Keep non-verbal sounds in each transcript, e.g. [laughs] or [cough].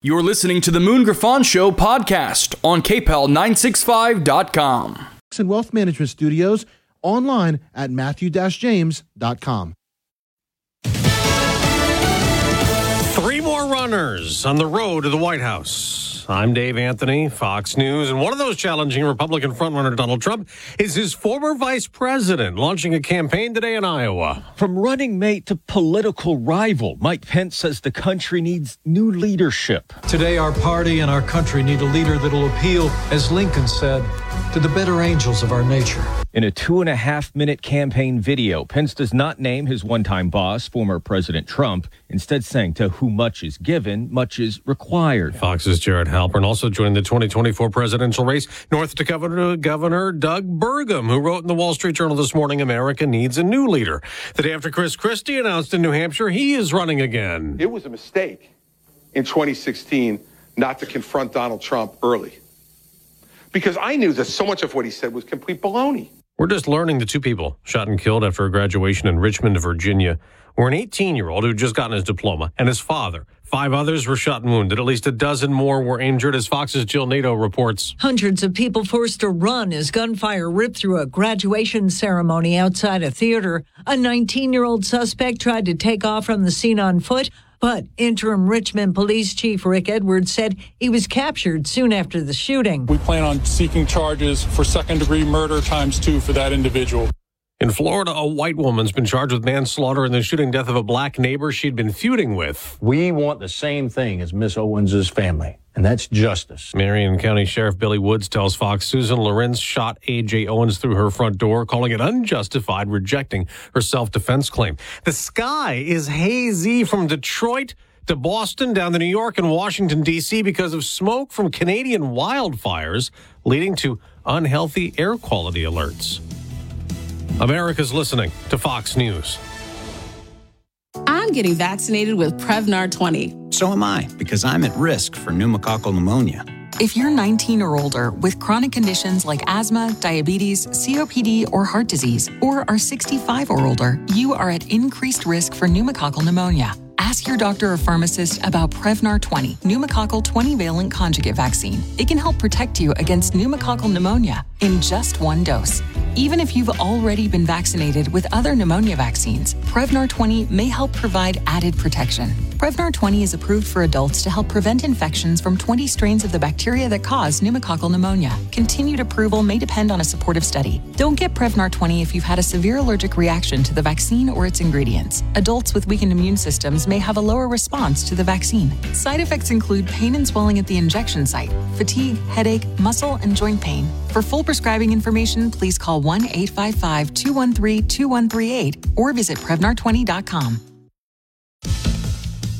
You're listening to the Moon Griffon Show podcast on KPEL965.com. And Wealth Management Studios online at matthew-james.com. runners on the road to the White House. I'm Dave Anthony, Fox News, and one of those challenging Republican frontrunner Donald Trump is his former vice president, launching a campaign today in Iowa. From running mate to political rival, Mike Pence says the country needs new leadership. Today, our party and our country need a leader that'll appeal, as Lincoln said, to the better angels of our nature. In a two and a half minute campaign video, Pence does not name his one time boss, former President Trump, instead saying to whom much is given, much is required. Fox's Jared Halpern also joined the 2024 presidential race north Dakota Governor Doug Burgum, who wrote in the Wall Street Journal this morning America needs a new leader. The day after Chris Christie announced in New Hampshire he is running again. It was a mistake in 2016 not to confront Donald Trump early because I knew that so much of what he said was complete baloney. We're just learning the two people shot and killed after a graduation in Richmond, Virginia, were an 18 year old who just gotten his diploma and his father. Five others were shot and wounded. At least a dozen more were injured, as Fox's Jill Nato reports. Hundreds of people forced to run as gunfire ripped through a graduation ceremony outside a theater. A 19 year old suspect tried to take off from the scene on foot. But interim Richmond Police Chief Rick Edwards said he was captured soon after the shooting. We plan on seeking charges for second degree murder times two for that individual. In Florida, a white woman's been charged with manslaughter in the shooting death of a black neighbor she'd been feuding with. We want the same thing as Miss Owens's family, and that's justice. Marion County Sheriff Billy Woods tells Fox Susan Lorincz shot A.J. Owens through her front door, calling it unjustified, rejecting her self defense claim. The sky is hazy from Detroit to Boston, down to New York and Washington, D.C., because of smoke from Canadian wildfires, leading to unhealthy air quality alerts. America's listening to Fox News. I'm getting vaccinated with Prevnar 20. So am I, because I'm at risk for pneumococcal pneumonia. If you're 19 or older with chronic conditions like asthma, diabetes, COPD, or heart disease, or are 65 or older, you are at increased risk for pneumococcal pneumonia. Ask your doctor or pharmacist about Prevnar 20, pneumococcal 20 valent conjugate vaccine. It can help protect you against pneumococcal pneumonia in just one dose. Even if you've already been vaccinated with other pneumonia vaccines, Prevnar 20 may help provide added protection. Prevnar 20 is approved for adults to help prevent infections from 20 strains of the bacteria that cause pneumococcal pneumonia. Continued approval may depend on a supportive study. Don't get Prevnar 20 if you've had a severe allergic reaction to the vaccine or its ingredients. Adults with weakened immune systems may have a lower response to the vaccine. Side effects include pain and swelling at the injection site, fatigue, headache, muscle, and joint pain. For full prescribing information, please call 1 855 213 2138 or visit Prevnar20.com.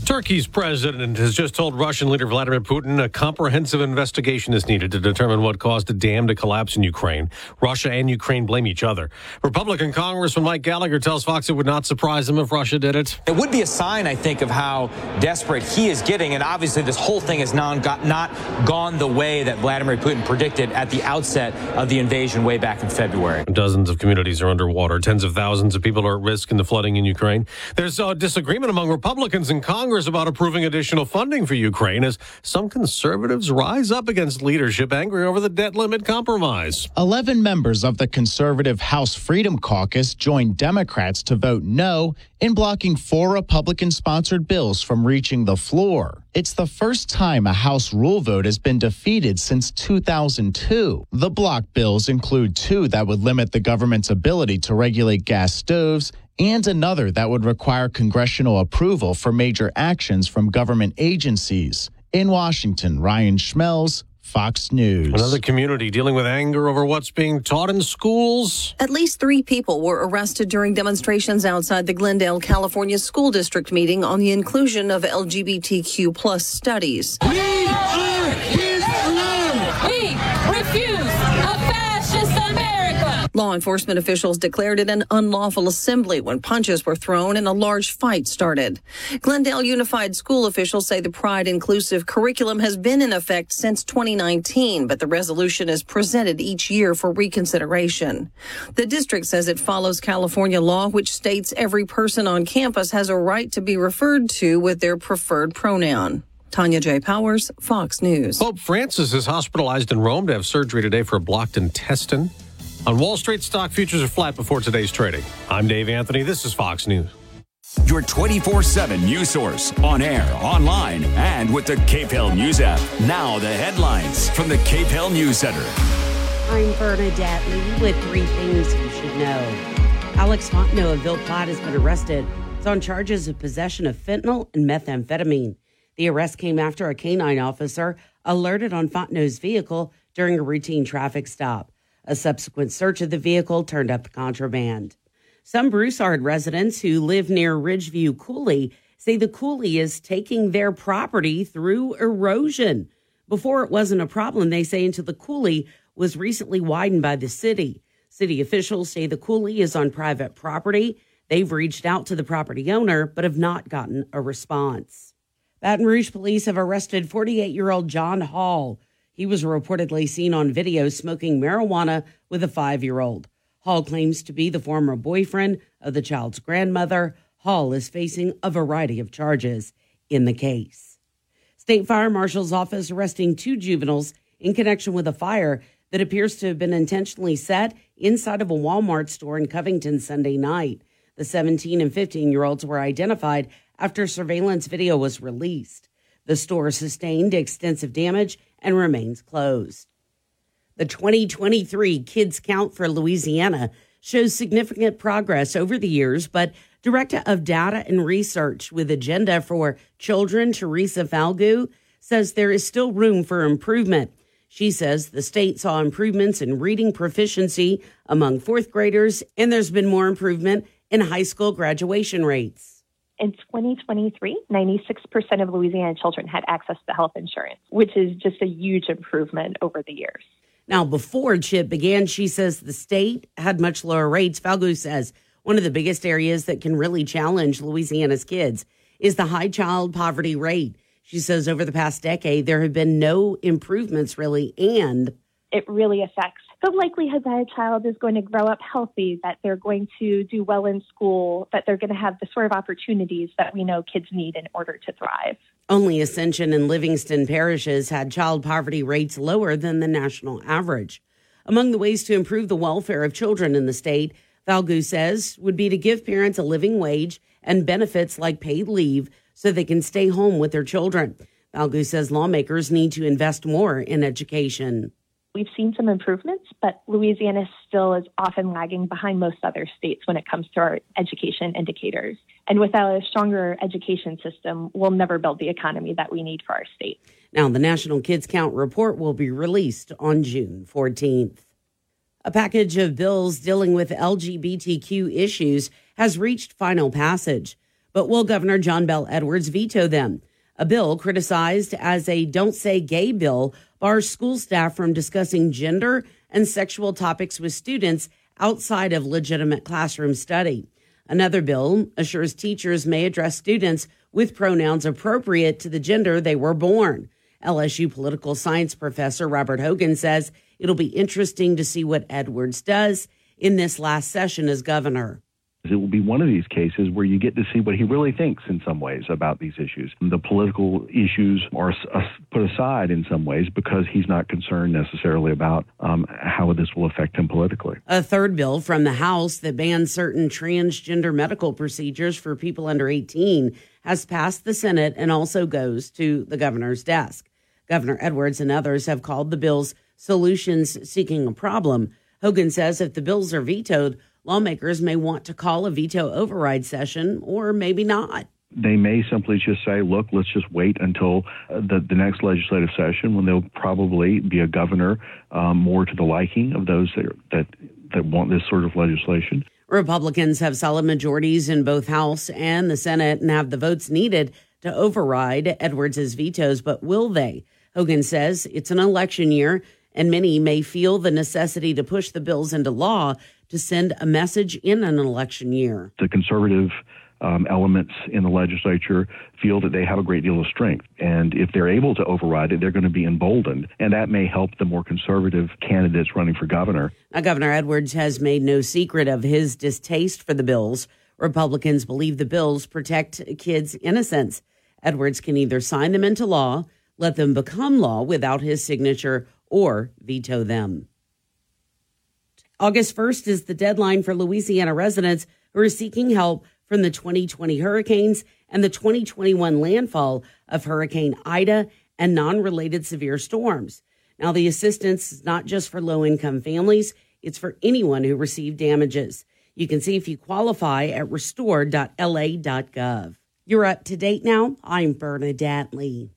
Turkey's president has just told Russian leader Vladimir Putin a comprehensive investigation is needed to determine what caused a dam to collapse in Ukraine. Russia and Ukraine blame each other. Republican Congressman Mike Gallagher tells Fox it would not surprise him if Russia did it. It would be a sign, I think, of how desperate he is getting. And obviously, this whole thing has not, got, not gone the way that Vladimir Putin predicted at the outset of the invasion way back in February. Dozens of communities are underwater. Tens of thousands of people are at risk in the flooding in Ukraine. There's a disagreement among Republicans in Congress about approving additional funding for Ukraine as some conservatives rise up against leadership angry over the debt limit compromise. 11 members of the conservative House Freedom Caucus joined Democrats to vote no in blocking four Republican sponsored bills from reaching the floor. It's the first time a House rule vote has been defeated since 2002. The block bills include two that would limit the government's ability to regulate gas stoves and another that would require congressional approval for major actions from government agencies. In Washington, Ryan Schmelz, Fox News. Another community dealing with anger over what's being taught in schools. At least three people were arrested during demonstrations outside the Glendale, California school district meeting on the inclusion of LGBTQ plus studies. We are Islam. Law enforcement officials declared it an unlawful assembly when punches were thrown and a large fight started. Glendale Unified School officials say the Pride inclusive curriculum has been in effect since 2019, but the resolution is presented each year for reconsideration. The district says it follows California law, which states every person on campus has a right to be referred to with their preferred pronoun. Tanya J. Powers, Fox News. Pope Francis is hospitalized in Rome to have surgery today for a blocked intestine. On Wall Street, stock futures are flat before today's trading. I'm Dave Anthony. This is Fox News. Your 24 7 news source on air, online, and with the KPEL News app. Now, the headlines from the KPEL News Center. I'm Bernadette Lee with three things you should know. Alex Fontenot of Ville Platte has been arrested. He's on charges of possession of fentanyl and methamphetamine. The arrest came after a canine officer alerted on Fontenot's vehicle during a routine traffic stop. A subsequent search of the vehicle turned up contraband. Some Broussard residents who live near Ridgeview Coulee say the coulee is taking their property through erosion. Before it wasn't a problem, they say, until the coulee was recently widened by the city. City officials say the coulee is on private property. They've reached out to the property owner, but have not gotten a response. Baton Rouge police have arrested 48 year old John Hall. He was reportedly seen on video smoking marijuana with a five year old. Hall claims to be the former boyfriend of the child's grandmother. Hall is facing a variety of charges in the case. State Fire Marshal's office arresting two juveniles in connection with a fire that appears to have been intentionally set inside of a Walmart store in Covington Sunday night. The 17 and 15 year olds were identified after surveillance video was released. The store sustained extensive damage and remains closed. The 2023 Kids Count for Louisiana shows significant progress over the years, but Director of Data and Research with Agenda for Children, Teresa Falgoust, says there is still room for improvement. She says the state saw improvements in reading proficiency among fourth graders, and there's been more improvement in high school graduation rates. In 2023, 96% of Louisiana children had access to health insurance, which is just a huge improvement over the years. Now, before CHIP began, she says the state had much lower rates. Falgoust says one of the biggest areas that can really challenge Louisiana's kids is the high child poverty rate. She says over the past decade, there have been no improvements really, and it really affects the likelihood that a child is going to grow up healthy, that they're going to do well in school, that they're going to have the sort of opportunities that we know kids need in order to thrive. Only Ascension and Livingston parishes had child poverty rates lower than the national average. Among the ways to improve the welfare of children in the state, Falgoust says, would be to give parents a living wage and benefits like paid leave so they can stay home with their children. Falgoust says lawmakers need to invest more in education. We've seen some improvements, but Louisiana still is often lagging behind most other states when it comes to our education indicators. And without a stronger education system, we'll never build the economy that we need for our state. Now, the National Kids Count report will be released on June 14th. A package of bills dealing with LGBTQ issues has reached final passage. But will Governor John Bel Edwards veto them? A bill criticized as a Don't Say Gay bill bars school staff from discussing gender and sexual topics with students outside of legitimate classroom study. Another bill assures teachers may address students with pronouns appropriate to the gender they were born. LSU political science professor Robert Hogan says it'll be interesting to see what Edwards does in this last session as governor. It will be one of these cases where you get to see what he really thinks in some ways about these issues. The political issues are put aside in some ways because he's not concerned necessarily about um, how this will affect him politically. A third bill from the House that bans certain transgender medical procedures for people under 18 has passed the Senate and also goes to the governor's desk. Governor Edwards and others have called the bills solutions seeking a problem. Hogan says if the bills are vetoed, lawmakers may want to call a veto override session or maybe not. They may simply just say, look, let's just wait until uh, the, the next legislative session when there'll probably be a governor um, more to the liking of those that, that, that want this sort of legislation. Republicans have solid majorities in both House and the Senate and have the votes needed to override Edwards' vetoes, but will they? Hogan says it's an election year and many may feel the necessity to push the bills into law to send a message in an election year. The conservative um, elements in the legislature feel that they have a great deal of strength. And if they're able to override it, they're going to be emboldened. And that may help the more conservative candidates running for governor. Now, Governor Edwards has made no secret of his distaste for the bills. Republicans believe the bills protect kids' innocence. Edwards can either sign them into law, let them become law without his signature, or veto them. August 1st is the deadline for Louisiana residents who are seeking help from the 2020 hurricanes and the 2021 landfall of Hurricane Ida and non related severe storms. Now, the assistance is not just for low income families, it's for anyone who received damages. You can see if you qualify at restore.la.gov. You're up to date now. I'm Bernadette Lee.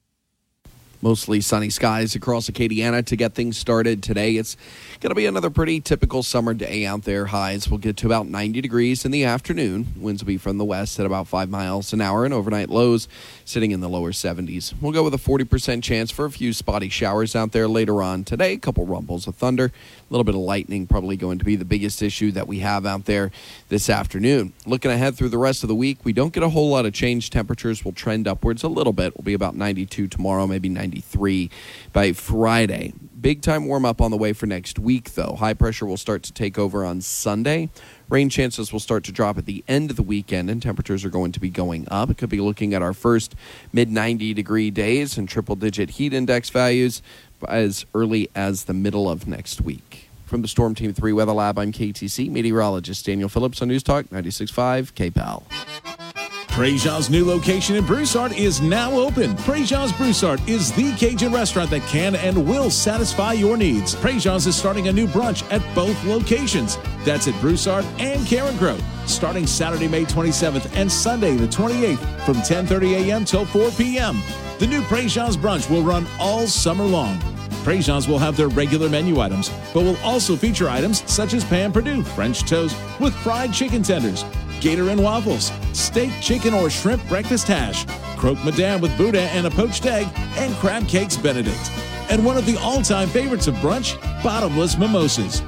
Mostly sunny skies across Acadiana to get things started today. It's going to be another pretty typical summer day out there. Highs will get to about 90 degrees in the afternoon. Winds will be from the west at about 5 miles an hour, and overnight lows sitting in the lower 70s. We'll go with a 40% chance for a few spotty showers out there later on today. A couple rumbles of thunder, a little bit of lightning, probably going to be the biggest issue that we have out there this afternoon. Looking ahead through the rest of the week, we don't get a whole lot of change. Temperatures will trend upwards a little bit. We'll be about 92 tomorrow, maybe 93 by Friday. Big time warm up on the way for next week, though. High pressure will start to take over on Sunday. Rain chances will start to drop at the end of the weekend, and temperatures are going to be going up. It could be looking at our first mid 90 degree days and triple digit heat index values as early as the middle of next week. From the Storm Team 3 Weather Lab, I'm KATC meteorologist Daniel Phillips on News Talk 96.5 KPEL. Prejean's new location in Broussard is now open. Prejean's Broussard is the Cajun restaurant that can and will satisfy your needs. Prejean's is starting a new brunch at both locations. That's at Broussard and Carencro, starting Saturday, May 27th and Sunday, the 28th from 10:30 a.m. till 4 p.m. The new Prejean's brunch will run all summer long. Prejean's will have their regular menu items, but will also feature items such as pain perdu, French toast with fried chicken tenders, gator and waffles, steak, chicken, or shrimp breakfast hash, croque madame with boudin and a poached egg, and crab cakes Benedict. And one of the all-time favorites of brunch, bottomless mimosas.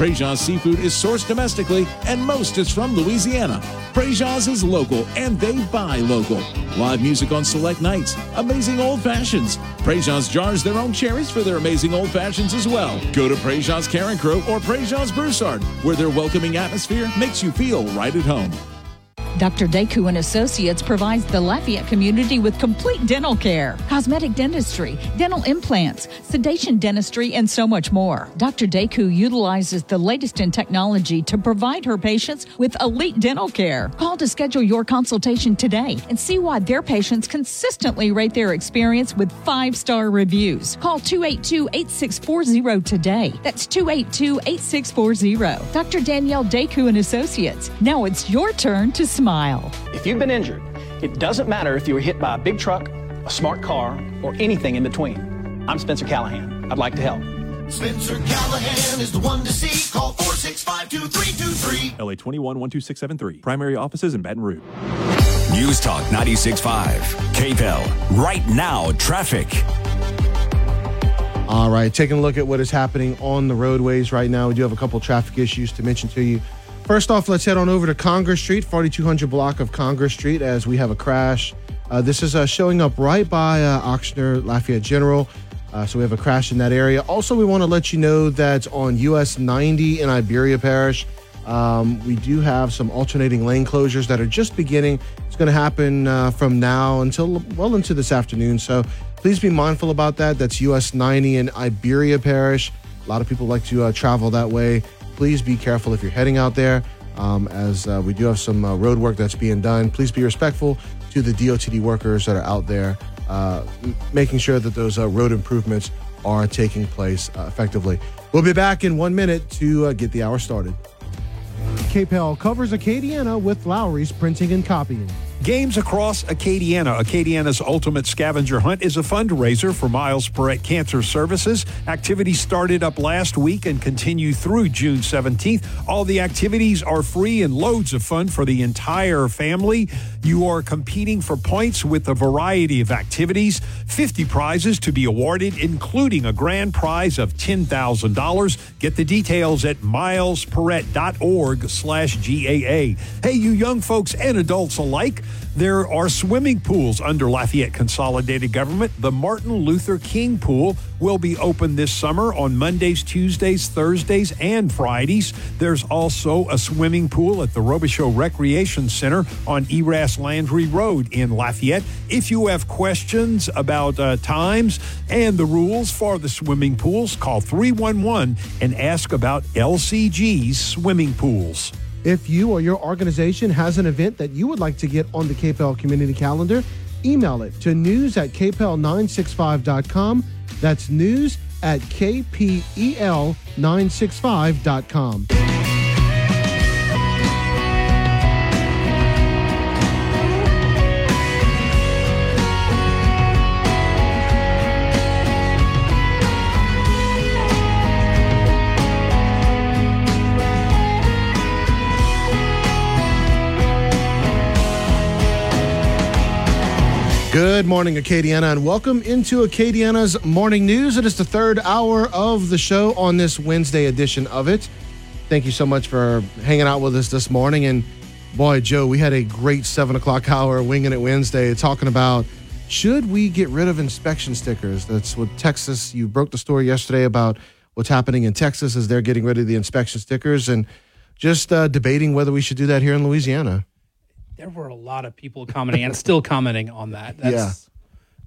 Prejean's seafood is sourced domestically, and most is from Louisiana. Prejean's is local, and they buy local. Live music on select nights, amazing old fashions. Prejean's jars their own cherries for their amazing old fashions as well. Go to Prejean's Carencro or Prejean's Broussard, where their welcoming atmosphere makes you feel right at home. Dr. Deku and Associates provides the Lafayette community with complete dental care, cosmetic dentistry, dental implants, sedation dentistry, and so much more. Dr. Deku utilizes the latest in technology to provide her patients with elite dental care. Call to schedule your consultation today and see why their patients consistently rate their experience with five star reviews. Call 282 8640 today. That's 282 8640. Dr. Danielle Deku and Associates. Now it's your turn to smile. If you've been injured, it doesn't matter if you were hit by a big truck, a smart car, or anything in between. I'm Spencer Callahan. I'd like to help. Spencer Callahan is the one to see. Call 465 2323. LA 21 12673. Primary offices in Baton Rouge. News Talk 96.5. KPEL. Right now, traffic. All right, taking a look at what is happening on the roadways right now. We do have a couple traffic issues to mention to you. First off, let's head on over to Congress Street, 4200 block of Congress Street, as we have a crash. Uh, this is uh, showing up right by uh, Ochsner Lafayette General. Uh, so we have a crash in that area. Also, we want to let you know that on US 90 in Iberia Parish, um, we do have some alternating lane closures that are just beginning. It's going to happen uh, from now until well into this afternoon. So please be mindful about that. That's US 90 in Iberia Parish. A lot of people like to uh, travel that way. Please be careful if you're heading out there, um, as uh, we do have some uh, road work that's being done. Please be respectful to the DOTD workers that are out there, uh, making sure that those uh, road improvements are taking place uh, effectively. We'll be back in one minute to uh, get the hour started. KPEL covers Acadiana with Lowry's Printing and Copying. Games across Acadiana. Acadiana's Ultimate Scavenger Hunt is a fundraiser for Miles Perret Cancer Services. Activities started up last week and continue through June 17th. All the activities are free and loads of fun for the entire family. You are competing for points with a variety of activities, 50 prizes to be awarded, including a grand prize of $10,000. Get the details at milesperret.org slash GAA. Hey, you young folks and adults alike, There are swimming pools under Lafayette Consolidated Government. The Martin Luther King Pool will be open this summer on Mondays, Tuesdays, Thursdays, and Fridays. There's also a swimming pool at the Robichaux Recreation Center on Eraste Landry Road in Lafayette. If you have questions about uh, times and the rules for the swimming pools, call 311 and ask about LCG's swimming pools. If you or your organization has an event that you would like to get on the KPEL community calendar, email it to news at kpel965.com. That's news at E kpel965.com. Good morning, Acadiana, and welcome into Acadiana's morning news. It is the third hour of the show on this Wednesday edition of it. Thank you so much for hanging out with us this morning. And boy, Joe, we had a great seven o'clock hour winging it Wednesday talking about should we get rid of inspection stickers? That's what Texas, you broke the story yesterday about what's happening in Texas as they're getting rid of the inspection stickers and just uh, debating whether we should do that here in Louisiana. There were a lot of people commenting and still commenting on that. [laughs] That's, Yeah.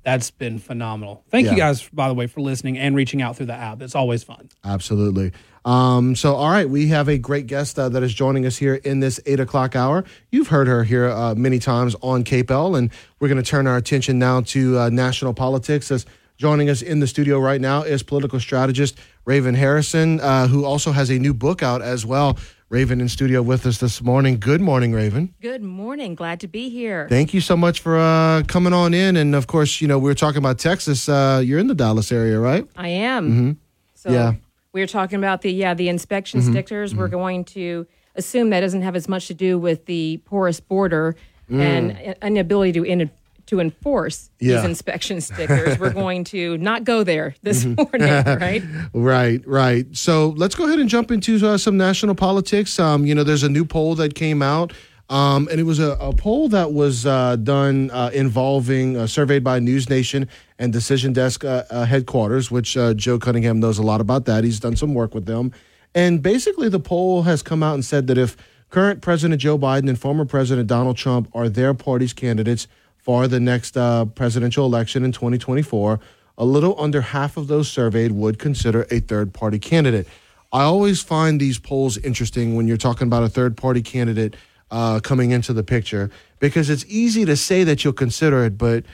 That's been phenomenal. Thank you guys, by the way, for listening and reaching out through the app. It's always fun. Absolutely. Um, so, all right, we have a great guest uh, that is joining us here in this eight o'clock hour. You've heard her here uh, many times on KPEL, and we're going to turn our attention now to uh, national politics. As joining us in the studio right now is political strategist Raven Harrison, uh, who also has a new book out as well. Raven in studio with us this morning. Good morning, Raven. Good morning. Glad to be here. Thank you so much for uh, coming on in. And of course, you know, we were talking about Texas. Uh, you're in the Dallas area, right? I am. Mm-hmm. So yeah. we were talking about the yeah the inspection Mhm. stickers. We're going to assume that doesn't have as much to do with the porous border Mm. and an inability to in, to enforce Yeah. these inspection stickers. We're [laughs] going to not go there this Mhm. morning, [laughs] right? Right, right. So let's go ahead and jump into uh, some national politics. Um, you know, there's a new poll that came out, um, and it was a, a poll that was uh, done uh, involving, uh, surveyed by News Nation and Decision Desk uh, uh, headquarters, which uh, Joe Cunningham knows a lot about that. He's done some work with them. And basically, the poll has come out and said that if current President Joe Biden and former President Donald Trump are their party's candidates for the next uh, presidential election in 2024, a little under half of those surveyed would consider a third party candidate. I always find these polls interesting when you're talking about a third party candidate uh, coming into the picture because it's easy to say that you'll consider it, but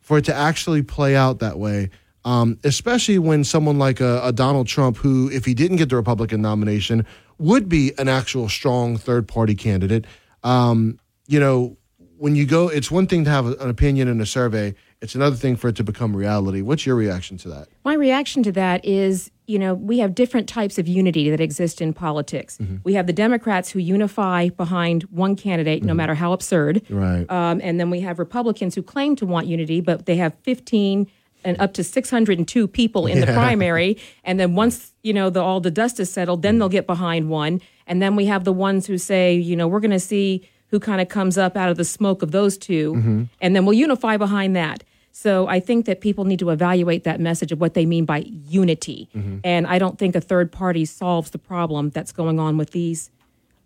for it to actually play out that way, um, especially when someone like a, a Donald Trump, who, if he didn't get the Republican nomination, would be an actual strong third party candidate. Um, you know, when you go, it's one thing to have an opinion in a survey, it's another thing for it to become reality. What's your reaction to that? My reaction to that is, you know, we have different types of unity that exist in politics. Mm-hmm. We have the Democrats who unify behind one candidate, no matter how absurd. Right. Um, and then we have Republicans who claim to want unity, but they have 15 and up to 602 people in the primary. [laughs] And then once, you know, the, all the dust is settled, then they'll get behind one. And then we have the ones who say, you know, we're going to see who kind of comes up out of the smoke of those 2 Mhm. And then we'll unify behind that. So I think that people need to evaluate that message of what they mean by unity. Mhm. And I don't think a third party solves the problem that's going on with these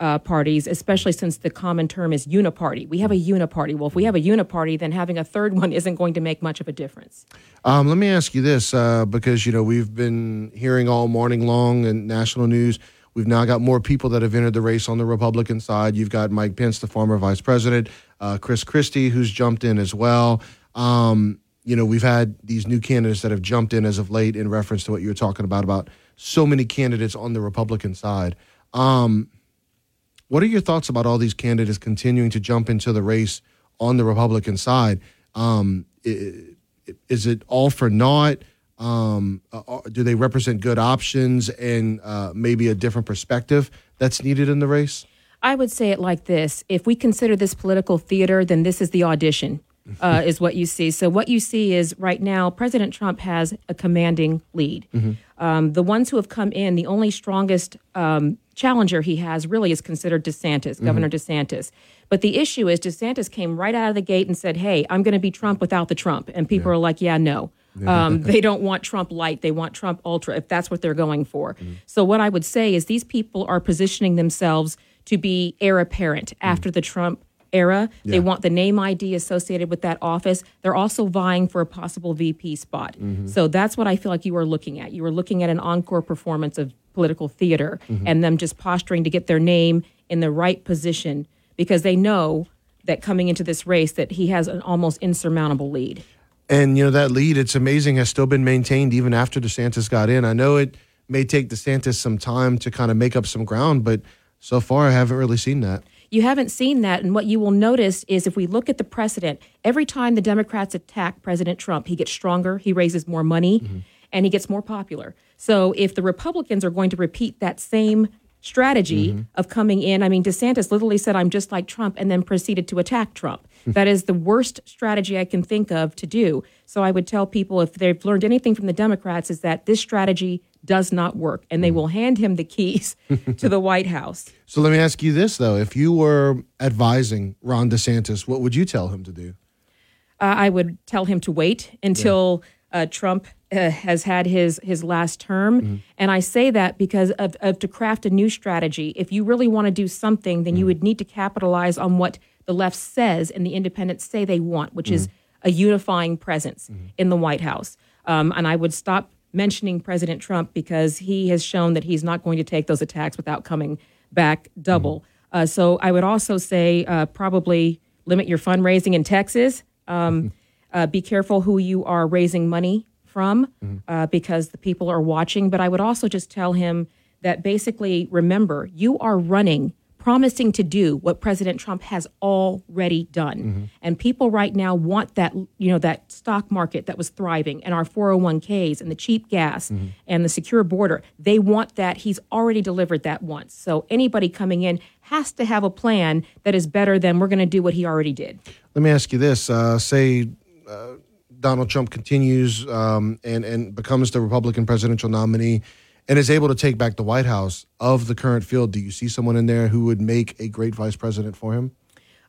uh, parties, especially since the common term is uniparty. We have a uniparty. Well, if we have a uniparty, then having a third [laughs] one isn't going to make much of a difference. Um, let me ask you this, uh, because you know we've been hearing all morning long in national news. We've now got more people that have entered the race on the Republican side. You've got Mike Pence, the former vice president, uh, Chris Christie, who's jumped in as well. Um, you know, we've had these new candidates that have jumped in as of late in reference to what you were talking about about so many candidates on the Republican side. Um, what are your thoughts about all these candidates continuing to jump into the race on the Republican side? Um, is it all for naught? Um, uh, uh, do they represent good options and uh, maybe a different perspective that's needed in the race? I would say it like this if we consider this political theater, then this is the audition. uh, [laughs] is what you see. So what you see is right now, President Trump has a commanding lead. Um, the ones who have come in, the only strongest um, challenger he has really is considered DeSantis, Mhm. Governor DeSantis. But the issue is DeSantis came right out of the gate and said, "Hey, I'm going to be Trump without the Trump," and people are like, "Yeah, no." Yeah. Um, [laughs] they don't want Trump light; they want Trump ultra. If that's what they're going for. So what I would say is these people are positioning themselves to be heir apparent after the Trump era. They want the name ID associated with that office. They're also vying for a possible VP spot. Mhm. So that's what I feel like you are looking at. You are looking at an encore performance of political theater Mhm. and them just posturing to get their name in the right position because they know that coming into this race that he has an almost insurmountable lead. And you know that lead, it's amazing, has still been maintained even after DeSantis got in. I know it may take DeSantis some time to kind of make up some ground, but so far I haven't really seen that. You haven't seen that. And what you will notice is if we look at the precedent, every time the Democrats attack President Trump, he gets stronger, he raises more money, mm-hmm. and he gets more popular. So if the Republicans are going to repeat that same strategy mm-hmm. of coming in, I mean, DeSantis literally said, I'm just like Trump, and then proceeded to attack Trump. [laughs] that is the worst strategy I can think of to do. So I would tell people if they've learned anything from the Democrats, is that this strategy does not work, and they will hand him the keys [laughs] to the White House. So let me ask you this though: If you were advising Ron DeSantis, what would you tell him to do? uh, I would tell him to wait until uh, Trump uh, has had his his last term. And I say that because of, of to craft a new strategy. If you really want to do something, then you would need to capitalize on what the left says and the independents say they want, which is a unifying presence in the White House. Um, and I would stop mentioning President Trump because he has shown that he's not going to take those attacks without coming back double. Uh, so I would also say uh, probably limit your fundraising in Texas. Um, [laughs] uh, be careful who you are raising money from uh, because the people are watching. But I would also just tell him that basically remember, you are running, promising to do what President Trump has already done. And people right now want that, you know, that stock market that was thriving and our 401ks and the cheap gas and the secure border. They want that. He's already delivered that once. So anybody coming in has to have a plan that is better than we're going to do what he already did. Let me ask you this: uh, Say uh, Donald Trump continues um, and and becomes the Republican presidential nominee, and is able to take back the White House of the current field. Do you see someone in there who would make a great vice president for him?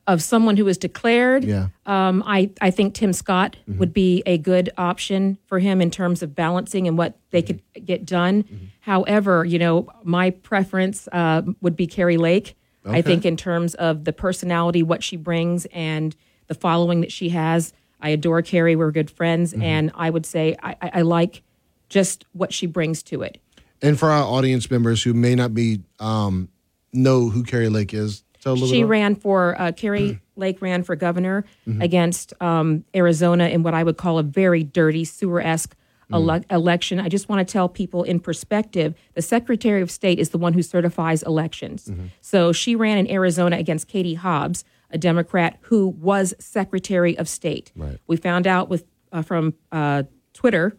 of someone who is declared. Yeah. Um, I, I think Tim Scott Mm-hmm. would be a good option for him in terms of balancing and what they could get done. Mm-hmm. However, you know, my preference uh, would be Kari Lake. I think in terms of the personality, what she brings, and the following that she has. I adore Kari. We're good friends, Mm-hmm. and I would say I, I, I like just what she brings to it. And for our audience members who may not be um, know who Kari Lake is, tell a little She bit ran for uh, Kari [clears throat] Lake ran for governor Mhm. against um, Arizona in what I would call a very dirty sewer esque ele- election. I just want to tell people in perspective: the Secretary of State is the one who certifies elections. So she ran in Arizona against Katie Hobbs, a Democrat who was Secretary of State. Right. We found out with uh, from uh, Twitter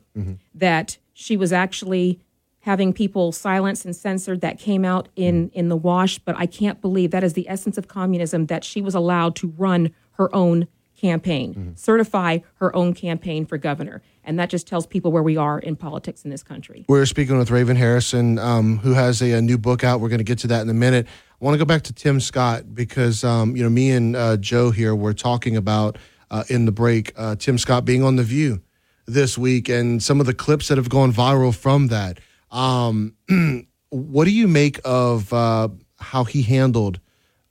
that she was actually having people silenced and censored that came out in in the wash but i can't believe that is the essence of communism that she was allowed to run her own campaign certify her own campaign for governor and that just tells people where we are in politics in this country We're speaking with Raven Harrison, um, who has a, a new book out. We're going to get to that in a minute. I want to go back to Tim Scott because um, you know me and uh, Joe here were talking about uh, in the break uh, Tim Scott being on the View this week and some of the clips that have gone viral from that. Um, [clears throat] what do you make of uh, how he handled,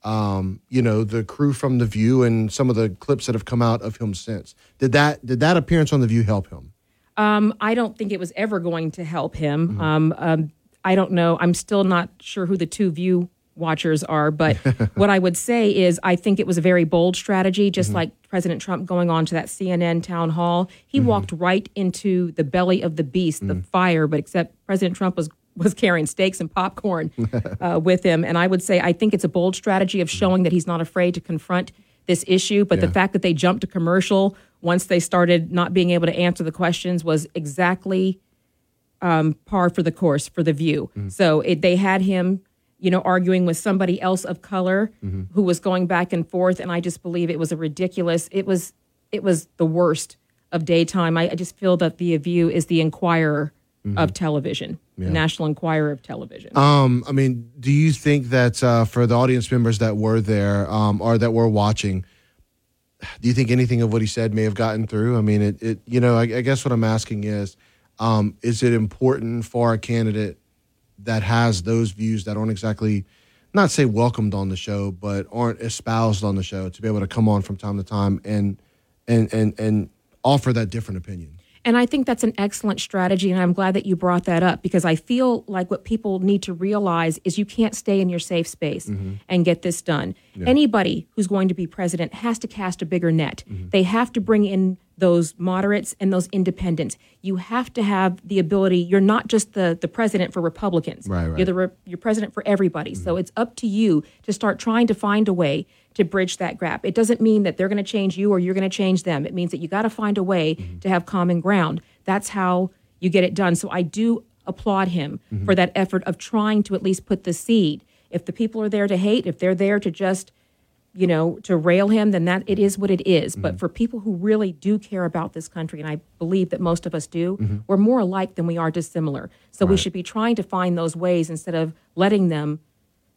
um, you know, the crew from the View and some of the clips that have come out of him since? Did that did that appearance on the View help him? Um, I don't think it was ever going to help him. Um, um, I don't know. I'm still not sure who the two view watchers are, but [laughs] what I would say is I think it was a very bold strategy, just like President Trump going on to that CNN town hall. He walked right into the belly of the beast, the fire, but except President Trump was was carrying steaks and popcorn [laughs] uh, with him. And I would say I think it's a bold strategy of showing that he's not afraid to confront this issue. But the fact that they jumped to commercial once they started not being able to answer the questions was exactly um, par for the course for the view. So it, they had him, you know, arguing with somebody else of color who was going back and forth, and I just believe it was a ridiculous. It was it was the worst of daytime. I, I just feel that the View is the Enquirer of television, Yeah. National Enquirer of television. Um, I mean, do you think that uh, for the audience members that were there um, or that were watching, do you think anything of what he said may have gotten through? I mean, it, it you know, I, I guess what I'm asking is, um, is it important for a candidate that has those views that aren't exactly, not say welcomed on the show, but aren't espoused on the show to be able to come on from time to time and and and and offer that different opinion? And I think that's an excellent strategy. And I'm glad that you brought that up because I feel like what people need to realize is you can't stay in your safe space mm-hmm. and get this done. Yeah. Anybody who's going to be president has to cast a bigger net. Mm-hmm. They have to bring in those moderates and those independents. You have to have the ability. You're not just the, the president for Republicans. Right, right. You're the re- you're president for everybody. So mm-hmm. it's up to you to start trying to find a way to bridge that gap. It doesn't mean that they're going to change you or you're going to change them. It means that you got to find a way mm-hmm. to have common ground. That's how you get it done. So I do applaud him mm-hmm. for that effort of trying to at least put the seed. If the people are there to hate, if they're there to just you know, to rail him, then that it is what it is. But mm-hmm. for people who really do care about this country, and I believe that most of us do, we're more alike than we are dissimilar. So we should be trying to find those ways instead of letting them.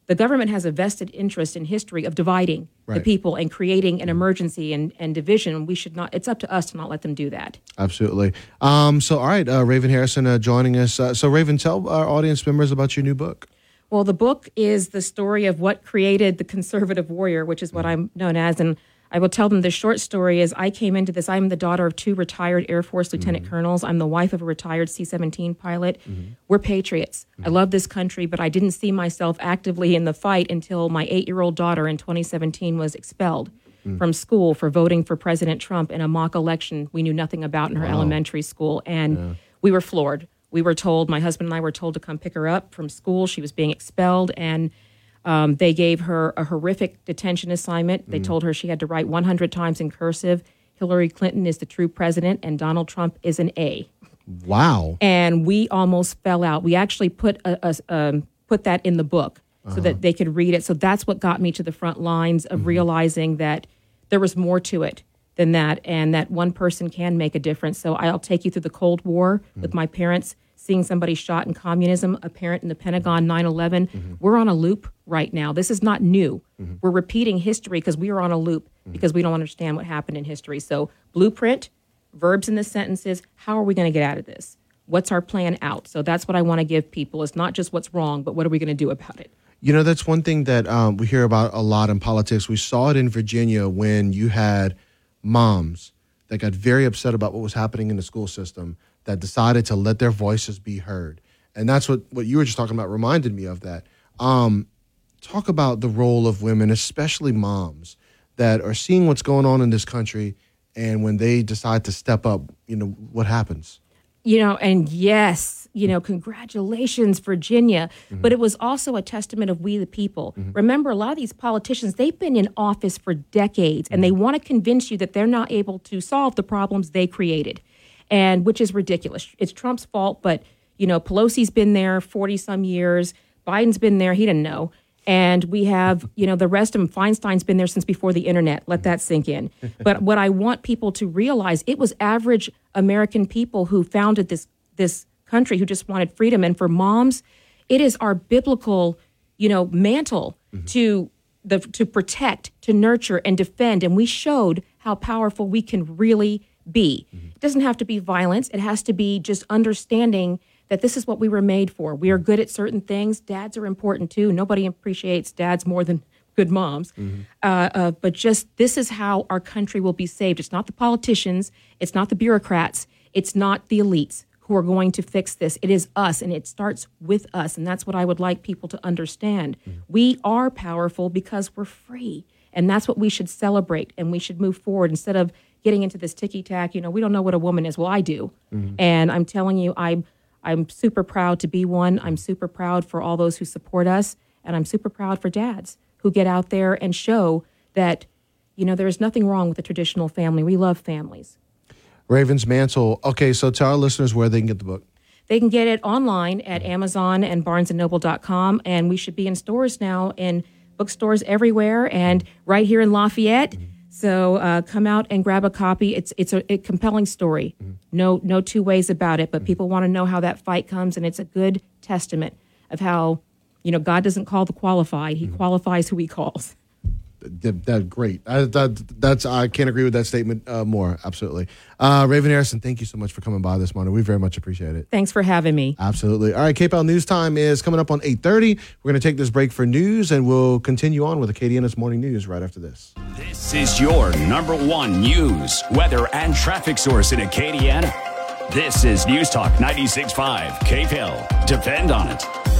The government has a vested interest in history of dividing the people and creating an emergency and, and division. We should not. It's up to us to not let them do that. Absolutely. Um, so, all right, uh, Raven Harrison uh, joining us. Uh, so, Raven, tell our audience members about your new book. Well, the book is the story of what created the conservative warrior, which is what I'm known as. And I will tell them the short story is I came into this. I'm the daughter of two retired Air Force lieutenant mm-hmm. colonels. I'm the wife of a retired C 17 pilot. Mm-hmm. We're patriots. I mm-hmm. love this country, but I didn't see myself actively in the fight until my eight year old daughter in 2017 was expelled mm. from school for voting for President Trump in a mock election we knew nothing about in her elementary school. And we were floored. We were told, my husband and I were told to come pick her up from school. She was being expelled, and um, they gave her a horrific detention assignment. They told her she had to write 100 times in cursive. Hillary Clinton is the true president, and Donald Trump is an A. Wow. And we almost fell out. We actually put a, a- um, put that in the book so that they could read it. So that's what got me to the front lines of realizing that there was more to it than that, and that one person can make a difference. So I'll take you through the Cold War with my parents, seeing somebody shot in communism, a parent in the Pentagon, 9 11. We're on a loop right now. This is not new. We're repeating history because we are on a loop because we don't understand what happened in history. So, blueprint, verbs in the sentences, how are we going to get out of this? What's our plan out? So that's what I want to give people. It's not just what's wrong, but what are we going to do about it? You know, that's one thing that um, we hear about a lot in politics. We saw it in Virginia when you had moms that got very upset about what was happening in the school system that decided to let their voices be heard. And that's what, what you were just talking about reminded me of that. Um, talk about the role of women, especially moms, that are seeing what's going on in this country. And when they decide to step up, you know, what happens? you know, and yes, you know, congratulations, Virginia. Mm-hmm. But it was also a testament of we the people. Mm-hmm. Remember, a lot of these politicians, they've been in office for decades and mm-hmm. they want to convince you that they're not able to solve the problems they created, and which is ridiculous. It's Trump's fault, but, you know, Pelosi's been there 40 some years, Biden's been there, he didn't know. And we have, you know, the rest of them. Feinstein's been there since before the internet. Let that sink in. [laughs] but what I want people to realize, it was average American people who founded this this country who just wanted freedom. And for moms, it is our biblical, you know, mantle mm-hmm. to the to protect, to nurture, and defend. And we showed how powerful we can really be. Mm-hmm. It doesn't have to be violence. It has to be just understanding that this is what we were made for. We are good at certain things. Dads are important too. Nobody appreciates dads more than good moms. Uh, uh, but just this is how our country will be saved. It's not the politicians. It's not the bureaucrats. It's not the elites who are going to fix this. It is us, and it starts with us. And that's what I would like people to understand. We are powerful because we're free. And that's what we should celebrate and we should move forward instead of getting into this ticky tack. You know, we don't know what a woman is. Well, I do. Mm-hmm. And I'm telling you, I'm I'm super proud to be one. I'm super proud for all those who support us. And I'm super proud for dads who get out there and show that, you know, there is nothing wrong with a traditional family. We love families. Ravens Mantle. Okay, so tell our listeners where they can get the book. They can get it online at Amazon and barnesandnoble.com. And we should be in stores now in bookstores everywhere and right here in Lafayette. Mm-hmm. So uh, come out and grab a copy. It's it's a, a compelling story. Mm-hmm. No no two ways about it. But mm-hmm. people want to know how that fight comes, and it's a good testament of how you know God doesn't call the qualified; He mm-hmm. qualifies who He calls. That, that great. I, that, that's I can't agree with that statement uh, more. Absolutely. Uh, Raven Harrison, thank you so much for coming by this morning. We very much appreciate it. Thanks for having me. Absolutely. All right, KPEL News Time is coming up on 8.30. We're going to take this break for news, and we'll continue on with Acadiana's Morning News right after this. This is your number one news, weather, and traffic source in Acadiana. This is News Talk 96.5 KPEL. Depend on it.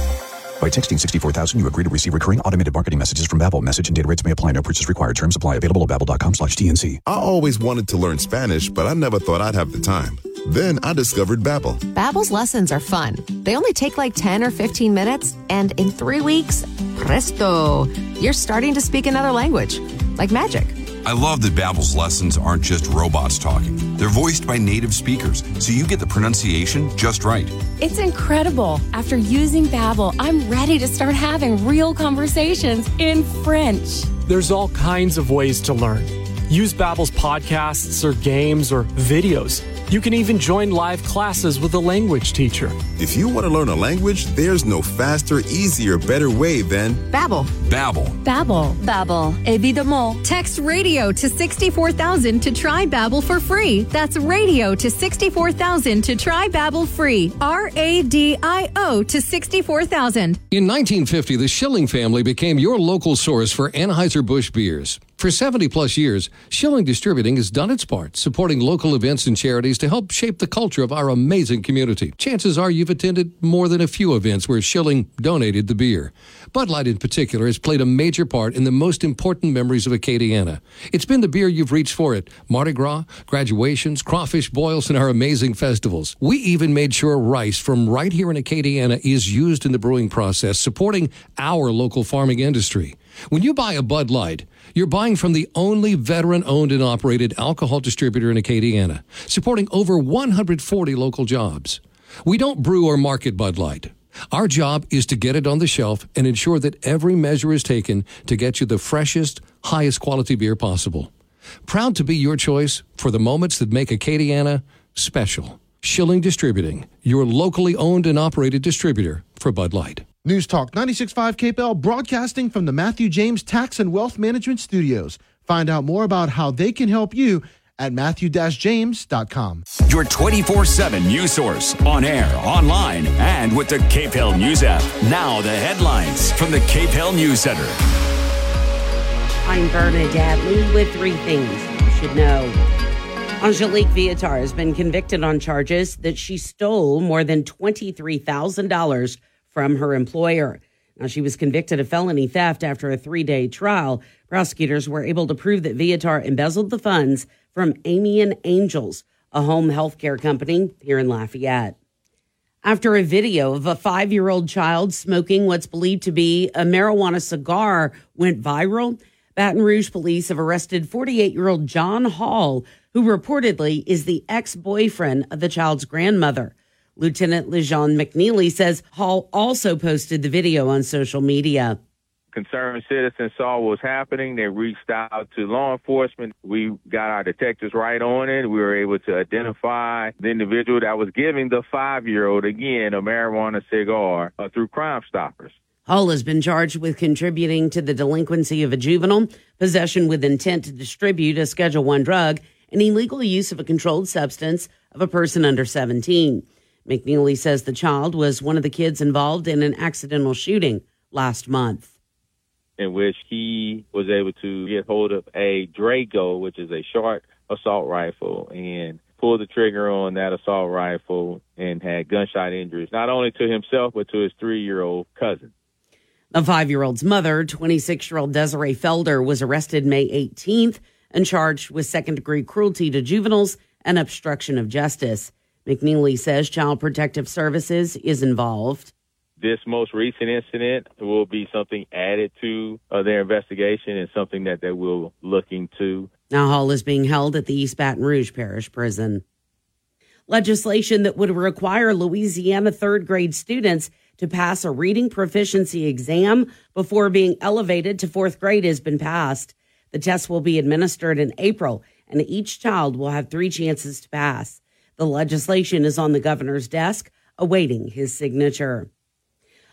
By texting 64000, you agree to receive recurring automated marketing messages from Babbel. Message and data rates may apply. No purchase required. Terms apply. Available at babbel.com slash TNC. I always wanted to learn Spanish, but I never thought I'd have the time. Then I discovered Babbel. Babbel's lessons are fun. They only take like 10 or 15 minutes, and in three weeks, presto, you're starting to speak another language. Like magic. I love that Babbel's lessons aren't just robots talking. They're voiced by native speakers, so you get the pronunciation just right. It's incredible. After using Babbel, I'm ready to start having real conversations in French. There's all kinds of ways to learn. Use Babbel's podcasts or games or videos. You can even join live classes with a language teacher. If you want to learn a language, there's no faster, easier, better way than Babbel. Babbel. Babbel. Babbel. Évidemment. Text radio to 64000 to try Babbel for free. That's radio to 64000 to try Babbel free. R A D I O to 64000. In 1950, the Schilling family became your local source for Anheuser-Busch beers. For 70 plus years, Schilling Distributing has done its part, supporting local events and charities to help shape the culture of our amazing community. Chances are you've attended more than a few events where Schilling donated the beer. Bud Light in particular has played a major part in the most important memories of Acadiana. It's been the beer you've reached for at Mardi Gras, graduations, crawfish boils, and our amazing festivals. We even made sure rice from right here in Acadiana is used in the brewing process, supporting our local farming industry. When you buy a Bud Light, you're buying from the only veteran owned and operated alcohol distributor in Acadiana, supporting over 140 local jobs. We don't brew or market Bud Light. Our job is to get it on the shelf and ensure that every measure is taken to get you the freshest, highest quality beer possible. Proud to be your choice for the moments that make Acadiana special. Schilling Distributing, your locally owned and operated distributor for Bud Light. News Talk 96.5 KPEL broadcasting from the Matthew James Tax and Wealth Management Studios. Find out more about how they can help you at matthew-james.com. Your 24 7 news source on air, online, and with the KPEL News app. Now, the headlines from the KPEL News Center. I'm Bernadette Lee with three things you should know. Angelique Viatar has been convicted on charges that she stole more than $23,000 from her employer. Now, she was convicted of felony theft after a three day trial. Prosecutors were able to prove that Viatar embezzled the funds from Amian Angels, a home health care company here in Lafayette. After a video of a five year old child smoking what's believed to be a marijuana cigar went viral, Baton Rouge police have arrested 48 year old John Hall, who reportedly is the ex boyfriend of the child's grandmother. Lieutenant L'Jean McKneely says Hall also posted the video on social media. Concerned citizens saw what was happening. They reached out to law enforcement. We got our detectives right on it. We were able to identify the individual that was giving the five year old, again, a marijuana cigar uh, through Crime Stoppers. Hall has been charged with contributing to the delinquency of a juvenile, possession with intent to distribute a Schedule One drug, and illegal use of a controlled substance of a person under 17. McKneely says the child was one of the kids involved in an accidental shooting last month. In which he was able to get hold of a Draco, which is a short assault rifle, and pull the trigger on that assault rifle and had gunshot injuries, not only to himself, but to his three year old cousin. The five year old's mother, 26 year old Desiree Felder, was arrested May 18th and charged with second degree cruelty to juveniles and obstruction of justice. McKneely says Child Protective Services is involved. This most recent incident will be something added to uh, their investigation and something that they will look into. Now, Hall is being held at the East Baton Rouge Parish Prison. Legislation that would require Louisiana third grade students to pass a reading proficiency exam before being elevated to fourth grade has been passed. The test will be administered in April, and each child will have three chances to pass. The legislation is on the governor's desk, awaiting his signature.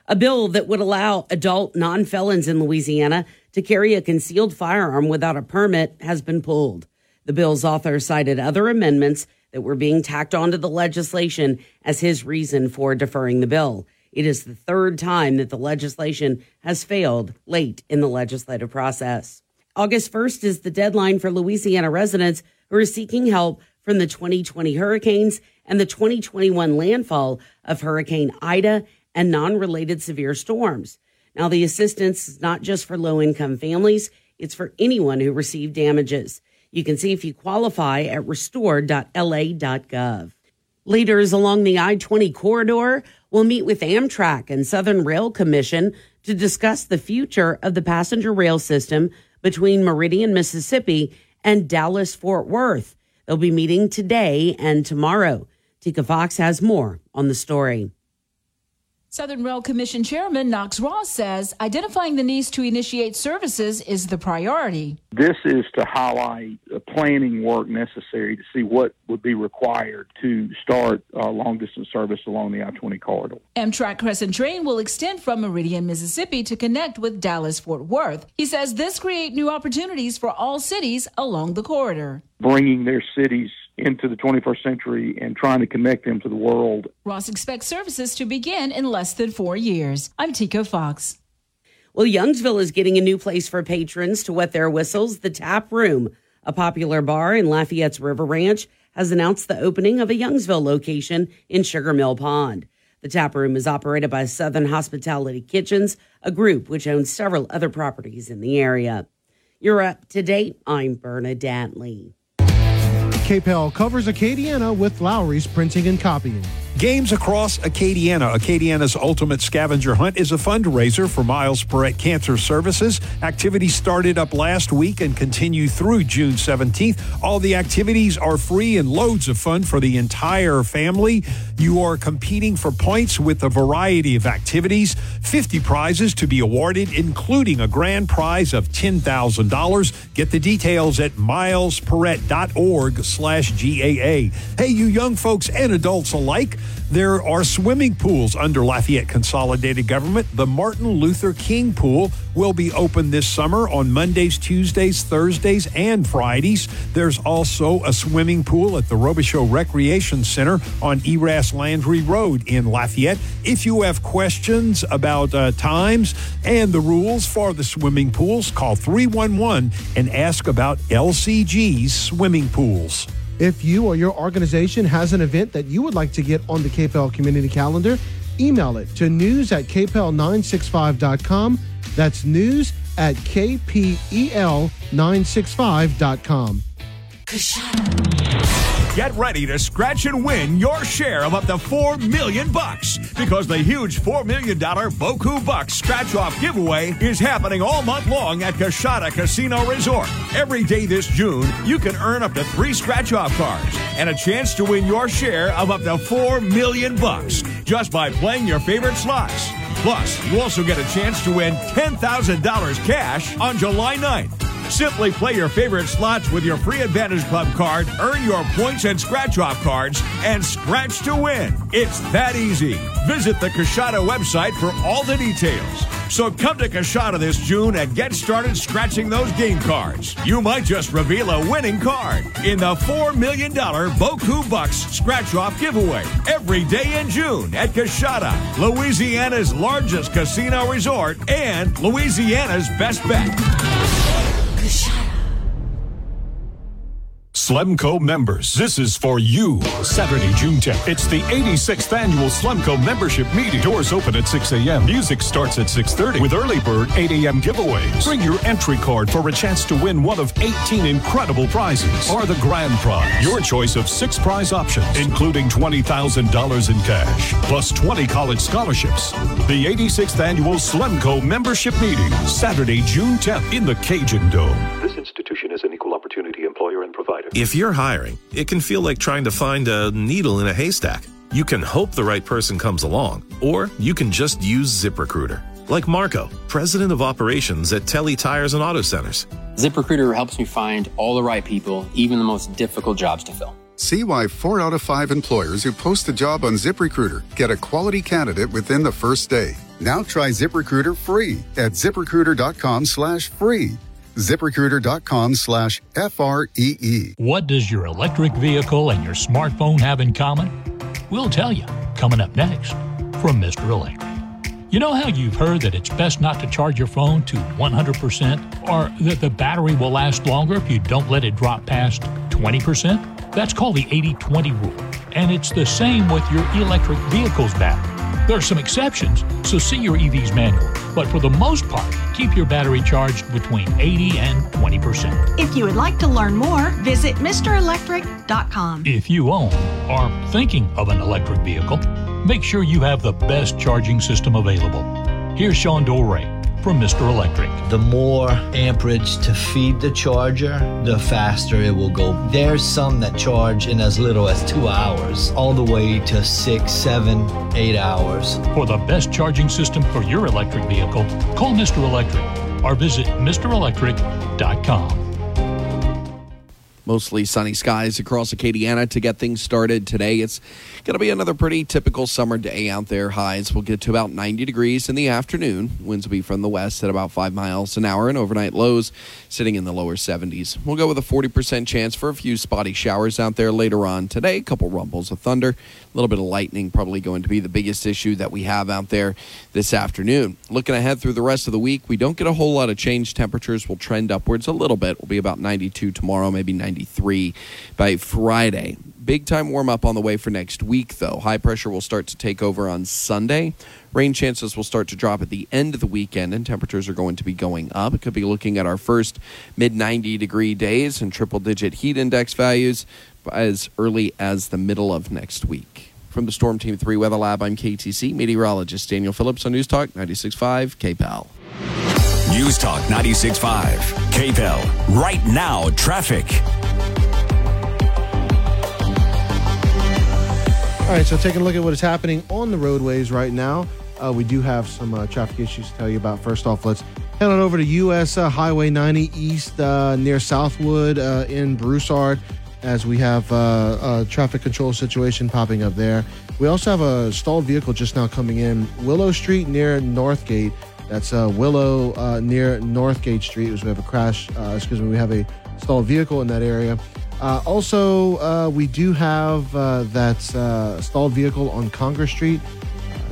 A bill that would allow adult non felons in Louisiana to carry a concealed firearm without a permit has been pulled. The bill's author cited other amendments that were being tacked onto the legislation as his reason for deferring the bill. It is the third time that the legislation has failed late in the legislative process. August 1st is the deadline for Louisiana residents who are seeking help from the 2020 hurricanes and the 2021 landfall of Hurricane Ida and non related severe storms. Now, the assistance is not just for low income families, it's for anyone who received damages. You can see if you qualify at restore.la.gov. Leaders along the I 20 corridor will meet with Amtrak and Southern Rail Commission to discuss the future of the passenger rail system between Meridian, Mississippi and Dallas Fort Worth. They'll be meeting today and tomorrow. Tika Fox has more on the story. Southern Rail Commission Chairman Knox Ross says identifying the needs to initiate services is the priority. This is to highlight the planning work necessary to see what would be required to start uh, long distance service along the I 20 corridor. Amtrak Crescent Train will extend from Meridian, Mississippi to connect with Dallas Fort Worth. He says this create new opportunities for all cities along the corridor. Bringing their cities into the 21st century and trying to connect them to the world. Ross expects services to begin in less than four years. I'm Tico Fox. Well, Youngsville is getting a new place for patrons to wet their whistles. The Tap Room, a popular bar in Lafayette's River Ranch, has announced the opening of a Youngsville location in Sugar Mill Pond. The tap room is operated by Southern Hospitality Kitchens, a group which owns several other properties in the area. You're up to date. I'm Bernadette Lee. KPEL covers Acadiana with Lowry's Printing and Copying. Games across Acadiana. Acadiana's Ultimate Scavenger Hunt is a fundraiser for Miles Perret Cancer Services. Activities started up last week and continue through June 17th. All the activities are free and loads of fun for the entire family. You are competing for points with a variety of activities, 50 prizes to be awarded, including a grand prize of $10,000. Get the details at milesperret.org slash GAA. Hey, you young folks and adults alike, there are swimming pools under Lafayette Consolidated Government. The Martin Luther King Pool will be open this summer on Mondays, Tuesdays, Thursdays, and Fridays. There's also a swimming pool at the Robichaux Recreation Center on Eraste Landry Road in Lafayette. If you have questions about uh, times and the rules for the swimming pools, call 311 and ask about LCG's swimming pools. If you or your organization has an event that you would like to get on the KPEL community calendar, email it to news at kpel965.com. That's news at E kpel965.com. Get ready to scratch and win your share of up to 4 million bucks because the huge $4 million Boku Bucks scratch off giveaway is happening all month long at Coushatta Casino Resort. Every day this June, you can earn up to 3 scratch off cards and a chance to win your share of up to 4 million bucks just by playing your favorite slots. Plus, you also get a chance to win $10,000 cash on July 9th. Simply play your favorite slots with your free Advantage Club card, earn your points and scratch off cards, and scratch to win. It's that easy. Visit the Coushatta website for all the details. So come to Coushatta this June and get started scratching those game cards. You might just reveal a winning card in the $4 million Boku Bucks scratch off giveaway every day in June at Coushatta, Louisiana's largest casino resort and Louisiana's best bet. Push on. Slemco members, this is for you. Saturday, June 10th. It's the 86th annual Slemco membership meeting. Doors open at 6 a.m. Music starts at 6.30 with early bird 8 a.m. giveaways. Bring your entry card for a chance to win one of 18 incredible prizes or the grand prize. Your choice of six prize options, including $20,000 in cash, plus 20 college scholarships. The 86th annual Slemco membership meeting, Saturday, June 10th in the Cajun Dome. This institution is an equal opportunity employer and provider. If you're hiring, it can feel like trying to find a needle in a haystack. You can hope the right person comes along, or you can just use ZipRecruiter. like Marco, president of operations at Telly Tires and Auto Centers. ZipRecruiter helps me find all the right people, even the most difficult jobs to fill. See why four out of five employers who post a job on ZipRecruiter get a quality candidate within the first day. Now try ZipRecruiter free at ziprecruiter.com slash free. ZipRecruiter.com slash F R E E. What does your electric vehicle and your smartphone have in common? We'll tell you coming up next from Mr. Electric. You know how you've heard that it's best not to charge your phone to 100% or that the battery will last longer if you don't let it drop past 20%? That's called the 80 20 rule. And it's the same with your electric vehicle's battery. There are some exceptions, so see your EV's manual. But for the most part, keep your battery charged between 80 and 20%. If you would like to learn more, visit MrElectric.com. If you own or are thinking of an electric vehicle, make sure you have the best charging system available. Here's Sean Dore from Mr. Electric. The more amperage to feed the charger, the faster it will go. There's some that charge in as little as two hours, all the way to six, seven, eight hours. For the best charging system for your electric vehicle, call Mr. Electric or visit MrElectric.com. Mostly sunny skies across Acadiana to get things started today. It's going to be another pretty typical summer day out there. Highs will get to about 90 degrees in the afternoon. Winds will be from the west at about 5 miles an hour, and overnight lows sitting in the lower 70s. We'll go with a 40% chance for a few spotty showers out there later on today. A couple rumbles of thunder, little bit of lightning, probably going to be the biggest issue that we have out there this afternoon. Looking ahead through the rest of the week, we don't get a whole lot of change. Temperatures will trend upwards a little bit. We'll be about 92 tomorrow, maybe 93 by Friday. Big time warm up on the way for next week, though. High pressure will start to take over on Sunday. Rain chances will start to drop at the end of the weekend, and temperatures are going to be going up. It could be looking at our first mid 90 degree days and triple digit heat index values as early as the middle of next week. From the Storm Team 3 Weather Lab, I'm KATC meteorologist Daniel Phillips on News Talk 96.5 KPEL. News Talk 96.5 KPEL. Right now, traffic. All right, so taking a look at what is happening on the roadways right now, uh, we do have some uh, traffic issues to tell you about. First off, let's head on over to U.S. Uh, Highway 90 East uh, near Southwood uh, in Broussard, as we have uh, a traffic control situation popping up there. We also have a stalled vehicle just now coming in Willow Street near Northgate. That's Willow near Northgate Street. We have a crash, excuse me, we have a stalled vehicle in that area. Uh, also, uh, we do have uh, that stalled vehicle on Congress Street.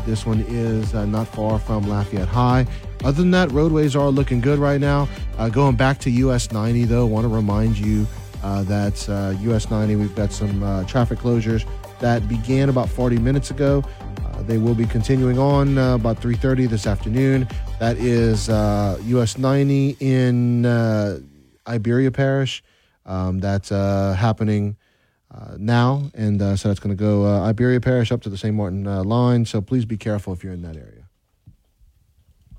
this one is not far from Lafayette High. Other than that, roadways are looking good right now. going back to US 90, though, want to remind you that US 90, we've got some traffic closures that began about 40 minutes ago. they will be continuing on about 3:30 this afternoon. That is US 90 in Iberia Parish. Um, that's uh, happening uh, now, and uh, so that's going to go uh, Iberia Parish up to the St. Martin uh, line. So please be careful if you're in that area.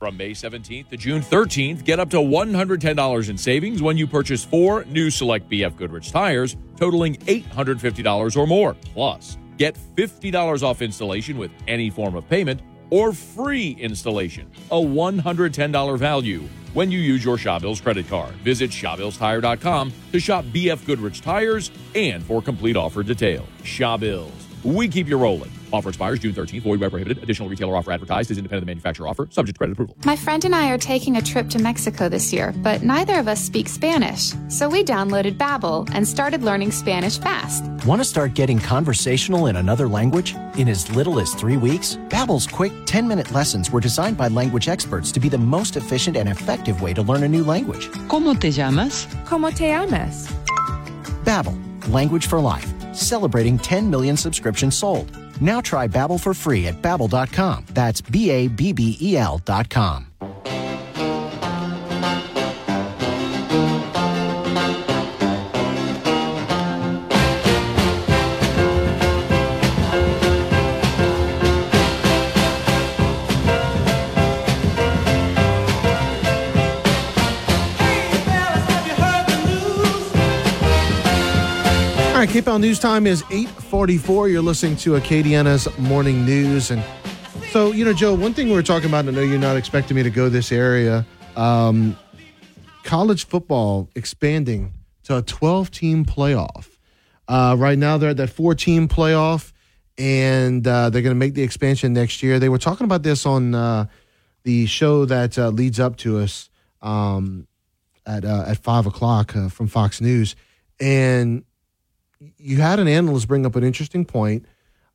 From May 17th to June 13th, get up to $110 in savings when you purchase four new select BF Goodrich tires, totaling $850 or more. Plus, get $50 off installation with any form of payment or free installation, a $110 value when you use your Shawbills credit card. Visit ShawbillsTire.com to shop BF Goodrich tires and for complete offer details. Shawbills, we keep you rolling. Offer expires June 13th. Void where prohibited. Additional retailer offer advertised is independent of the manufacturer offer, subject to credit approval. My friend and I are taking a trip to Mexico this year, but neither of us speak Spanish. So we downloaded Babbel and started learning Spanish fast. Want to start getting conversational in another language in as little as 3 weeks? Babbel's quick 10-minute lessons were designed by language experts to be the most efficient and effective way to learn a new language. ¿Cómo te llamas? ¿Cómo te llamas? Babbel, language for life, celebrating 10 million subscriptions sold. Now try Babbel for free at babbel.com. That's B A B B E L.com. KPEL News Time is 844. You're listening to Acadiana's Morning News. And So, you know, Joe, one thing we were talking about, and I know you're not expecting me to go this area. Um, college football expanding to a 12 team playoff. Uh, right now, they're at that four team playoff, and uh, they're going to make the expansion next year. They were talking about this on uh, the show that uh, leads up to us um, at uh, at five o'clock uh, from Fox News, and you had an analyst bring up an interesting point,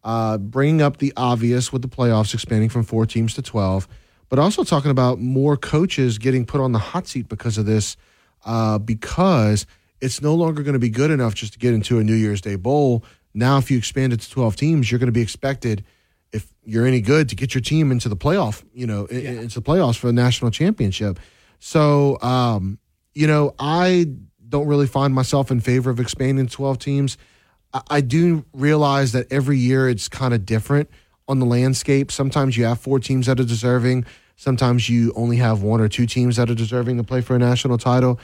uh, bringing up the obvious with the playoffs expanding from four teams to twelve, but also talking about more coaches getting put on the hot seat because of this, uh, because it's no longer going to be good enough just to get into a New Year's Day bowl. Now, if you expand it to twelve teams, you're going to be expected if you're any good to get your team into the playoff, you know, i- into the playoffs for the national championship. So, um, you know, I don't really find myself in favor of expanding to 12 teams. I, I do realize that every year it's kind of different on the landscape. Sometimes you have four teams that are deserving. Sometimes you only have one or two teams that are deserving to play for a national title.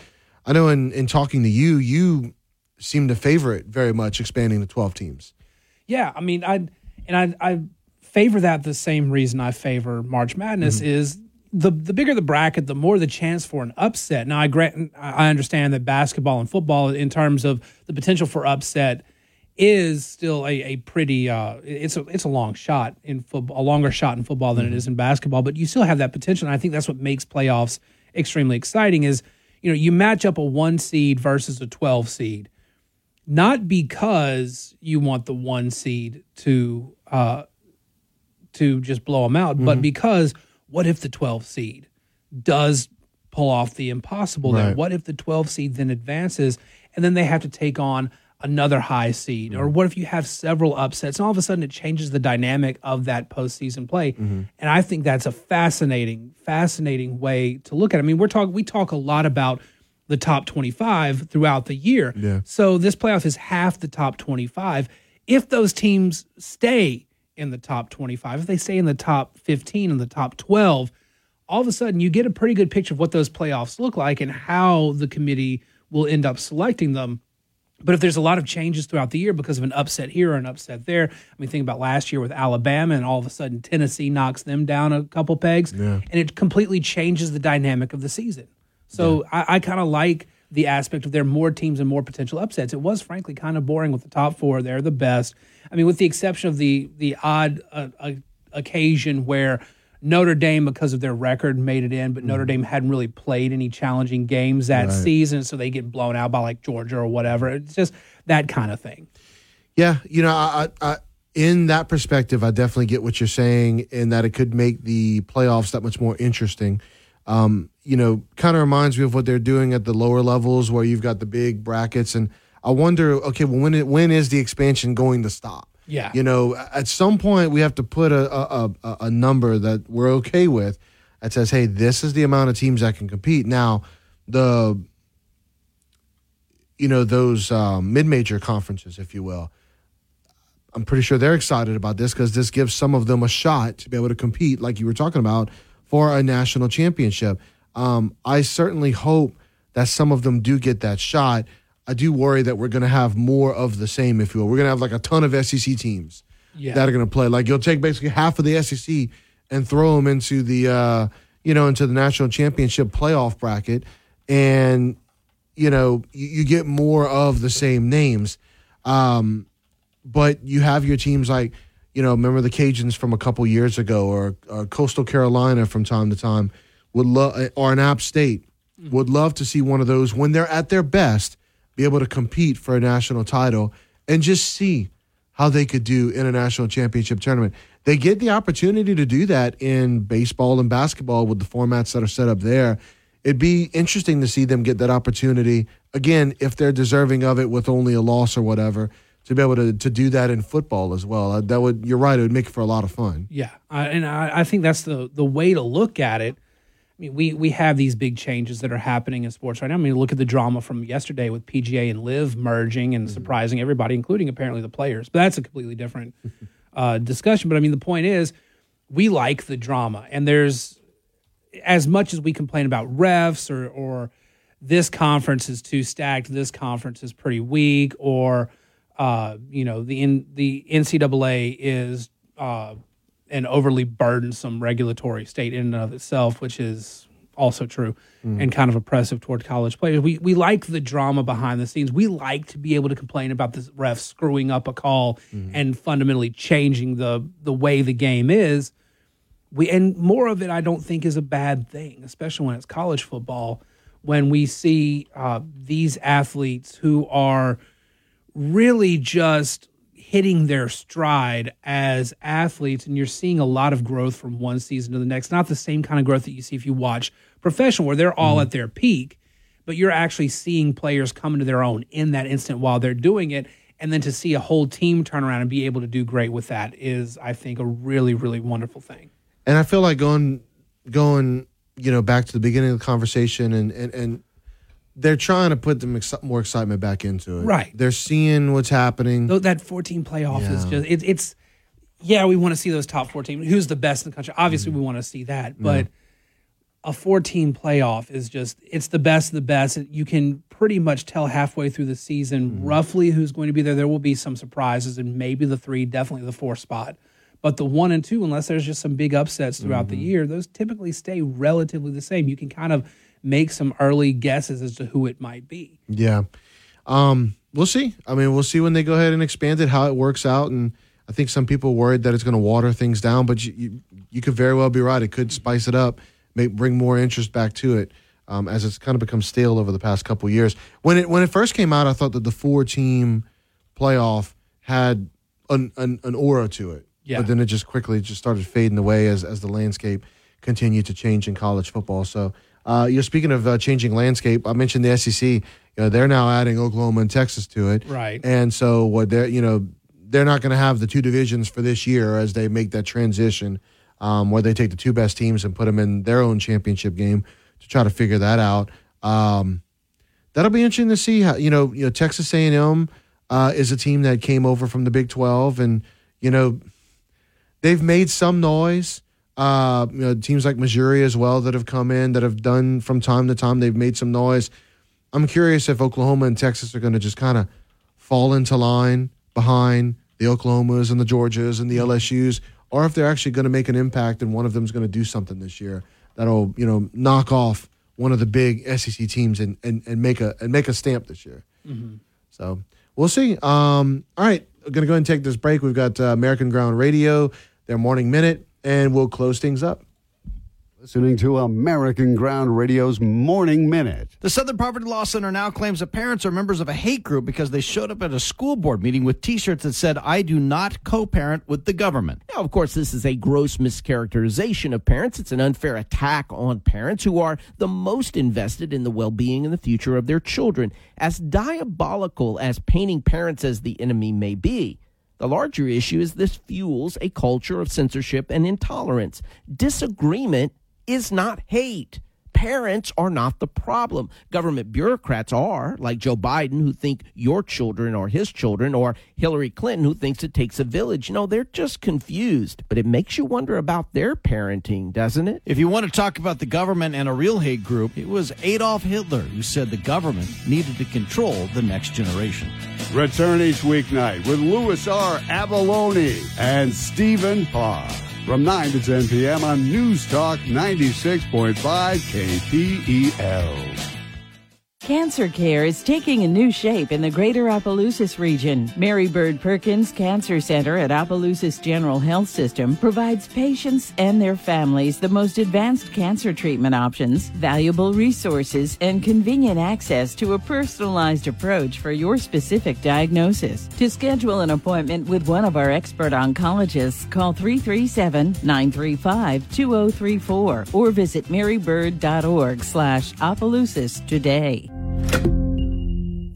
I know in, in talking to you, you seem to favor it very much, expanding to 12 teams. Yeah, I mean, I and I I favor that the same reason I favor March Madness Mm-hmm. is the the bigger the bracket, the more the chance for an upset. Now, I grant I understand that basketball and football, in terms of the potential for upset, is still a, a pretty uh, it's a it's a long shot in football, a longer shot in football than it is in basketball. But you still have that potential, and I think that's what makes playoffs extremely exciting. Is you know you match up a one seed versus a twelve seed not because you want the one seed to uh, to just blow them out, but Mhm. because what if the 12 seed does pull off the impossible? Then what if the 12 seed then advances and then they have to take on another high seed? Or what if you have several upsets and all of a sudden it changes the dynamic of that postseason play? Mm-hmm. And I think that's a fascinating, fascinating way to look at it. I mean, we're talking we talk a lot about the top 25 throughout the year. Yeah. So this playoff is half the top 25. If those teams stay in the top 25, if they stay in the top 15 and the top 12, all of a sudden you get a pretty good picture of what those playoffs look like and how the committee will end up selecting them. But if there's a lot of changes throughout the year because of an upset here or an upset there, I mean, think about last year with Alabama, and all of a sudden Tennessee knocks them down a couple pegs, Yeah. and it completely changes the dynamic of the season. So I, I kind of like the aspect of there are more teams and more potential upsets. It was frankly kind of boring with the top four. They're the best. I mean, with the exception of the the odd uh, uh, occasion where Notre Dame, because of their record, made it in, but Notre Dame hadn't really played any challenging games that Right. season, so they get blown out by like Georgia or whatever. It's just that kind of thing. Yeah, you know, I, I, I in that perspective, I definitely get what you're saying, in that it could make the playoffs that much more interesting. Um, you know, kind of reminds me of what they're doing at the lower levels, where you've got the big brackets, and I wonder, okay, well, when it, when is the expansion going to stop? Yeah. You know, at some point we have to put a a, a, a number that we're okay with that says, hey, this is the amount of teams that can compete. Now, the you know those um, mid-major conferences, if you will. I'm pretty sure they're excited about this because this gives some of them a shot to be able to compete, like you were talking about, for a national championship. Um, I certainly hope that some of them do get that shot. I do worry that we're going to have more of the same, if you will. We're going to have like a ton of SEC teams Yeah. that are going to play. Like you'll take basically half of the SEC and throw them into the, uh, you know, into the national championship playoff bracket, and you know you, you get more of the same names. Um, but you have your teams like, you know, remember the Cajuns from a couple years ago, or, or Coastal Carolina from time to time would love, uh, or an App State would love to see one of those when they're at their best be able to compete for a national title and just see how they could do in a national championship tournament. They get the opportunity to do that in baseball and basketball with the formats that are set up there. It'd be interesting to see them get that opportunity again if they're deserving of it with only a loss or whatever to be able to, to do that in football as well. Uh, That would you're right. It would make it for a lot of fun. Yeah, I, and I, I think that's the the way to look at it. I mean, we we have these big changes that are happening in sports right now. I mean, look at the drama from yesterday with PGA and LIV merging and surprising everybody, including apparently the players. But that's a completely different [laughs] uh, discussion. But I mean, the point is, we like the drama, and there's as much as we complain about refs or or this conference is too stacked, this conference is pretty weak, or uh, you know the in, the NCAA is uh, an overly burdensome regulatory state in and of itself, which is also true Mm. and kind of oppressive toward college players. We we like the drama behind the scenes. We like to be able to complain about the refs screwing up a call and fundamentally changing the the way the game is. We and more of it, I don't think, is a bad thing, especially when it's college football. When we see uh, these athletes who are really just hitting their stride as athletes and you're seeing a lot of growth from one season to the next. Not the same kind of growth that you see if you watch professional where they're all mm-hmm. at their peak but you're actually seeing players come into their own in that instant while they're doing it. And then to see a whole team turn around and be able to do great with that is i think a really really wonderful thing. And I feel like going going you know back to the beginning of the conversation and and, and they're trying to put them exci- more excitement back into it. Right. They're seeing what's happening. Though that 14 playoff is just it, it's yeah we want to see those top 14 who's the best in the country? Obviously mm-hmm. we want to see that but a 14 playoff is just it's the best of the best. You can pretty much tell halfway through the season mm-hmm. roughly who's going to be there. There will be some surprises and maybe the three definitely the four spot. But the one and two unless there's just some big upsets throughout the mm-hmm. year those typically stay relatively the same. You can kind of make some early guesses as to who it might be Yeah. Um, we'll see. I mean, we'll see when they go ahead and expand it, how it works out. And I think some people worried that it's going to water things down, but you, you, you could very well be right. It could spice it up, make, bring more interest back to it. Um, as it's kind of become stale over the past couple years. When it when it first came out, I thought that the four team playoff had an, an, an aura to it. Yeah. But then it just quickly just started fading away as as the landscape continued to change in college football. So uh, you're speaking of uh, changing landscape. I mentioned the SEC. You know, they're now adding Oklahoma and Texas to it. Right. And so what they're you know they're not going to have the two divisions for this year as they make that transition, um, where they take the two best teams and put them in their own championship game to try to figure that out. Um, that'll be interesting to see how you know you know Texas A and M uh, is a team that came over from the Big Twelve, and you know they've made some noise. Uh, you know teams like Missouri as well that have come in that have done from time to time. They've made some noise. I'm curious if Oklahoma and Texas are going to just kind of fall into line behind the Oklahomas and the Georgias and the LSU's, or if they're actually going to make an impact and one of them is going to do something this year that'll you know knock off one of the big SEC teams and, and, and make a and make a stamp this year. Mhm. So we'll see. Um, all right, we're gonna go ahead and take this break. We've got uh, American Ground Radio, their morning minute, and we'll close things up. Listening to American Ground Radio's Morning Minute. The Southern Poverty Law Center now claims that parents are members of a hate group because they showed up at a school board meeting with t shirts that said, I do not co parent with the government. Now, of course, this is a gross mischaracterization of parents. It's an unfair attack on parents who are the most invested in the well being and the future of their children. As diabolical as painting parents as the enemy may be, the larger issue is this fuels a culture of censorship and intolerance. Disagreement is not hate. Parents are not the problem. Government bureaucrats are, like Joe Biden, who think your children are his children, or Hillary Clinton, who thinks it takes a village. You know, they're just confused. But it makes you wonder about their parenting, doesn't it? If you want to talk about the government and a real hate group, it was Adolf Hitler who said the government needed to control the next generation. Return each weeknight with Louis R. Avallone and Stephen Parr from 9 to 10 p.m. on News Talk 96.5 KPEL. Cancer care is taking a new shape in the greater Opelousas region. Mary Bird Perkins Cancer Center at Opelousas General Health System provides patients and their families the most advanced cancer treatment options, valuable resources, and convenient access to a personalized approach for your specific diagnosis. To schedule an appointment with one of our expert oncologists, call 337 935 2034 or visit marybird.org slash Opelousas today.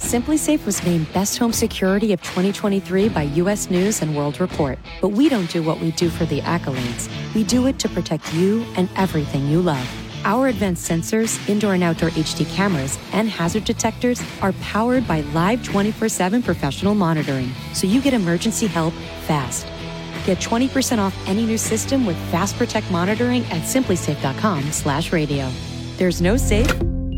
SimpliSafe was named Best Home Security of 2023 by U.S. News and World Report. But we don't do what we do for the accolades. We do it to protect you and everything you love. Our advanced sensors, indoor and outdoor HD cameras, and hazard detectors are powered by live 24 7 professional monitoring, so you get emergency help fast. Get 20% off any new system with Fast Protect monitoring at simplisafe.com slash radio. There's no safe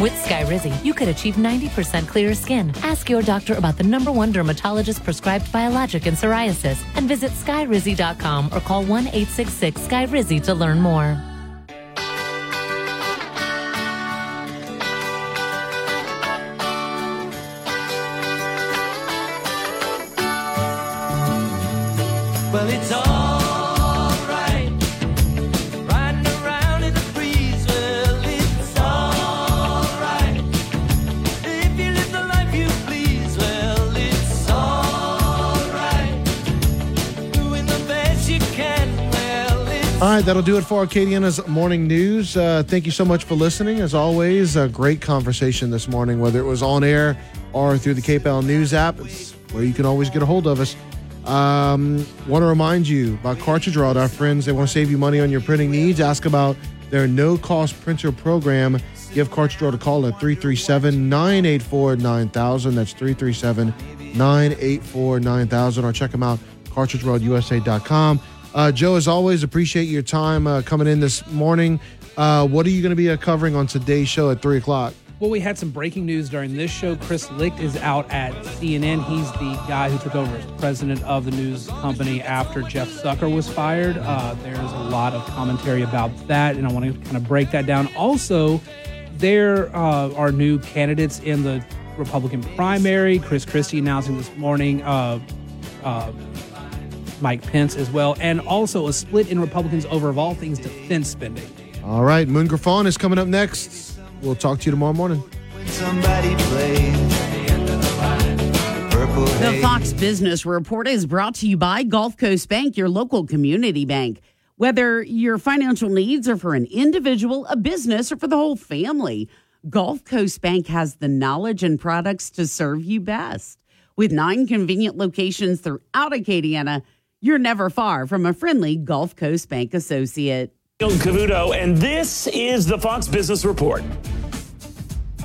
With Skyrizi, you could achieve 90% clearer skin. Ask your doctor about the number one dermatologist prescribed biologic in psoriasis and visit skyrizi.com or call 1 866 Skyrizi to learn more. All right, that'll do it for Acadiana's morning news. Uh, thank you so much for listening. As always, a great conversation this morning, whether it was on air or through the KPEL News app. It's where you can always get a hold of us. Um, want to remind you about Cartridge World. Our friends, they want to save you money on your printing needs. Ask about their no cost printer program. Give Cartridge World a call at 337 984 9000. That's 337 984 9000. Or check them out, cartridgeworldusa.com. Uh, Joe, as always, appreciate your time uh, coming in this morning. Uh, what are you going to be uh, covering on today's show at 3 o'clock? Well, we had some breaking news during this show. Chris Licht is out at CNN. He's the guy who took over as president of the news company after Jeff Zucker was fired. Uh, there's a lot of commentary about that, and I want to kind of break that down. Also, there uh, are new candidates in the Republican primary. Chris Christie announcing this morning. Mike Pence as well, and also a split in Republicans over, of all things, defense spending. All right, Moon Griffon is coming up next. We'll talk to you tomorrow morning. Somebody plays The. Fox Business Report is brought to you by Gulf Coast Bank, your local community bank. Whether your financial needs are for an individual, a business, or for the whole family, Gulf Coast Bank has the knowledge and products to serve you best. With nine convenient locations throughout Acadiana, you're never far from a friendly Gulf Coast Bank associate. Cavuto, and this is the Fox Business Report.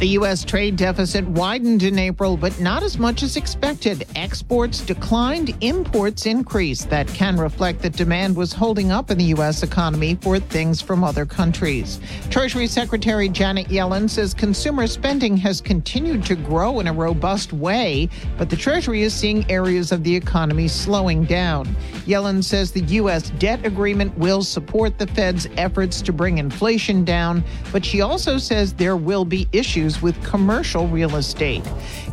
The U.S. trade deficit widened in April, but not as much as expected. Exports declined, imports increased. That can reflect that demand was holding up in the U.S. economy for things from other countries. Treasury Secretary Janet Yellen says consumer spending has continued to grow in a robust way, but the Treasury is seeing areas of the economy slowing down. Yellen says the U.S. debt agreement will support the Fed's efforts to bring inflation down, but she also says there will be issues with commercial real estate.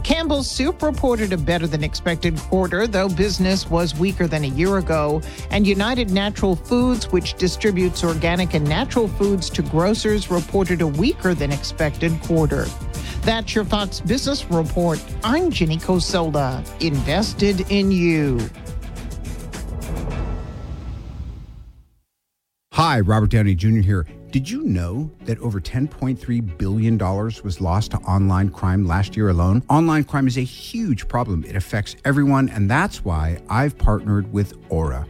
Campbell's Soup reported a better than expected quarter, though business was weaker than a year ago. And United Natural Foods, which distributes organic and natural foods to grocers, reported a weaker than expected quarter. That's your Fox Business Report. I'm Ginny Cosola, invested in you. Hi, Robert Downey Jr. here. Did you know that over $10.3 billion was lost to online crime last year alone? Online crime is a huge problem. It affects everyone, and that's why I've partnered with Aura.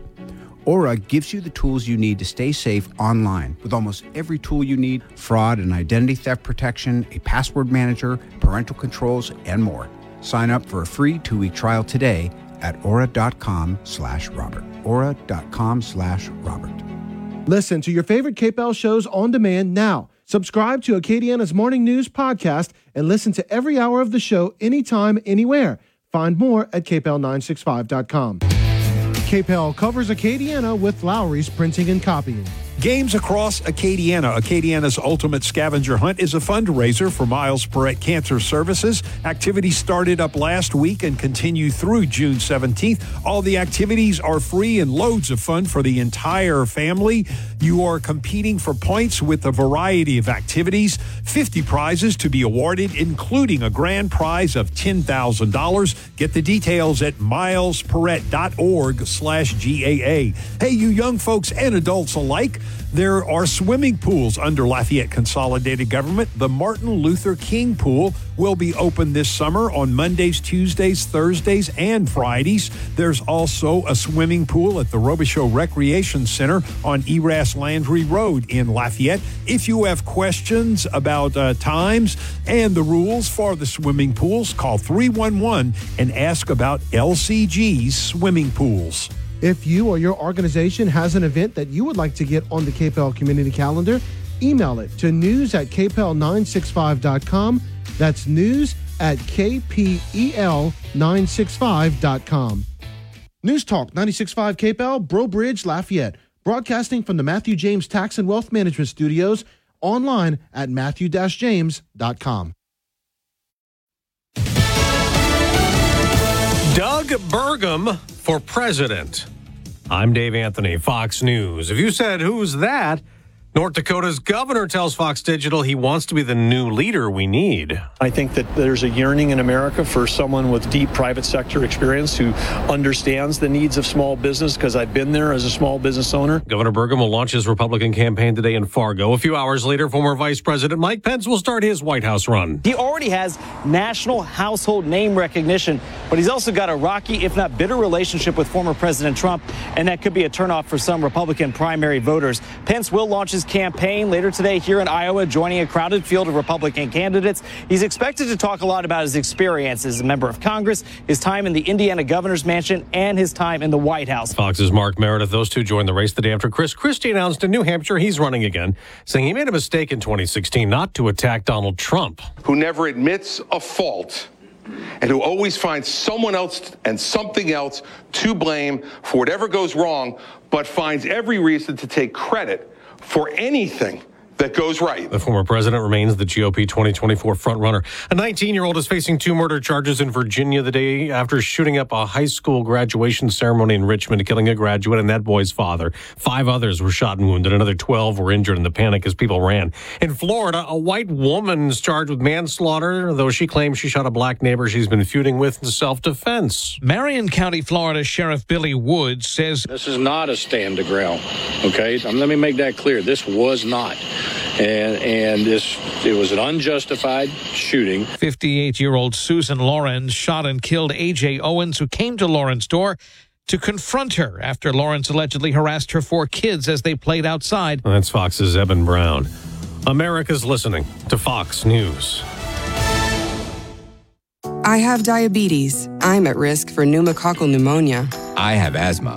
Aura gives you the tools you need to stay safe online with almost every tool you need fraud and identity theft protection, a password manager, parental controls, and more. Sign up for a free two week trial today at aura.com slash Robert. Aura.com slash Robert. Listen to your favorite KPEL shows on demand now. Subscribe to Acadiana's Morning News podcast and listen to every hour of the show anytime, anywhere. Find more at kpel965.com. KPEL covers Acadiana with Lowry's Printing and Copying. Games Across Acadiana. Acadiana's Ultimate Scavenger Hunt is a fundraiser for Miles Perret Cancer Services. Activities started up last week and continue through June 17th. All the activities are free and loads of fun for the entire family. You are competing for points with a variety of activities, 50 prizes to be awarded, including a grand prize of $10,000. Get the details at milesperret.org slash GAA. Hey, you young folks and adults alike, there are swimming pools under Lafayette Consolidated Government. The Martin Luther King Pool will be open this summer on Mondays, Tuesdays, Thursdays, and Fridays. There's also a swimming pool at the Robichaux Recreation Center on Eraste Landry Road in Lafayette. If you have questions about uh, times and the rules for the swimming pools, call 311 and ask about LCG's swimming pools. If you or your organization has an event that you would like to get on the KPEL community calendar, email it to news at kpel965.com. That's news at E kpel965.com. News Talk 96.5 KPEL, Breaux Bridge, Lafayette. Broadcasting from the Matthew James Tax and Wealth Management Studios online at matthew-james.com. Doug Burgum for president. I'm Dave Anthony, Fox News. If you said, Who's that? North Dakota's governor tells Fox Digital he wants to be the new leader we need. I think that there's a yearning in America for someone with deep private sector experience who understands the needs of small business because I've been there as a small business owner. Governor Burgum will launch his Republican campaign today in Fargo. A few hours later, former Vice President Mike Pence will start his White House run. He already has national household name recognition, but he's also got a rocky, if not bitter, relationship with former President Trump, and that could be a turnoff for some Republican primary voters. Pence will launch his campaign later today here in Iowa, joining a crowded field of Republican candidates. He's expected to talk a lot about his experience as a member of Congress, his time in the Indiana governor's mansion, and his time in the White House. Fox's Mark Meredith, those two joined the race the day after Chris Christie announced in New Hampshire he's running again, saying he made a mistake in 2016 not to attack Donald Trump. who never admits a fault and who always finds someone else and something else to blame for whatever goes wrong, but finds every reason to take credit for anything that goes right. The former president remains the GOP 2024 frontrunner. A 19 year old is facing two murder charges in Virginia the day after shooting up a high school graduation ceremony in Richmond, killing a graduate and that boy's father. Five others were shot and wounded. Another 12 were injured in the panic as people ran. In Florida, a white woman is charged with manslaughter, though she claims she shot a black neighbor she's been feuding with in self defense. Marion County, Florida Sheriff Billy Woods says This is not a stand to ground. Okay, Um, let me make that clear. This was not, and and this it was an unjustified shooting. 58 year old Susan Lorincz shot and killed A.J. Owens, who came to Lorincz's door to confront her after Lorincz allegedly harassed her four kids as they played outside. That's Fox's Eben Brown. America's listening to Fox News. I have diabetes. I'm at risk for pneumococcal pneumonia. I have asthma.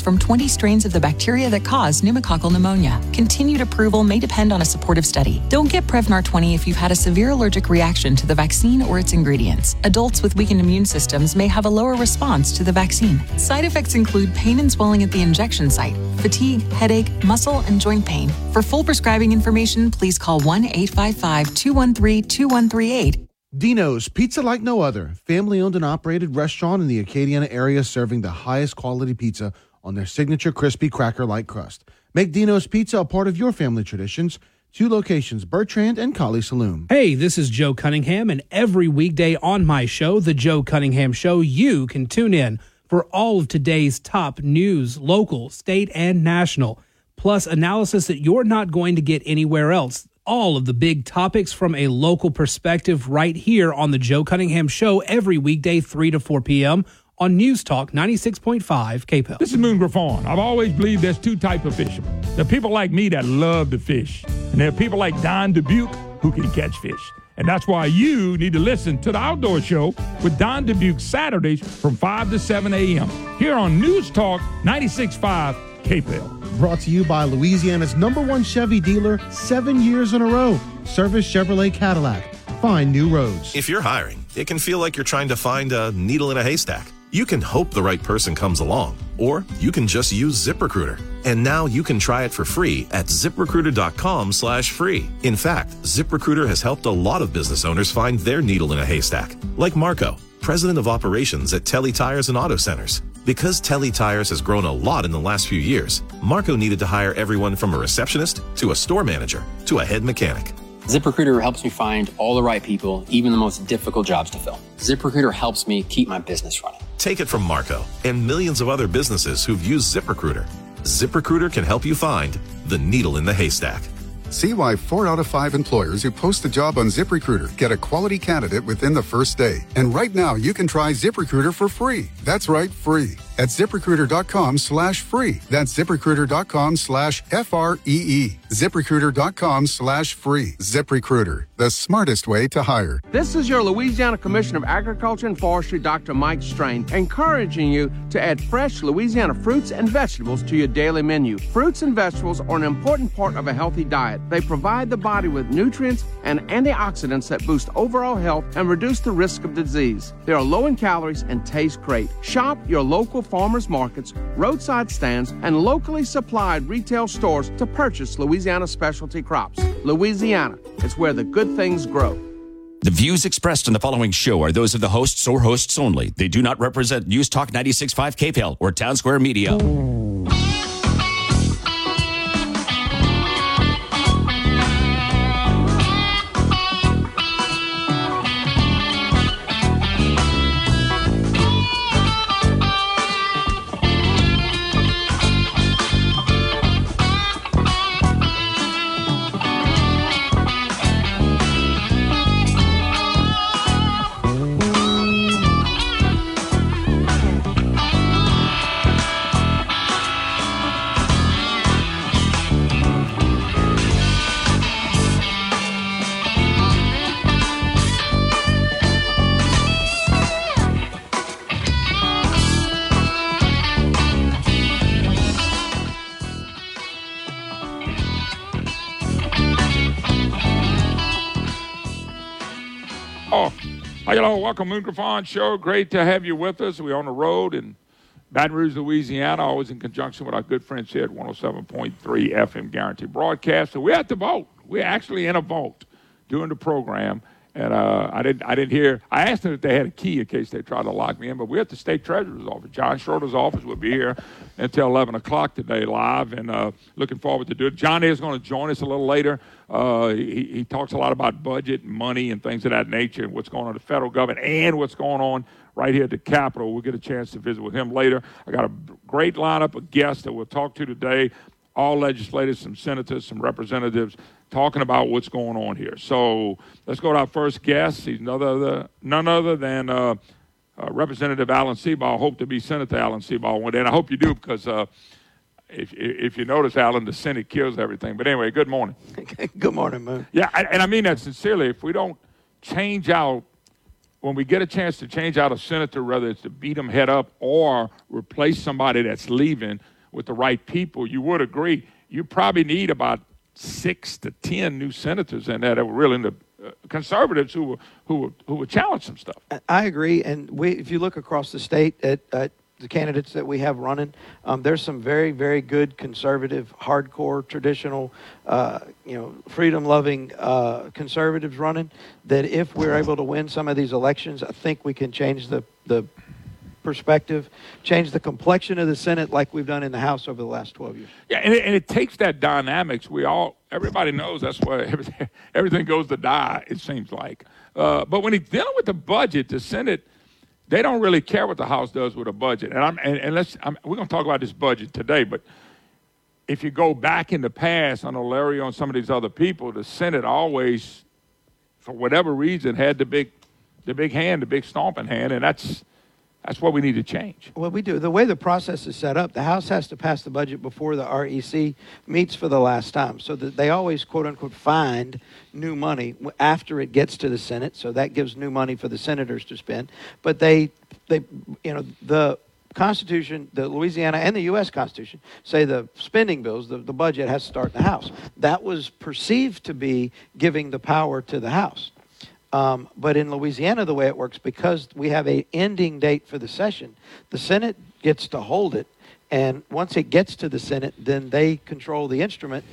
from 20 strains of the bacteria that cause pneumococcal pneumonia. Continued approval may depend on a supportive study. Don't get Prevnar 20 if you've had a severe allergic reaction to the vaccine or its ingredients. Adults with weakened immune systems may have a lower response to the vaccine. Side effects include pain and swelling at the injection site, fatigue, headache, muscle, and joint pain. For full prescribing information, please call 1 855 213 2138 Dino's Pizza Like No Other, family owned and operated restaurant in the Acadiana area serving the highest quality pizza on their signature crispy cracker like crust. Make Dino's Pizza a part of your family traditions. Two locations, Bertrand and Kaliste Saloom. Hey, this is Joe Cunningham, and every weekday on my show, The Joe Cunningham Show, you can tune in for all of today's top news, local, state, and national, plus analysis that you're not going to get anywhere else. All of the big topics from a local perspective right here on The Joe Cunningham Show every weekday, 3 to 4 p.m. on News Talk 96.5 KPEL. This is Moon Griffon. I've always believed there's two type of fishermen. There are people like me that love to fish, and there are people like Don Dubuc who can catch fish. And that's why you need to listen to the Outdoor Show with Don Dubuc Saturdays from 5 to 7 a.m. here on News Talk 96.5 KPEL. Brought to you by Louisiana's number one Chevy dealer, seven years in a row. Service Chevrolet Cadillac. Find new roads. If you're hiring, it can feel like you're trying to find a needle in a haystack. You can hope the right person comes along, or you can just use ZipRecruiter. And now you can try it for free at ziprecruiter.com slash free. In fact, ZipRecruiter has helped a lot of business owners find their needle in a haystack, like Marco, president of operations at Telle Tires and Auto Centers. Because Telle Tires has grown a lot in the last few years, Marco needed to hire everyone from a receptionist to a store manager to a head mechanic. ZipRecruiter helps me find all the right people, even the most difficult jobs to fill. ZipRecruiter helps me keep my business running. Take it from Marco and millions of other businesses who've used ZipRecruiter. ZipRecruiter can help you find the needle in the haystack. See why four out of five employers who post a job on ZipRecruiter get a quality candidate within the first day. And right now, you can try ZipRecruiter for free. That's right, free. At ziprecruiter.com slash free. That's ziprecruiter.com slash F R E E. ZipRecruiter.com slash free. ZipRecruiter, the smartest way to hire. This is your Louisiana Commissioner of Agriculture and Forestry, Dr. Mike Strain, encouraging you to add fresh Louisiana fruits and vegetables to your daily menu. Fruits and vegetables are an important part of a healthy diet. They provide the body with nutrients and antioxidants that boost overall health and reduce the risk of disease. They are low in calories and taste great. Shop your local farmers markets, roadside stands, and locally supplied retail stores to purchase Louisiana specialty crops. Louisiana, it's where the good things grow. The views expressed in the following show are those of the hosts or hosts only. They do not represent News Talk 96.5 KPEL or Town Square Media. Welcome Moon Show. Great to have you with us. We're on the road in Baton Rouge, Louisiana, always in conjunction with our good friends here at 107.3 FM Guaranty Broadcast. So we're at the vault. We're actually in a vault doing the program. And uh, I didn't, I didn't hear. I asked them if they had a key in case they tried to lock me in. But we're at the state treasurer's office. John Schroder's office will be here until 11 o'clock today, live, and uh, looking forward to do it. John is going to join us a little later. Uh, he, he talks a lot about budget and money and things of that nature, and what's going on in the federal government and what's going on right here at the Capitol. We'll get a chance to visit with him later. I got a great lineup of guests that we'll talk to today. All legislators, some senators, some representatives, talking about what's going on here. So let's go to our first guest. He's none other, none other than uh, uh, Representative Alan Seabaugh. Hope to be Senator Alan Seabaugh one day, and I hope you do because uh, if if you notice, Alan, the Senate kills everything. But anyway, good morning. [laughs] Good morning, Moon. Yeah, I, and I mean that sincerely. If we don't change out, when we get a chance to change out a senator, whether it's to beat him head up or replace somebody that's leaving with the right people, you would agree you probably need about six to ten new senators in there that were really into uh, conservatives who were who were who would challenge some stuff. I agree, and we, if you look across the state at, at the candidates that we have running, um, there's some very, very good conservative, hardcore, traditional, uh, you know, freedom-loving uh, conservatives running. That if we're able to win some of these elections, I think we can change the the perspective, change the complexion of the Senate like we've done in the House over the last 12 years. Yeah, and it, and it takes that dynamics. We all, everybody knows that's why everything, [laughs] everything goes to die. It seems like. Uh, but when he's dealing with the budget, the Senate, they don't really care what the House does with a budget. And I'm and, and let's I'm, we're going to talk about this budget today, but if you go back in the past, on Larry on some of these other people, the Senate always, for whatever reason, had the big, the big hand, the big stomping hand, and that's That's what we need to change. Well, we do. The way the process is set up, the House has to pass the budget before the REC meets for the last time. So that they always, quote unquote, find new money after it gets to the Senate. So that gives new money for the senators to spend. But they, they, you know, the Constitution, the Louisiana and the U.S. Constitution say the spending bills, the, the budget has to start in the House. That was perceived to be giving the power to the House. Um, but in Louisiana, the way it works, because we have a ending date for the session, the Senate gets to hold it, and once it gets to the Senate, then they control the instrument.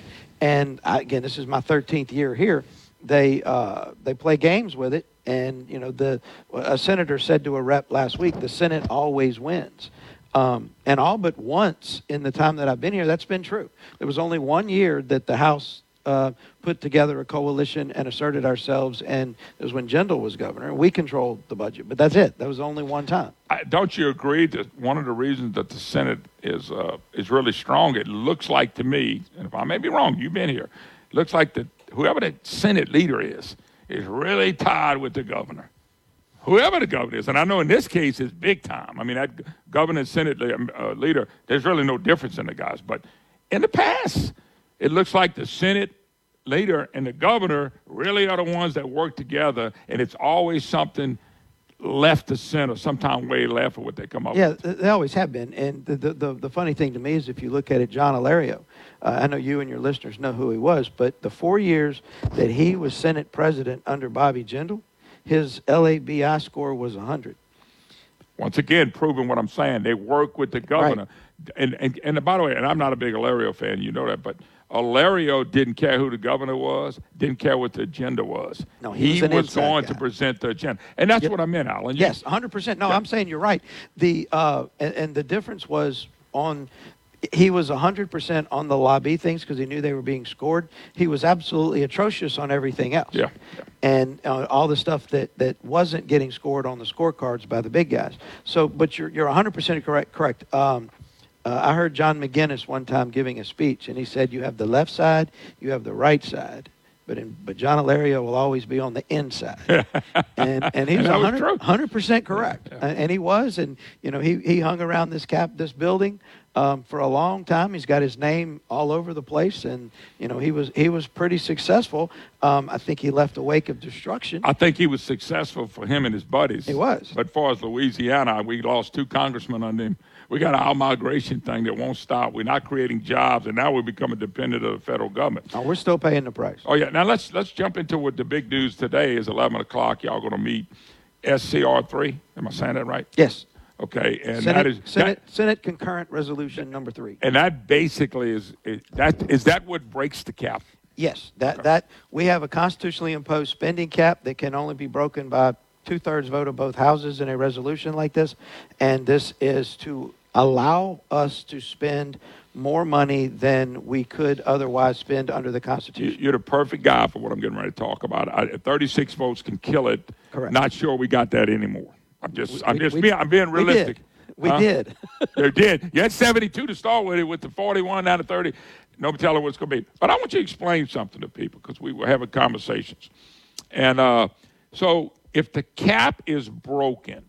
And I, again, this is my 13th year here. They uh, they play games with it, and you know the a senator said to a rep last week, the Senate always wins. Um, and all but once in the time that I've been here, that's been true. There was only one year that the House uh, put together a coalition and asserted ourselves, and it was when Jindal was governor. We controlled the budget, but that's it. That was only one time. I, don't you agree that one of the reasons that the Senate is uh, is really strong? It looks like to me, and if I may be wrong, you've been here. It looks like that whoever the Senate leader is is really tied with the governor. Whoever the governor is, and I know in this case it's big time. I mean, that governor and Senate uh, leader, there's really no difference in the guys. But in the past, it looks like the Senate leader and the governor really are the ones that work together, and it's always something left to center, sometime way left, or what they come up Yeah, with. th- they always have been. And the, the, the, the funny thing to me is if you look at it, John Alario, uh, I know you and your listeners know who he was, but the four years that he was Senate president under Bobby Jindal, his LABI score was 100. Once again, proving what I'm saying. They work with the governor. And, and and by the way, and I'm not a big Alario fan, you know that, but Alario didn't care who the governor was, didn't care what the agenda was. No, he was an inside going guy. to present the agenda, and that's what I meant, Alan. You- Yes, 100%. No, I'm saying you're right. The uh, and, and the difference was on he was 100% on the lobby things because he knew they were being scored. He was absolutely atrocious on everything else. Yeah. And uh, all the stuff that, that wasn't getting scored on the scorecards by the big guys. So, but you're, you're 100% correct. correct. Um, uh, I heard John McGinnis one time giving a speech, and he said, You have the left side, you have the right side. But, in, but John Alario will always be on the inside, [laughs] and and he was, And 100 percent correct, Uh, and he was, and you know he he hung around this cap this building um, for a long time. He's got his name all over the place, and you know he was he was pretty successful. Um, I think he left a wake of destruction. I think he was successful for him and his buddies. He was. But as far as Louisiana, we lost two congressmen under him. We got our migration thing that won't stop. We're not creating jobs, and now we're becoming dependent of the federal government. Oh, we're still paying the price. Oh yeah. Now let's let's jump into what the big news today is. Eleven o'clock. Y'all going to meet SCR three. Am I saying that right? Yes. Okay. And Senate, that is Senate, Senate concurrent resolution number three. and that basically is, is that is that what breaks the cap? Yes, that that we have a constitutionally imposed spending cap that can only be broken by two thirds vote of both houses in a resolution like this, and this is to allow us to spend more money than we could otherwise spend under the Constitution. you're the perfect guy for what I'm getting ready to talk about. I, 36 votes can kill it. Correct. Not sure we got that anymore. I'm just, We- I'm just, we- being, I'm being realistic. we did. We Huh? did. [laughs] you did. You had 72 to start with it, with the 41 down to 30. Nobody telling what it's going to be. But I want you to explain something to people because we were having conversations. And uh, so if the cap is broken,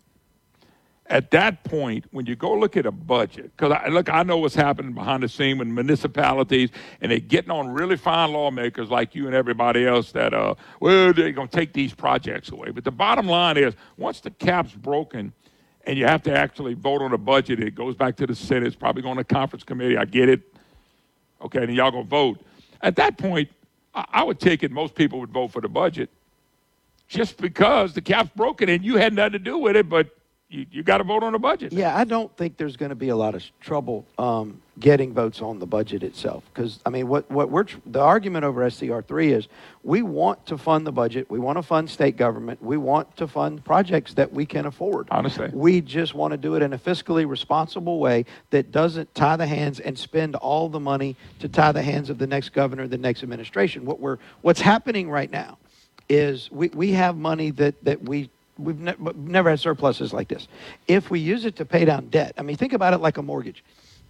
at that point, when you go look at a budget, because I, look, I know what's happening behind the scene with municipalities, and they're getting on really fine lawmakers like you and everybody else that, uh, well, they're going to take these projects away. But the bottom line is, once the cap's broken, and you have to actually vote on a budget, it goes back to the Senate. It's probably going to conference committee. I get it. Okay, then y'all gonna vote. At that point, I, I would take it. Most people would vote for the budget, just because the cap's broken and you had nothing to do with it. But you, you got to vote on the budget. Yeah, I don't think there's going to be a lot of trouble um, getting votes on the budget itself. Because I mean, what what we're tr- the argument over SCR three is we want to fund the budget, we want to fund state government, we want to fund projects that we can afford. Honestly, we just want to do it in a fiscally responsible way that doesn't tie the hands and spend all the money to tie the hands of the next governor, the next administration. What we're what's happening right now is we, we have money that, that we we've ne- never had surpluses like this. If we use it to pay down debt, I mean, think about it like a mortgage.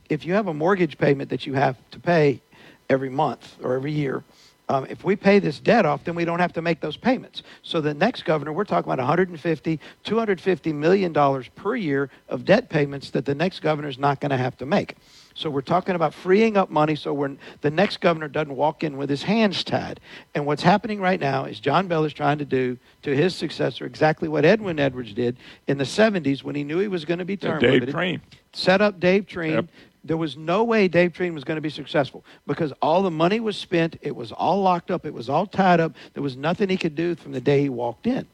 If you have a mortgage payment that you have to pay every month or every year, Um, if we pay this debt off, then we don't have to make those payments. So the next governor, we're talking about 150, 250 million dollars per year of debt payments that the next governor is not going to have to make. So we're talking about freeing up money so when the next governor doesn't walk in with his hands tied. And what's happening right now is John Bell is trying to do to his successor exactly what Edwin Edwards did in the 70s when he knew he was going to be term Dave limited. Treen. Set up Dave Treen. There was no way Dave Treen was going to be successful because all the money was spent. It was all locked up. It was all tied up. There was nothing he could do from the day he walked in.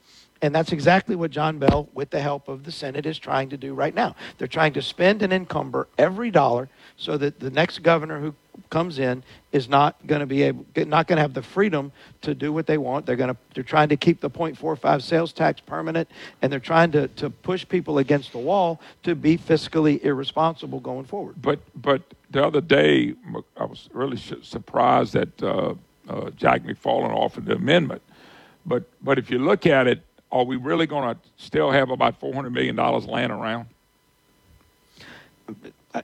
And that's exactly what John Bell, with the help of the Senate, is trying to do right now. They're trying to spend and encumber every dollar so that the next governor who comes in is not going to be able, not going to have the freedom to do what they want. They're going to, they're trying to keep the 0.45 sales tax permanent, and they're trying to, to push people against the wall to be fiscally irresponsible going forward. But but the other day, I was really surprised that uh, uh, Jack McFarland offered the amendment. But but if you look at it, are we really going to still have about four hundred million dollars laying around?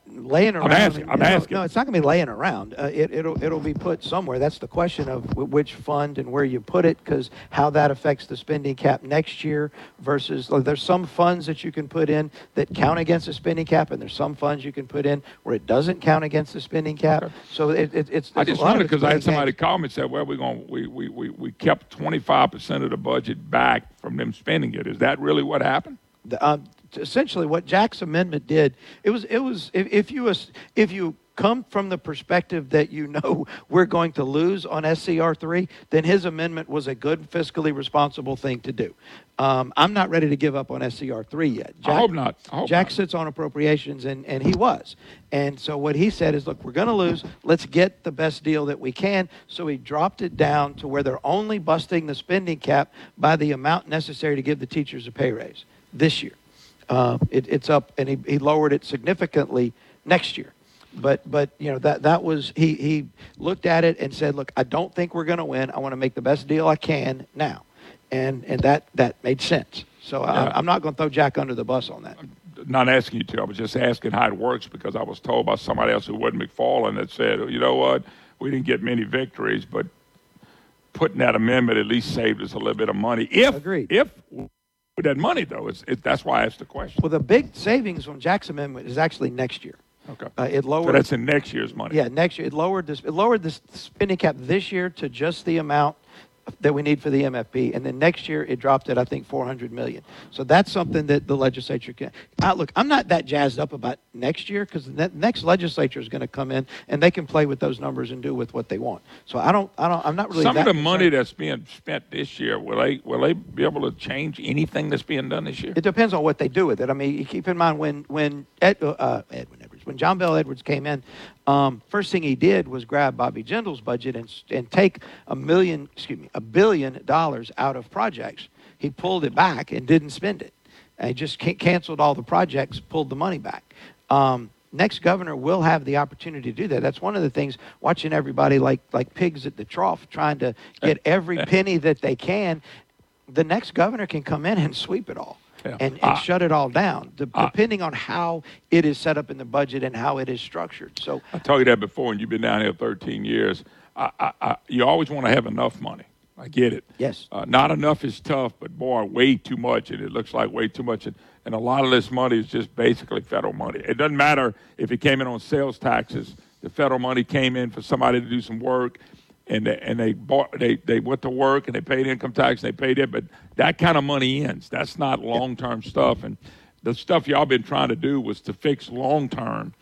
Laying around. I'm asking- I'm no, asking. No, it's not going to be laying around. Uh, it, it'll it'll be put somewhere. That's the question of w- which fund and where you put it, because how that affects the spending cap next year versus like, there's some funds that you can put in that count against the spending cap, and there's some funds you can put in where it doesn't count against the spending cap. So it, it, it's I just wondered because I had somebody call me and said, "Well, we're going we we we we kept twenty five percent of the budget back from them spending it. Is that really what happened? the, um, essentially what Jack's amendment did, it was it was if, if you if you come from the perspective that you [laughs] know we're going to lose on SCR three, then his amendment was a good fiscally responsible thing to do. Um, I'm not ready to give up on SCR three yet. Jack, I hope not. I hope Jack sits on appropriations, and, and he was. And so what he said is, look, we're going to lose. Let's get the best deal that we can. So he dropped it down to where they're only busting the spending cap by the amount necessary to give the teachers a pay raise this year. Uh, it, it's up, and he, he lowered it significantly next year. But but you know that that was he he looked at it and said, look, I don't think we're going to win. I want to make the best deal I can now, and and that that made sense. So Yeah. I, I'm not going to throw Jack under the bus on that. Not asking you to. I was just asking how it works because I was told by somebody else who wasn't McFarland that said, "You know what? We didn't get many victories, but putting that amendment at least saved us a little bit of money. If if with that money though, it's it, that's why I asked the question. Well, the big savings from Jack's amendment is actually next year. Okay. Uh, it lowered. So that's in next year's money. Yeah, next year it lowered this. It lowered the spending cap this year to just the amount that we need for the MFP, and then next year it dropped at I think 400 million. So that's something that the legislature can. Uh, look, I'm not that jazzed up about next year because the next legislature is going to come in and they can play with those numbers and do with what they want. So I don't. I don't. I'm not really. Some of the money that's being spent this year, will they will they be able to change anything that's being done this year? It depends on what they do with it. I mean, keep in mind when when Ed, uh, Edwin Edwards, when John Bell Edwards came in, um, first thing he did was grab Bobby Jindal's budget and and take a million, excuse me, a billion dollars out of projects. He pulled it back and didn't spend it. And he just ca- canceled all the projects, pulled the money back. Um, next governor will have the opportunity to do that. That's one of the things. Watching everybody like like pigs at the trough, trying to get [laughs] every penny that they can. The next governor can come in and sweep it all Yeah. and, and Ah. shut it all down, de- depending on how it is set up in the budget and how it is structured. So I told you that before, and you've been down here 13 years. I, I, I, you always want to have enough money. I get it. Yes. Uh, not enough is tough, but boy, way too much, and it looks like way too much. And, and a lot of this money is just basically federal money. It doesn't matter if it came in on sales taxes. The federal money came in for somebody to do some work, and they, and they bought they they went to work and they paid income tax and they paid it. But that kind of money ends. That's not long term stuff. And the stuff y'all been trying to do was to fix long term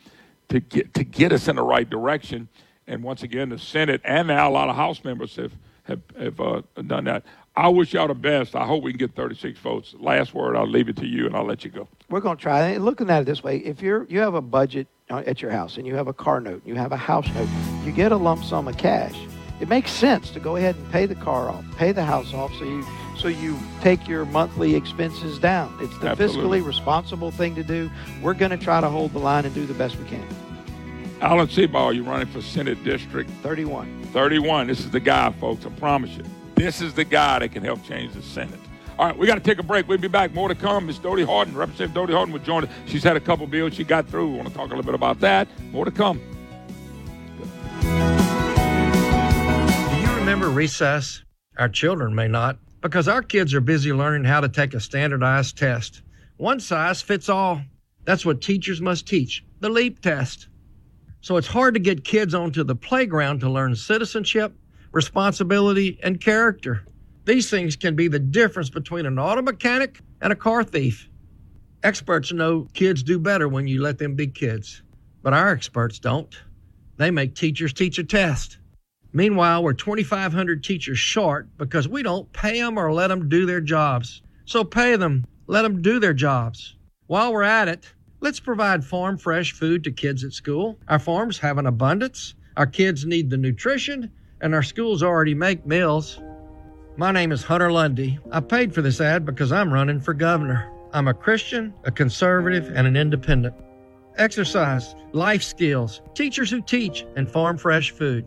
to get to get us in the right direction. And once again, the Senate and now a lot of House members have have, have uh, done that. I wish y'all the best. I hope we can get 36 votes. Last word. I'll leave it to you, and I'll let you go. we're going to try. And looking at it this way, if you're you have a budget uh, at your house and you have a car note, and you have a house note, you get a lump sum of cash. It makes sense to go ahead and pay the car off, pay the house off, so you so you take your monthly expenses down. It's the Absolutely. fiscally responsible thing to do. We're going to try to hold the line and do the best we can. Alan Seabaugh, you're running for Senate District 31. 31. This is the guy, folks. I promise you. This is the guy that can help change the Senate. All right, we got to take a break. We'll be back. More to come. Miss Dodie Horton, Representative Dodie Horton, will join us. She's had a couple bills she got through. We want to talk a little bit about that. More to come. Remember recess? Our children may not, because our kids are busy learning how to take a standardized test. One size fits all. That's what teachers must teach the LEAP test. So it's hard to get kids onto the playground to learn citizenship, responsibility, and character. These things can be the difference between an auto mechanic and a car thief. Experts know kids do better when you let them be kids, but our experts don't. They make teachers teach a test. Meanwhile, we're 2,500 teachers short because we don't pay them or let them do their jobs. So pay them, let them do their jobs. While we're at it, let's provide farm fresh food to kids at school. Our farms have an abundance, our kids need the nutrition, and our schools already make meals. My name is Hunter Lundy. I paid for this ad because I'm running for governor. I'm a Christian, a conservative, and an independent. Exercise, life skills, teachers who teach, and farm fresh food.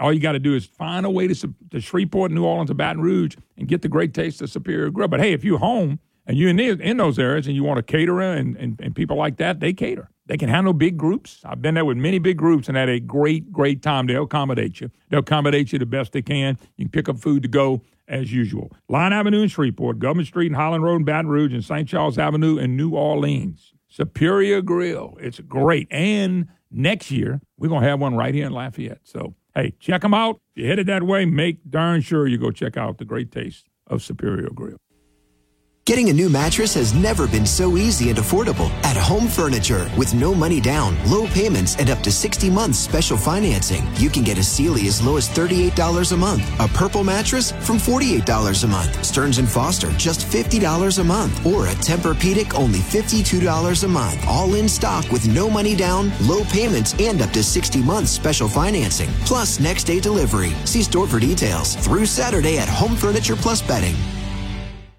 All you got to do is find a way to, to Shreveport, New Orleans, or Baton Rouge and get the great taste of Superior Grill. But hey, if you're home and you're in, the, in those areas and you want a caterer and, and, and people like that, they cater. They can handle big groups. I've been there with many big groups and had a great, great time. They'll accommodate you. They'll accommodate you the best they can. You can pick up food to go as usual. Line Avenue in Shreveport, Government Street and Highland Road in Baton Rouge, and St. Charles Avenue in New Orleans. Superior Grill. It's great. And next year, we're going to have one right here in Lafayette. So, hey, check them out. If you're headed that way, make darn sure you go check out the great taste of Superior Grill. Getting a new mattress has never been so easy and affordable at Home Furniture. With no money down, low payments, and up to 60 months special financing, you can get a Sealy as low as $38 a month, a Purple mattress from $48 a month, Stearns & Foster just $50 a month, or a Tempur-Pedic only $52 a month. All in stock with no money down, low payments, and up to 60 months special financing. Plus next day delivery. See store for details. Through Saturday at Home Furniture Plus Bedding.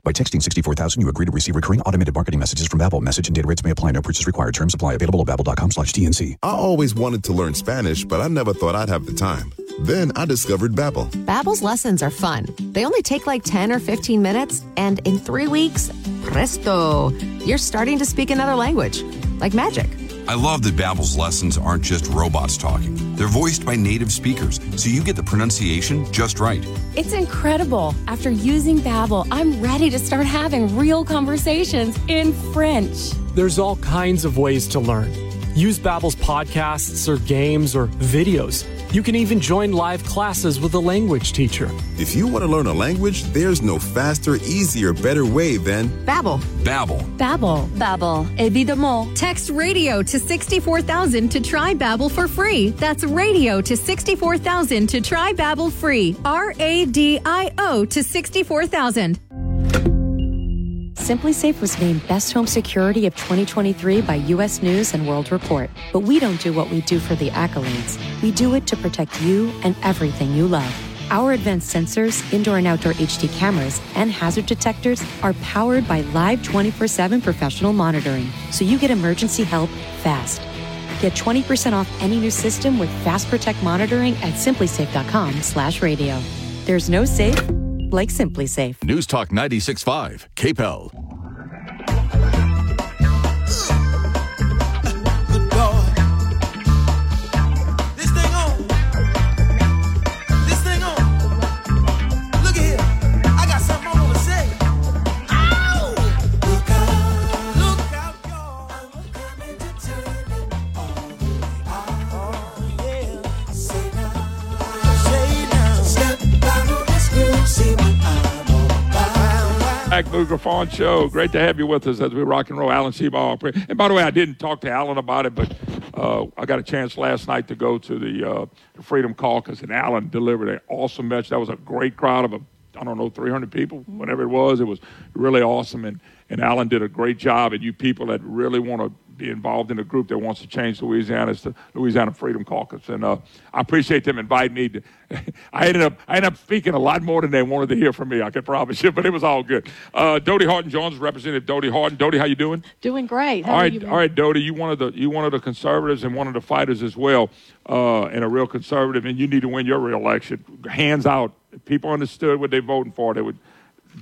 By texting 64000, you agree to receive recurring automated marketing messages from Babbel. Message and data rates may apply. No purchase required. Terms apply. Available at babbel.com slash TNC. I always wanted to learn Spanish, but I never thought I'd have the time. Then I discovered Babbel. Babbel's lessons are fun. They only take like 10 or 15 minutes, and in three weeks, presto, you're starting to speak another language. Like magic. I love that Babbel's lessons aren't just robots talking. They're voiced by native speakers, so you get the pronunciation just right. It's incredible. After using Babbel, I'm ready to start having real conversations in French. There's all kinds of ways to learn. Use Babbel's podcasts or games or videos. You can even join live classes with a language teacher. If you want to learn a language, there's no faster, easier, better way than Babbel. Babbel. Babbel. Babbel. Évidemment. Text radio to 64000 to try Babbel for free. That's radio to 64000 to try Babbel free. R A D I O to 64000. SimpliSafe was named Best Home Security of 2023 by U.S. News and World Report. But we don't do what we do for the accolades. We do it to protect you and everything you love. Our advanced sensors, indoor and outdoor HD cameras, and hazard detectors are powered by live 24 7 professional monitoring, so you get emergency help fast. Get 20% off any new system with Fast Protect monitoring at simplisafe.com slash radio. There's no safe like SimpliSafe. News Talk 96.5, KPEL. Moon Griffon Show. Great to have you with us as we rock and roll. Alan Seabaugh. And by the way, I didn't talk to Alan about it, but uh, I got a chance last night to go to the, uh, the Freedom Caucus, and Alan delivered an awesome message. That was a great crowd of, a, I don't know, 300 people, whatever it was. It was really awesome, and, and Alan did a great job. And you people that really want to be involved in a group that wants to change Louisiana. It's the Louisiana Freedom Caucus, and uh, I appreciate them inviting me. To, [laughs] I ended up I ended up speaking a lot more than they wanted to hear from me. I can promise you, [laughs] but it was all good. Uh, Dodie Horton Jones, Representative Dodie Horton. Dodie, how you doing? Doing great. How all right, all right, Dodie. You one of the you one of the conservatives and one of the fighters as well, uh, and a real conservative, and you need to win your reelection. Hands out. If people understood what they're voting for, they would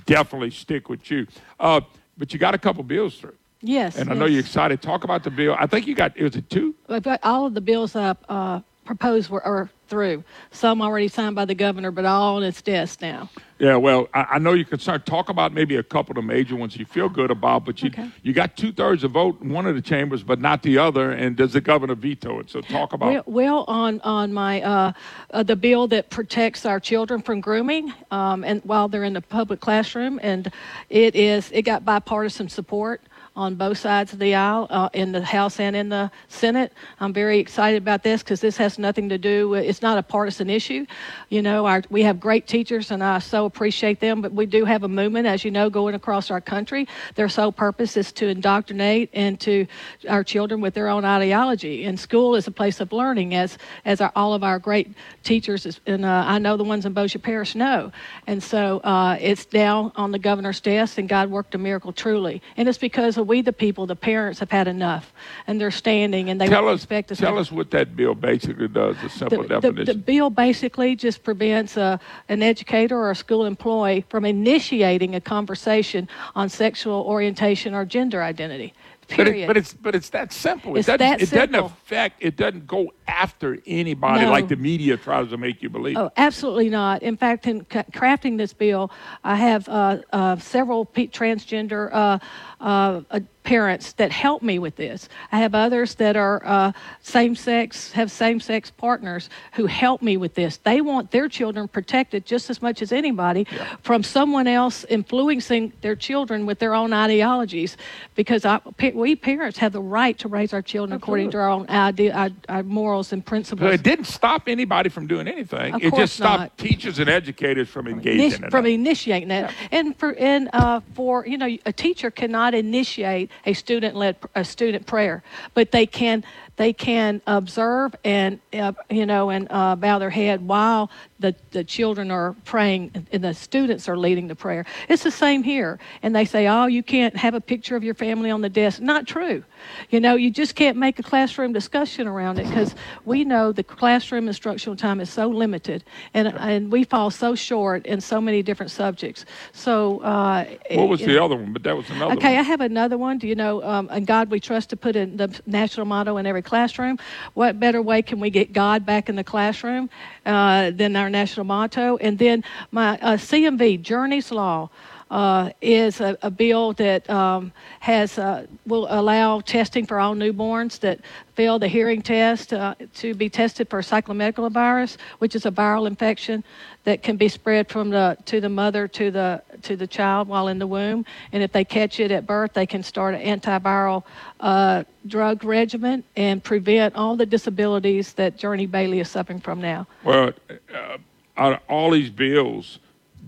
definitely stick with you. Uh, but you got a couple bills through. Yes. And I know you're excited. Talk about the bill. I think you got, was it two? All of the bills up uh, proposed were are through. Some already signed by the governor, but all on its desk now. Yeah, well, I, I know you're concerned. Talk about maybe a couple of the major ones you feel good about, but you you got two thirds of vote in one of the chambers, but not the other. And does the governor veto it? So talk about. Well, well on on my uh, uh, the bill that protects our children from grooming, um, and while they're in the public classroom, and it is it got bipartisan support on both sides of the aisle uh, in the House and in the Senate. I'm very excited about this because this has nothing to do with it's not a partisan issue. You know, our, we have great teachers and I so appreciate them, but we do have a movement, as you know, going across our country. Their sole purpose is to indoctrinate into our children with their own ideology. And school is a place of learning, as as our, all of our great teachers, is, and uh, I know the ones in Bossier Parish know. And so uh, it's down on the governor's desk, and God worked a miracle truly. And it's because of we, the people, the parents, have had enough, and they're standing, and they tell us, expect us. tell to- us what that bill basically does. The simple the, the, definition. the bill basically just prevents a, an educator or a school employee from initiating a conversation on sexual orientation or gender identity. But, it, but it's but it's that simple. It's it doesn't, that it doesn't affect. It doesn't go after anybody No. like the media tries to make you believe. Oh, absolutely not. In fact, in c- crafting this bill, I have uh, uh, several pe- transgender uh, uh, uh, parents that help me with this. I have others that are uh, same sex, have same sex partners who help me with this. They want their children protected just as much as anybody from someone else influencing their children with their own ideologies because I, we parents have the right to raise our children according to our own idea, our, our morals and principles. It didn't stop anybody from doing anything. Of it just stopped not. teachers and educators from engaging Initi- in it. from initiating that, and for and uh, for you know a teacher cannot initiate a student led a student prayer, but they can they can observe and uh, you know and uh, bow their head while the the children are praying and the students are leading the prayer. It's the same here, and they say, oh, you can't have a picture of your family on the desk. Not true. You know, you just can't make a classroom discussion around it because we know the classroom instructional time is so limited, and and we fall so short in so many different subjects. So, uh, what was the know- other one? But that was another Okay, one. I have another one. Do you know, um, and God we trust to put in the national motto in every classroom. What better way can we get God back in the classroom uh, than our national motto? And then my uh, CMV, Journey's Law. Uh, is a, a bill that um, has uh, will allow testing for all newborns that fail the hearing test uh, to be tested for cytomegalovirus, which is a viral infection that can be spread from the to the mother to the to the child while in the womb. And if they catch it at birth, they can start an antiviral uh, drug regimen and prevent all the disabilities that Journey Bailey is suffering from now. Well, uh, out of all these bills,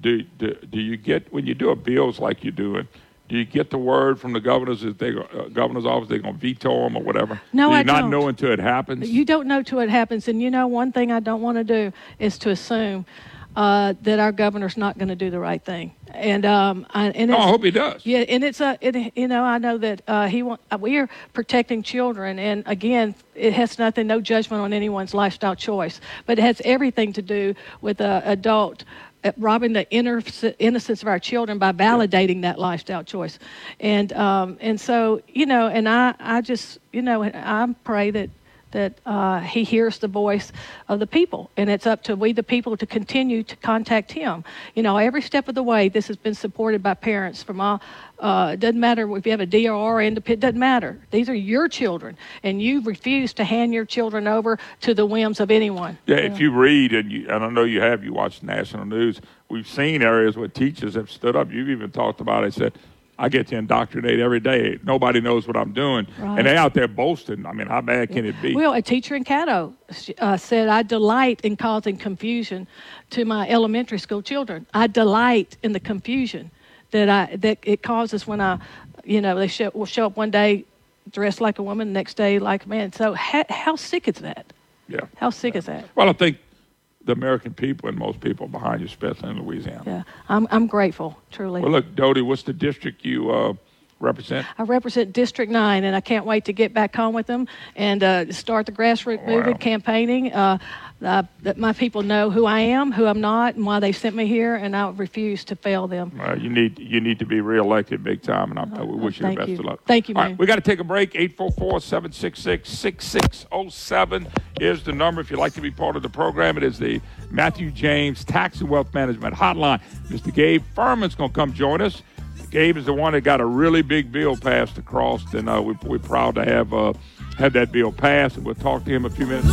do, do do you get when you do a bills like you're doing? Do you get the word from the governors that they uh, governor's office they're going to veto them or whatever? No, do you I not don't. know until it happens. You don't know till it happens. And you know, one thing I don't want to do is to assume uh, that our governor's not going to do the right thing. And um, I, and No, I hope he does. Yeah, and it's a, it, you know, I know that uh, he want uh, we are protecting children, and again, it has nothing, no judgment on anyone's lifestyle choice, but it has everything to do with uh, adult. uh, Robbing the inner innocence of our children by validating that lifestyle choice, and um, and so you know, and I I just you know I pray that that uh, he hears the voice of the people, and it's up to we, the people, to continue to contact him. You know, every step of the way, this has been supported by parents from all. Uh, it doesn't matter if you have a DRR independent. Doesn't matter. These are your children, and you refuse to hand your children over to the whims of anyone. Yeah, if you read and you, and I know you have, you watch national news. We've seen areas where teachers have stood up. You've even talked about it. Said, "I get to indoctrinate every day. Nobody knows what I'm doing," Right. and they out there boasting. I mean, how bad can it be? Well, a teacher in Caddo uh, said, I delight in causing confusion to my elementary school children. I delight in the confusion that I that it causes when I, you know, they show, will show up one day dressed like a woman, next day like a man. So how, how sick is that? Yeah. How sick is that? Well, I think the American people and most people behind you, especially in Louisiana. Yeah, I'm I'm grateful, truly. Well, look, Dodie, what's the district you uh, represent? I represent District 9, and I can't wait to get back home with them and uh, start the grassroots movement campaigning. Uh, uh, that my people know who I am, who I'm not, and why they sent me here, and I refuse to fail them. Uh, you need you need to be reelected big time, and I, we wish you the best you. of luck. Thank you, All man. right, we got to take a break. 844-766-6607 is the number if you'd like to be part of the program. It is the Matthew James Tax and Wealth Management Hotline. Mr. Gabe Firment's going to come join us. Gabe is the one that got a really big bill passed across, and uh, we, we're proud to have uh, have that bill passed. And we'll talk to him in a few minutes.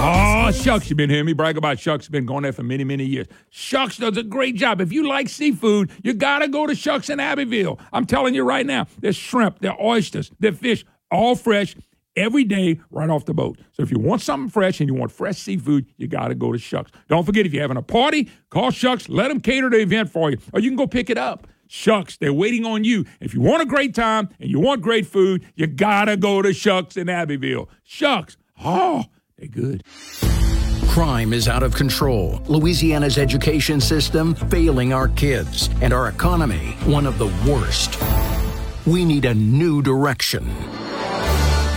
Oh, Shucks, you've been hearing me brag about Shucks. Been going there for many, many years. Shucks does a great job. If you like seafood, you got to go to Shucks in Abbeville. I'm telling you right now, there's shrimp, there's oysters, there's fish, all fresh every day right off the boat. So if you want something fresh and you want fresh seafood, you got to go to Shucks. Don't forget, if you're having a party, call Shucks. Let them cater the event for you, or you can go pick it up. Shucks, they're waiting on you. If you want a great time and you want great food, you got to go to Shucks in Abbeville. Shucks, oh, they're good. Crime is out of control. Louisiana's education system failing our kids, and our economy one of the worst. We need a new direction.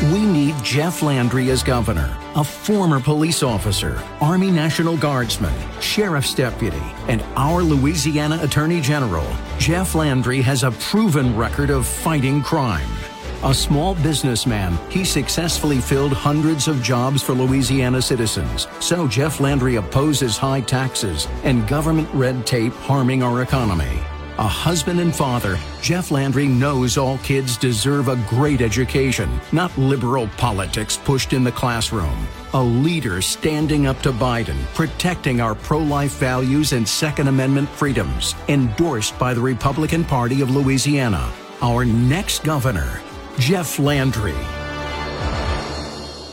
We need Jeff Landry as governor, a former police officer, Army National Guardsman, sheriff's deputy, and our Louisiana Attorney General. Jeff Landry has a proven record of fighting crime. A small businessman, he successfully filled hundreds of jobs for Louisiana citizens. So Jeff Landry opposes high taxes and government red tape harming our economy. A husband and father, Jeff Landry knows all kids deserve a great education, not liberal politics pushed in the classroom. A leader standing up to Biden, protecting our pro life values and Second Amendment freedoms, endorsed by the Republican Party of Louisiana. Our next governor, Jeff Landry.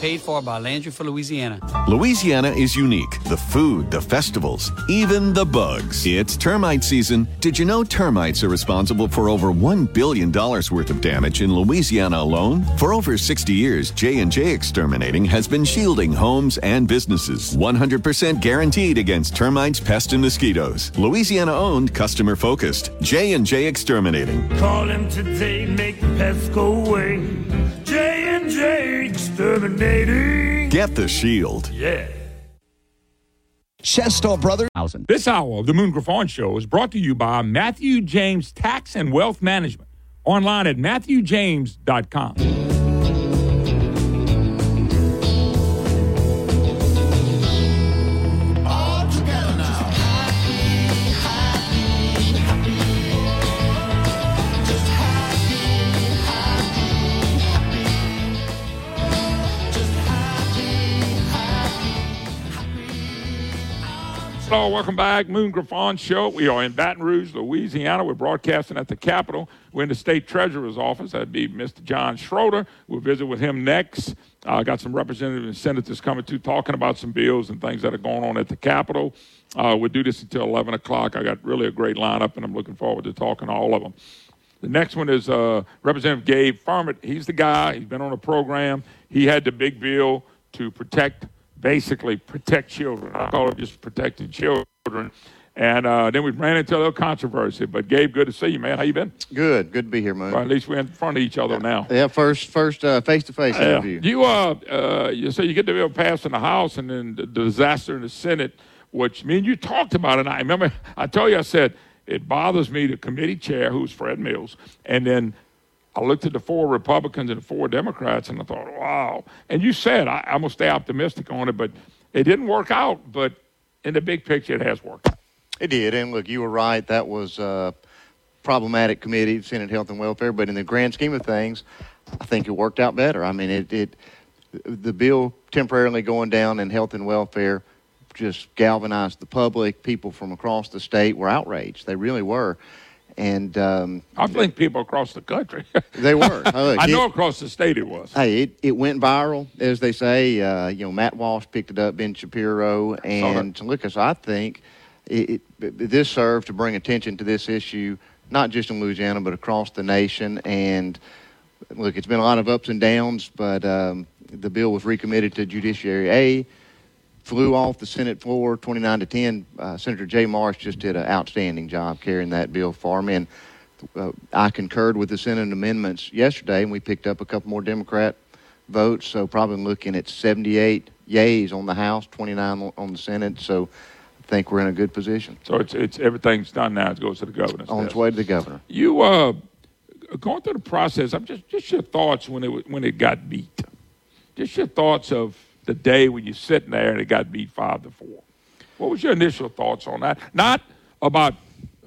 Paid for by Landry for Louisiana. Louisiana is unique. The food, the festivals, even the bugs. It's termite season. Did you know termites are responsible for over $1 billion worth of damage in Louisiana alone? For over 60 years, J&J Exterminating has been shielding homes and businesses. 100% guaranteed against termites, pests, and mosquitoes. Louisiana owned, customer focused. J&J Exterminating. Call him today, make the pests go away. J and J Exterminating. Get the shield. Yeah. Chesto Brothers. This hour of the Moon Griffon Show is brought to you by Matthew James Tax and Wealth Management. Online at matthewjames.com. Hello, welcome back. Moon Griffon Show. We are in Baton Rouge, Louisiana. We're broadcasting at the Capitol. We're in the state treasurer's office. That'd be Mr. John Schroder. We'll visit with him next. I uh, got some representatives and senators coming to talking about some bills and things that are going on at the Capitol. Uh, we'll do this until 11 o'clock. I got really a great lineup, and I'm looking forward to talking to all of them. The next one is uh, Representative Gabe Firment. He's the guy. He's been on a program. He had the big bill to protect basically protect children. I call it just protecting children. And uh, then we ran into a little controversy. But Gabe, good to see you, man. How you been? Good, good to be here, man. Well, at least we're in front of each other now. Yeah, first, first uh, face-to-face Yeah. interview. You uh, uh, you say you get to the bill passed in the House, and then the disaster in the Senate, which me and you talked about, and I remember I told you I said it bothers me the committee chair, who's Fred Mills, and then I looked at the four Republicans and the four Democrats, and I thought, wow. And you said I, I'm gonna stay optimistic on it, but it didn't work out. But in the big picture, it has worked. It did, and look, you were right. That was a problematic committee, Senate Health and Welfare. But in the grand scheme of things, I think it worked out better. I mean, it, it the bill temporarily going down in health and welfare just galvanized the public. People from across the state were outraged. They really were. And um, I think people across the country. [laughs] they were. [laughs] Look, I know it- across the state it was. Hey, it, it went viral, as they say. Uh, you know, Matt Walsh picked it up, Ben Shapiro, and Lucas. I think it, it, this served to bring attention to this issue, not just in Louisiana, but across the nation. And look, it's been a lot of ups and downs, but um, the bill was recommitted to Judiciary A. Flew off the Senate floor, 29 to 10. Uh, Senator Jay Marsh just did an outstanding job carrying that bill for me, and uh, I concurred with the Senate amendments yesterday, and we picked up a couple more Democrat votes. So probably looking at 78 yays on the House, 29 on- the Senate. So I think we're in a good position. So it's it's everything's done now. It goes to the governor's On its way to the governor. You uh, going through the process. I'm just just your thoughts when it when it got beat. Just your thoughts of the day when you're sitting there and it got beat five to four. What was your initial thoughts on that? Not about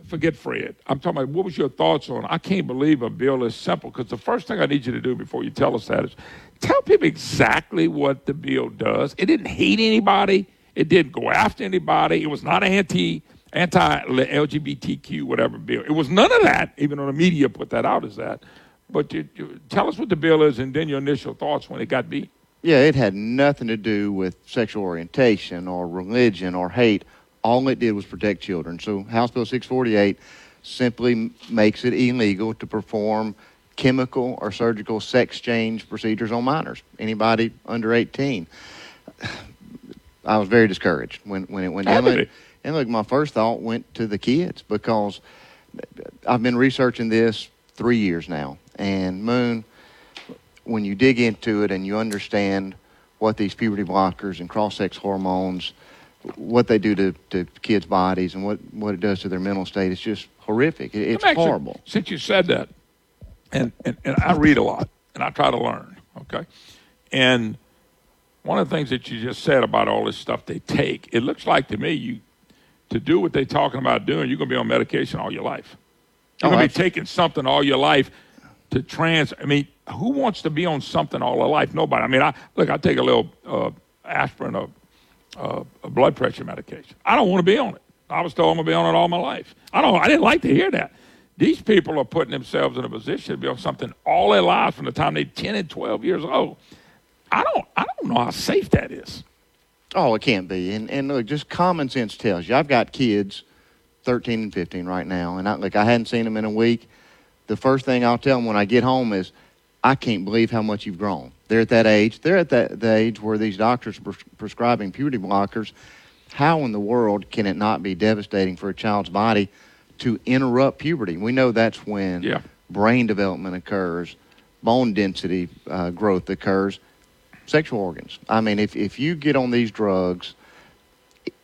forget Fred. I'm talking about what was your thoughts on? I can't believe a bill is simple because the first thing I need you to do before you tell us that is tell people exactly what the bill does. It didn't hate anybody. It didn't go after anybody. It was not anti anti LGBTQ whatever bill. It was none of that. Even though the media put that out as that. But you, you, tell us what the bill is and then your initial thoughts when it got beat. Yeah, it had nothing to do with sexual orientation or religion or hate. All it did was protect children. So House Bill 648 simply makes it illegal to perform chemical or surgical sex change procedures on minors, anybody under 18. I was very discouraged when, when it went down. And, and look, my first thought went to the kids because I've been researching this three years now. And Moon, when you dig into it and you understand what these puberty blockers and cross-sex hormones, what they do to, to kids' bodies and what, what it does to their mental state, it's just horrific. It, it's Let me ask you, horrible. since you said that, and, and, and I read a lot and I try to learn, okay? And one of the things that you just said about all this stuff they take, it looks like to me you to do what they're talking about doing, you're going to be on medication all your life. You're Oh, going to be taking something all your life to trans. I mean, who wants to be on something all their life? Nobody. I mean, I look. I take a little uh, aspirin, uh, a blood pressure medication. I don't want to be on it. I was told I'm to be on it all my life. I don't. I didn't like to hear that. These people are putting themselves in a position to be on something all their lives from the time they're 10 and 12 years old. I don't. I don't know how safe that is. Oh, it can't be. And and look, just common sense tells you. I've got kids, thirteen and fifteen right now, and I look, I hadn't seen them in a week. The first thing I'll tell them when I get home is, I can't believe how much you've grown. They're at that age. They're at that the age where these doctors are pres- prescribing puberty blockers. How in the world can it not be devastating for a child's body to interrupt puberty? We know that's when Yeah. brain development occurs, bone density uh, growth occurs, sexual organs. I mean, if, if you get on these drugs,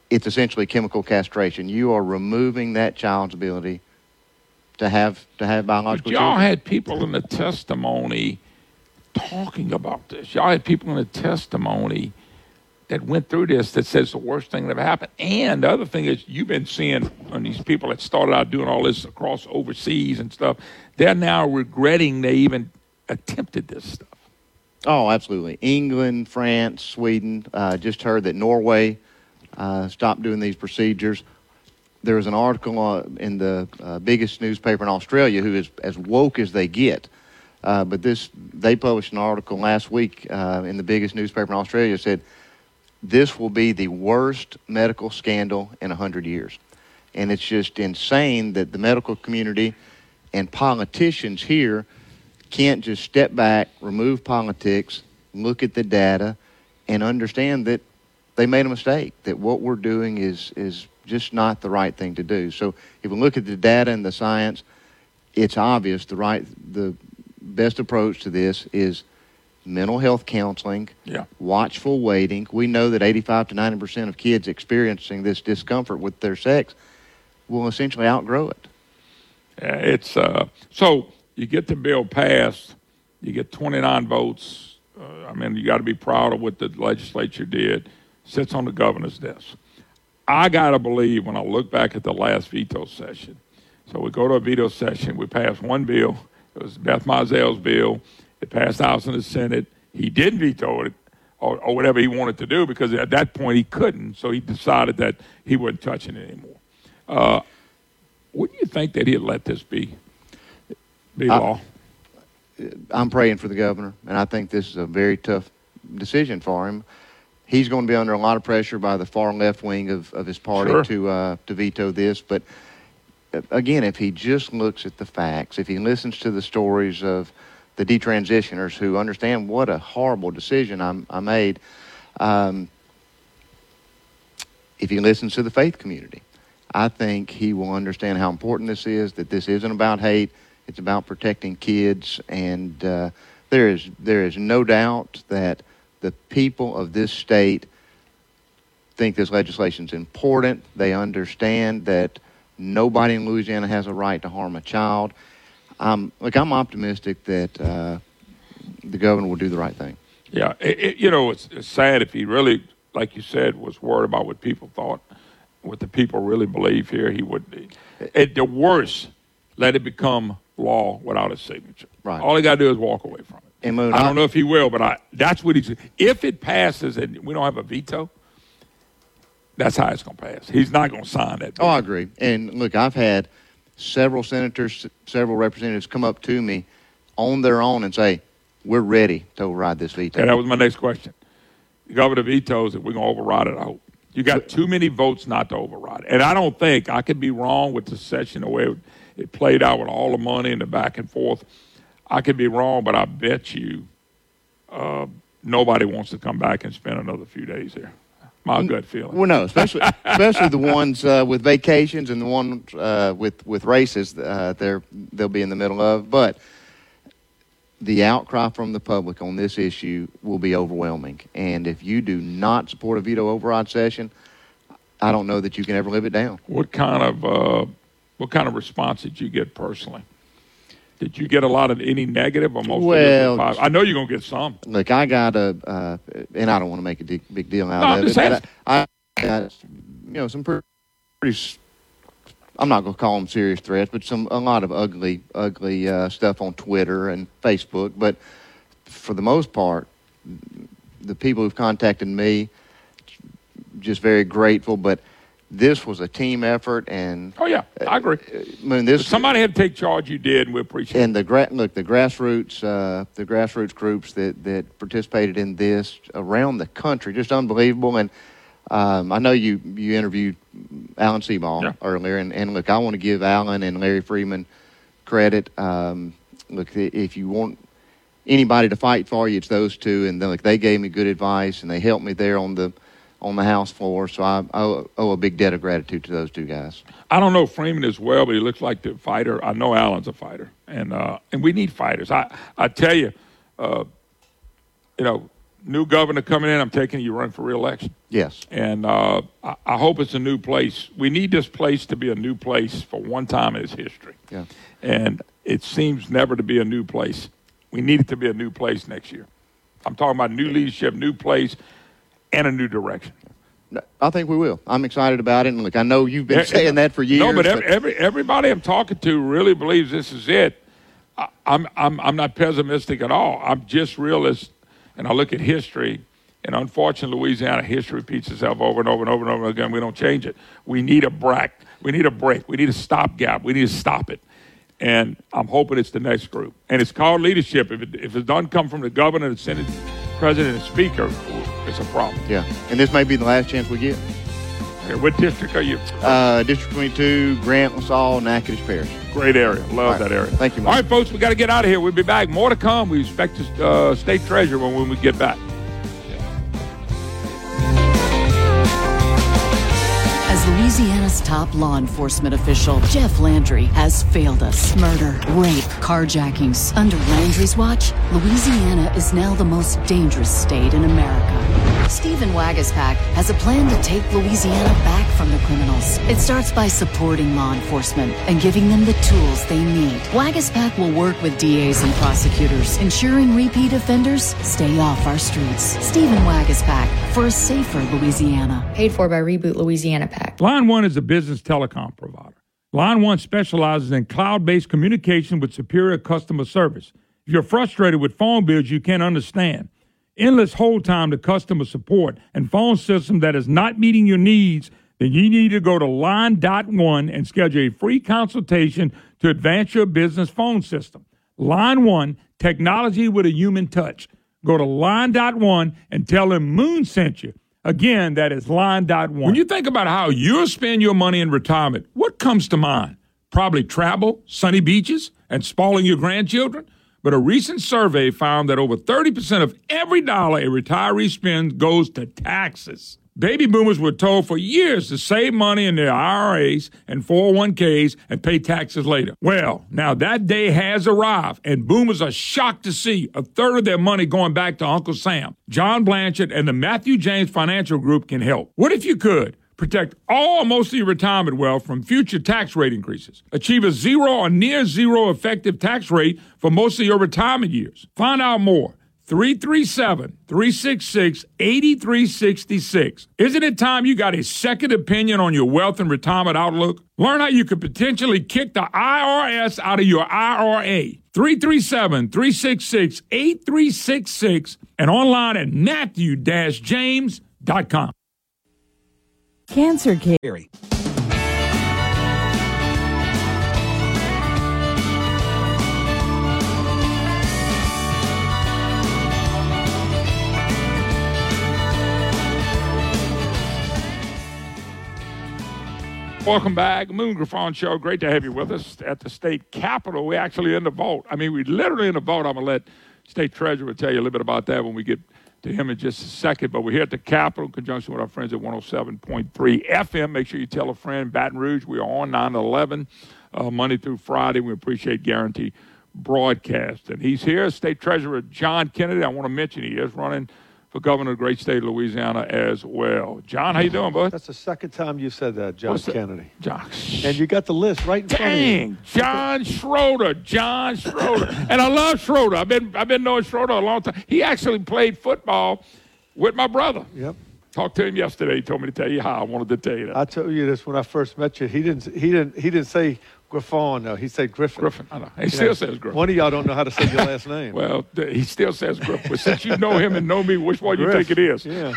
it's essentially chemical castration. You are removing that child's ability to have to have biological But y'all children. had people in the testimony talking about this. Y'all had people in the testimony that went through this that says the worst thing that ever happened. And the other thing is, you've been seeing on these people that started out doing all this across overseas and stuff. They're now regretting they even attempted this stuff. Oh, absolutely. England, France, Sweden. Uh, just heard that Norway uh, stopped doing these procedures. There was an article in the uh, biggest newspaper in Australia, who is as woke as they get. Uh, but this, they published an article last week uh, in the biggest newspaper in Australia. Said this will be the worst medical scandal in hundred years, and it's just insane that the medical community and politicians here can't just step back, remove politics, look at the data, and understand that they made a mistake. That what we're doing is is just not the right thing to do. So if we look at the data and the science, it's obvious the right the best approach to this is mental health counseling, Yeah. watchful waiting. We know that 85 to 90 percent of kids experiencing this discomfort with their sex will essentially outgrow it. It's uh, so you get the bill passed, you get 29 votes. Uh, I mean, you got to be proud of what the legislature did. Sits on the governor's desk. I got to believe when I look back at the last veto session. So we go to a veto session. We pass one bill. It was Beth Mizell's bill. It passed House and the Senate. He didn't veto it or, or whatever he wanted to do because at that point he couldn't. So he decided that he wasn't touching it anymore. Uh, wouldn't you think that he'd let this be be I- law? I'm praying for the governor, and I think this is a very tough decision for him. He's going to be under a lot of pressure by the far left wing of, of his party Sure. to uh, to veto this. But uh, again, if he just looks at the facts, if he listens to the stories of the detransitioners who understand what a horrible decision I'm, I made, um, if he listens to the faith community, I think he will understand how important this is. That this isn't about hate; it's about protecting kids. And uh, there is there is no doubt that the people of this state think this legislation is important. They understand that nobody in Louisiana has a right to harm a child. Um, look, I'm optimistic that uh, the governor will do the right thing. Yeah, it, it, you know, it's, it's sad if he really, like you said, was worried about what people thought, what the people really believe here. He would, at the worst, let it become law without his signature. Right. All he got to do is walk away from it. And Moon, I don't know if he will, but I that's what he's. If it passes and we don't have a veto, that's how it's going to pass. He's not going to sign that. Oh, I agree. And look, I've had several senators, several representatives come up to me on their own and say, "We're ready to override this veto." Yeah, that was my next question. The governor vetoes it. We're going to override it, I hope. You got too many votes not to override it. And I don't think, I could be wrong with the session, the way it played out with all the money and the back and forth. I could be wrong, but I bet you uh, nobody wants to come back and spend another few days here. My gut feeling. Well, no, especially especially the ones uh, with vacations and the ones uh, with with races. Uh, they're they'll be in the middle of. But the outcry from the public on this issue will be overwhelming. And if you do not support a veto override session, I don't know that you can ever live it down. What kind of uh, what kind of response did you get personally? Did you get a lot of any negative or most Well, positive? I know you're going to get some. Look, I got a, uh, and I don't want to make a big, big deal out No, I'm of it. just but. I, I got, you know, some pretty, pretty I'm not going to call them serious threats, but some a lot of ugly, ugly uh, stuff on Twitter and Facebook. But for the most part, the people who've contacted me, just very grateful. But this was a team effort, and Oh yeah, I agree. I mean, this If somebody had to take charge. You did, and we appreciate. and the gra- look, the grassroots, uh, the grassroots groups that, that participated in this around the country, just unbelievable. And um, I know you you interviewed Alan Seabaugh earlier, and, and look, I want to give Alan and Larry Frieman credit. Um, look, if you want anybody to fight for you, it's those two, and look, they gave me good advice, and they helped me there on the on the House floor. So I, I owe, owe a big debt of gratitude to those two guys. I don't know Frieman as well, but he looks like the fighter. I know Alan's a fighter, and uh, and we need fighters. I I tell you, uh, you know, new governor coming in. I'm taking you running for reelection, Yes. and uh, I, I hope it's a new place. We need this place to be a new place for one time in its history, Yeah. and it seems never to be a new place. We need it to be a new place next year. I'm talking about new leadership, new place, and a new direction. I think we will. I'm excited about it. And look, I know you've been saying that for years. No, but every, every everybody I'm talking to really believes this is it. I, I'm I'm I'm not pessimistic at all. I'm just realist, and I look at history. And unfortunately, Louisiana history repeats itself over and over and over and over again. We don't change it. We need a break. We need a break. We need a stopgap. We need to stop it. And I'm hoping it's the next group. And it's called leadership. If it, if it doesn't come from the governor, the Senate president, and speaker, it's a problem. Yeah, and this may be the last chance we get. Okay, what district are you? Uh, District 22, Grant, LaSalle, Natchitoches Parish. Great area. Love right. that area. Thank you, All right, folks, we got to get out of here. We'll be back. More to come. We expect the uh, state treasurer when, when we get back. Louisiana's top law enforcement official, Jeff Landry has failed us. Murder, rape, carjackings. Under Landry's watch, Louisiana is now the most dangerous state in America. Stephen Waguespack has a plan to take Louisiana back from the criminals. It starts by supporting law enforcement and giving them the tools they need. Waguespack will work with DAs and prosecutors, ensuring repeat offenders stay off our streets. Stephen Waguespack for a safer Louisiana. Paid for by Reboot Louisiana PAC. Line One is a business telecom provider. Line One specializes in cloud based communication with superior customer service. If you're frustrated with phone bills you can't understand, endless hold time to customer support, and phone system that is not meeting your needs, then you need to go to line.one and schedule a free consultation to advance your business phone system. Line One, technology with a human touch. Go to line.one and tell them Moon sent you. Again, that is line.one. When you think about how you'll spend your money in retirement, what comes to mind? Probably travel, sunny beaches, and spoiling your grandchildren. But a recent survey found that over 30% of every dollar a retiree spends goes to taxes. Baby boomers were told for years to save money in their IRAs and 401ks and pay taxes later. Well, now that day has arrived, and boomers are shocked to see a third of their money going back to Uncle Sam. John Blanchard and the Matthew James Financial Group can help. What if you could? Protect all most of your retirement wealth from future tax rate increases. Achieve a zero or near zero effective tax rate for most of your retirement years. Find out more 337 366 8366. Isn't it time you got a second opinion on your wealth and retirement outlook? Learn how you could potentially kick the IRS out of your IRA. 337 366 8366 and online at matthew james.com. Cancer care. Welcome back, Moon Griffon Show. Great to have you with us at the state capitol. We're actually in the vault. I mean, we're literally in the vault. I'm gonna let State Treasurer tell you a little bit about that when we get to him in just a second. But we're here at the Capitol in conjunction with our friends at 107.3 FM. Make sure you tell a friend. Baton Rouge, we are on 9 11, uh, Monday through Friday. We appreciate Guaranty Broadcast. And he's here, State Treasurer John Kennedy. I want to mention he is running for governor of the great state of Louisiana as well. John, how you doing, bud? That's the second time you said that, John What's? Kennedy. John. And you got the list right in front of you. Dang, John Schroder, John Schroder, [coughs] and I love Schroder. I've been I've been knowing Schroder a long time. He actually played football with my brother. Yep. Talked to him yesterday. He told me to tell you how. I wanted to tell you that. I told you this when I first met you. He didn't. He didn't. He didn't say Griffon. No, he said Griffin. Griffin. I know. He You still know, says Griffin. One of y'all don't know how to say your last [laughs] name. Well, he still says Griffin. But since you know him and know me, which one you Griff. think it is? Yeah,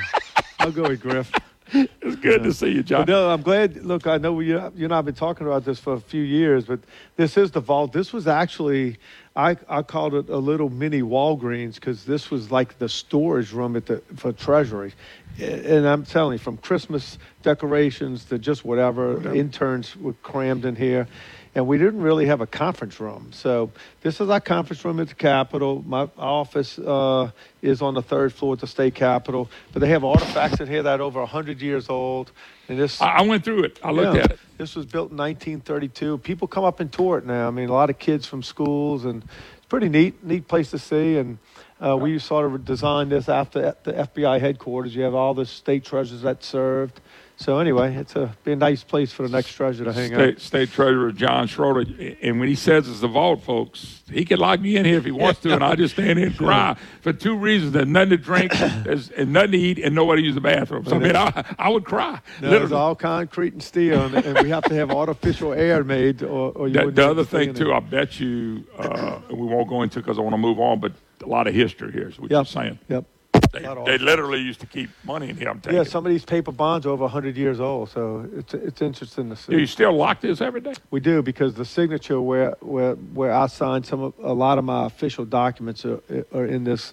I'll go with Griff. [laughs] It's good to see you, John. But no, I'm glad. Look, I know you, you and I have been talking about this for a few years, but this is the vault. This was actually, I, I called it a little mini Walgreens because this was like the storage room at the for Treasury, and I'm telling you, from Christmas decorations to just whatever, interns were crammed in here. And we didn't really have a conference room. So this is our conference room at the Capitol. My office uh, is on the third floor at the state capitol. But they have artifacts in here that are over 100 years old. And this, I went through it. I looked yeah, at it. This was built in 1932. People come up and tour it now. I mean, a lot of kids from schools, and it's pretty neat, neat place to see. And uh, we sort of designed this after the FBI headquarters. You have all the state treasures that served. So anyway, it's a be a nice place for the next treasure to hang out. State, State Treasurer John Schroder, and when he says it's the vault, folks, he can lock me in here if he wants to, and I'll just stand here and cry [laughs] for two reasons: there's nothing to drink, there's and nothing to eat, and nobody to use the bathroom. So I mean, I, I would cry. No, it's all concrete and steel, and, and we have to have artificial air made, or, or you The, the other to thing too, it. I bet you, uh, we won't go into because I want to move on, but a lot of history here. Is what you're saying. Yep. They, they literally used to keep money in here. I'm telling Yeah, you. some of these paper bonds are over 100 years old, so it's it's interesting to see. Do you still lock this every day? We do because the signature where where where I signed some of, a lot of my official documents are, are in this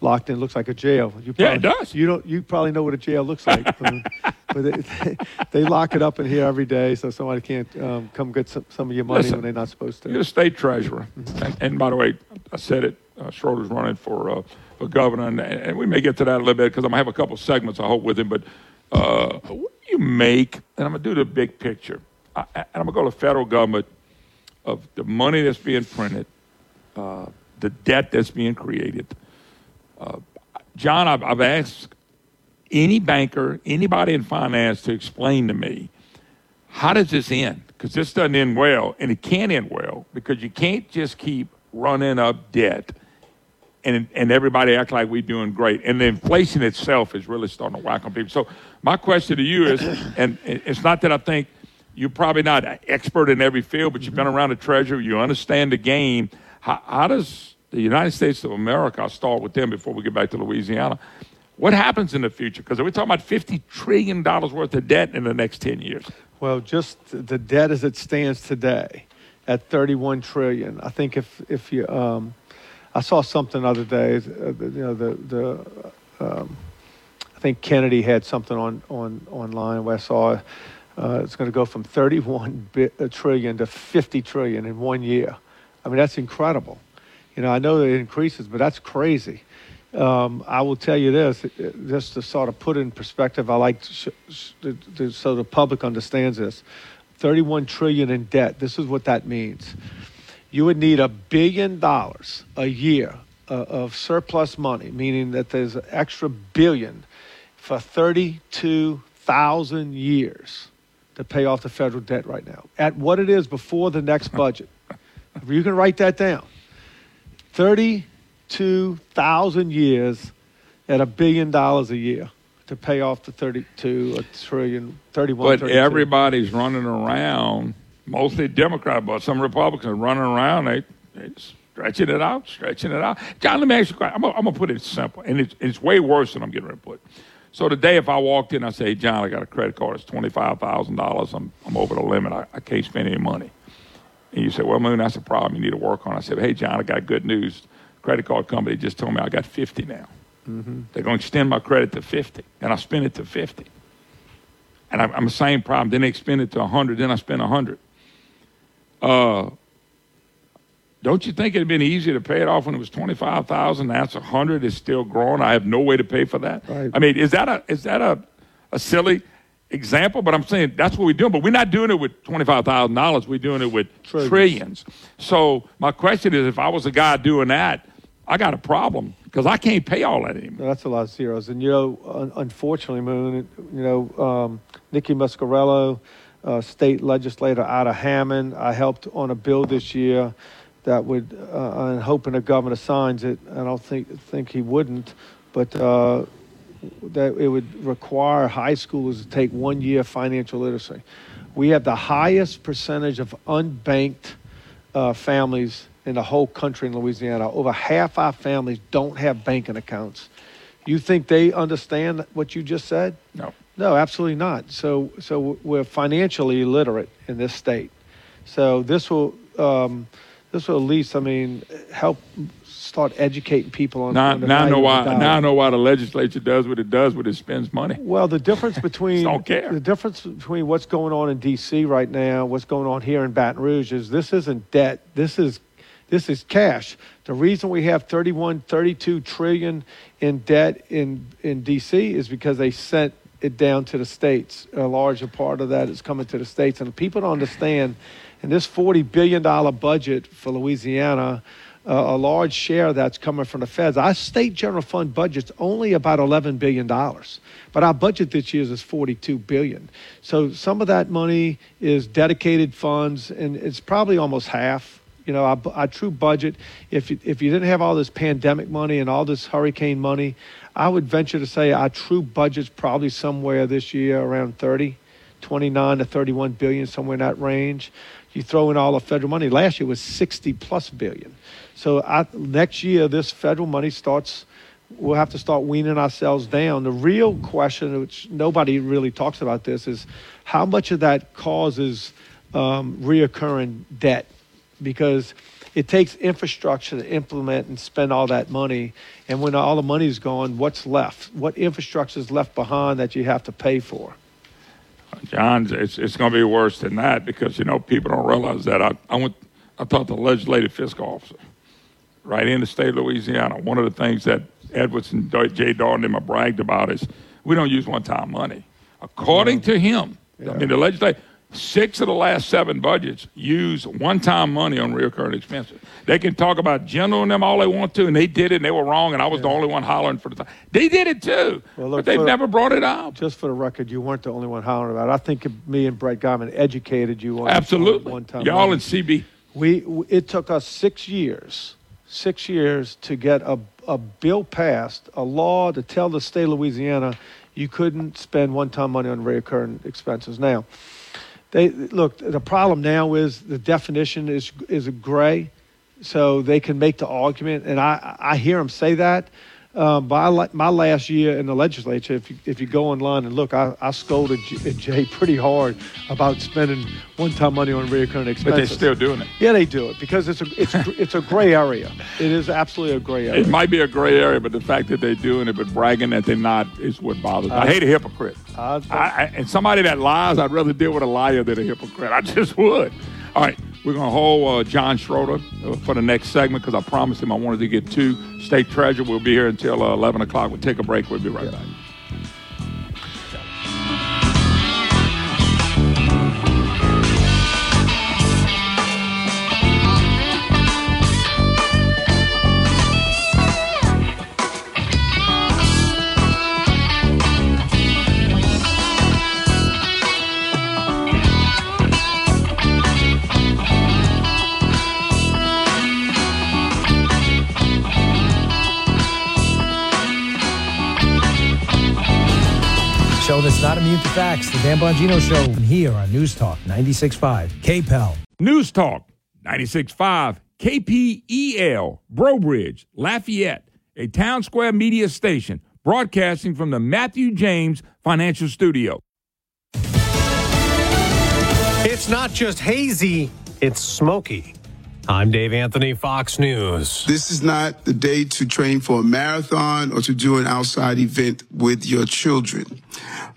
locked in. Looks like a jail. You Yeah, it probably- does. You don't. You probably know what a jail looks like. [laughs] but they, [laughs] they lock it up in here every day, so somebody can't um, come get some, some of your money Listen, when they're not supposed to. You're the state treasurer, and, and by the way, I said it. Uh, Schroder's running for uh, for governor, and, and we may get to that a little bit because I'm gonna have a couple segments I hope with him. But uh, what do you make? And I'm gonna do the big picture, I, and I'm gonna go to the federal government of the money that's being printed, uh, the debt that's being created. Uh, John, I've, I've asked any banker, anybody in finance to explain to me how does this end? Because this doesn't end well, and it can't end well because you can't just keep running up debt and and everybody act like we're doing great. And the inflation itself is really starting to whack on people. So my question to you is, [coughs] and it's not that I think you're probably not an expert in every field, but you've been around the treasury, you understand the game. How, how does the United States of America? I'll start with them before we get back to Louisiana. What happens in the future? Because we're talking about $50 trillion worth of debt in the next 10 years. Well, just the debt as it stands today at 31 trillion. I think if if you, um, I saw something the other day. Uh, you know, the the, um, I think Kennedy had something on on online where I saw uh, it's going to go from 31 bi- uh, trillion to 50 trillion in one year. I mean, that's incredible. You know, I know that it increases, but that's crazy. Um, I will tell you this, just to sort of put it in perspective. I like to sh- sh- to, so the public understands this. 31 trillion in debt. This is what that means. You would need a billion dollars a year uh, of surplus money, meaning that there's an extra billion for 32,000 years to pay off the federal debt right now. At what it is before the next budget. you can write that down. 32,000 years at a billion dollars a year to pay off the 32 a trillion 31 But 32. everybody's running around, mostly Democrat, but some Republicans are running around. They, they stretching it out, stretching it out. John, let me ask you a question. I'm gonna, put it simple, and it's, it's way worse than I'm getting ready to put. So today, if I walked in, I say, John, I got a credit card. It's twenty five thousand dollars. I'm I'm over the limit. I, I can't spend any money. And you say, Well, Moon, that's a problem. You need to work on. I said, Hey, John, I got good news. Credit card company just told me I got fifty now. Mm-hmm. They're going to extend my credit to 50, and I spend it to 50. And I'm, I'm the same problem. Then they extend it to 100, then I spend 100. Uh, don't you think it'd been easier to pay it off when it was 25,000? That's a 100. It's still growing. I have no way to pay for that. Right. I mean, is that a is that a, a silly example? But I'm saying that's what we're doing. But we're not doing it with $25,000. We're doing it with Trillions. trillions. So my question is, if I was a guy doing that, I got a problem because I can't pay all that anymore. That's a lot of zeros. And, you know, un- unfortunately, Moon, you know, um, Nikki Muscarello, uh, state legislator out of Hammond, I helped on a bill this year that would, uh, I'm hoping the governor signs it. I don't think, think he wouldn't, but uh, that it would require high schoolers to take one year financial literacy. We have the highest percentage of unbanked uh, families in the whole country in Louisiana. Over half our families don't have banking accounts. You think they understand what you just said? No. No, absolutely not. So, so we're financially illiterate in this state. So this will, um, this will at least, I mean, help start educating people on. Now, on now I know why. the. Now I know why the legislature does what it does when it spends money. Well, the difference [laughs] between Don't care. the difference between what's going on in D.C. right now, what's going on here in Baton Rouge is this isn't debt. This is this is cash. The reason we have 31, 32 trillion in debt in in D.C. is because they sent it down to the states. A larger part of that is coming to the states, and people don't understand. In this 40 billion dollar budget for Louisiana. Uh, a large share that's coming from the feds. Our state general fund budget's only about 11 billion dollars, but our budget this year is 42 billion. So some of that money is dedicated funds, and it's probably almost half. You know, our, our true budget, if you, if you didn't have all this pandemic money and all this hurricane money, I would venture to say our true budget's probably somewhere this year around 30, 29 to 31 billion, somewhere in that range. You throw in all the federal money. Last year was 60 plus billion. So I, next year, this federal money starts. We'll have to start weaning ourselves down. The real question, which nobody really talks about, this is how much of that causes um, reoccurring debt, because it takes infrastructure to implement and spend all that money. And when all the money's gone, what's left? What infrastructure is left behind that you have to pay for? John, it's, it's going to be worse than that because, you know, people don't realize that. I, I went, I talked to the legislative fiscal officer right in the state of Louisiana. One of the things that Edwards and Jay Dardenne and bragged about is we don't use one-time money. According to him, I mean, the legislature, six of the last seven budgets use one-time money on recurring expenses. They can talk about general and them all they want to, and they did it, and they were wrong, and I was the only one hollering for the time. They did it too, Well, look, but they've never brought it out. Just for the record, you weren't the only one hollering about it. I think me and Brett Geymann educated you on Absolutely. one time. Y'all in CB. We it took us six years, six years to get a a bill passed, a law to tell the state of Louisiana you couldn't spend one-time money on recurring expenses. Now, they look. The problem now is the definition is is gray, so they can make the argument, and I I hear them say that. Um, by my last year in the legislature, if you, if you go online and look, I, I scolded Jay [laughs] pretty hard about spending one-time money on recurring expenses. But they're still doing it. Yeah, they do it because it's a it's it's a gray area. It is absolutely a gray area. It might be a gray area, but the fact that they're doing it, but bragging that they're not, is what bothers me. I, I hate a hypocrite. I, I, and somebody that lies, I'd rather deal with a liar than a hypocrite. I just would. All right, we're going to hold uh, John Schroder uh, for the next segment because I promised him I wanted to get two state treasure. We'll be here until uh, 11 o'clock. We'll take a break. We'll be right yeah. back. Show that's not immune to facts. The Dan Bongino Show here on News Talk 96.5 KPEL. News Talk 96.5 KPEL, Breaux Lafayette, a Townsquare Media station broadcasting from the Matthew James Financial Studio. It's not just hazy, it's smoky. I'm Dave Anthony, Fox News. This is not the day to train for a marathon or to do an outside event with your children.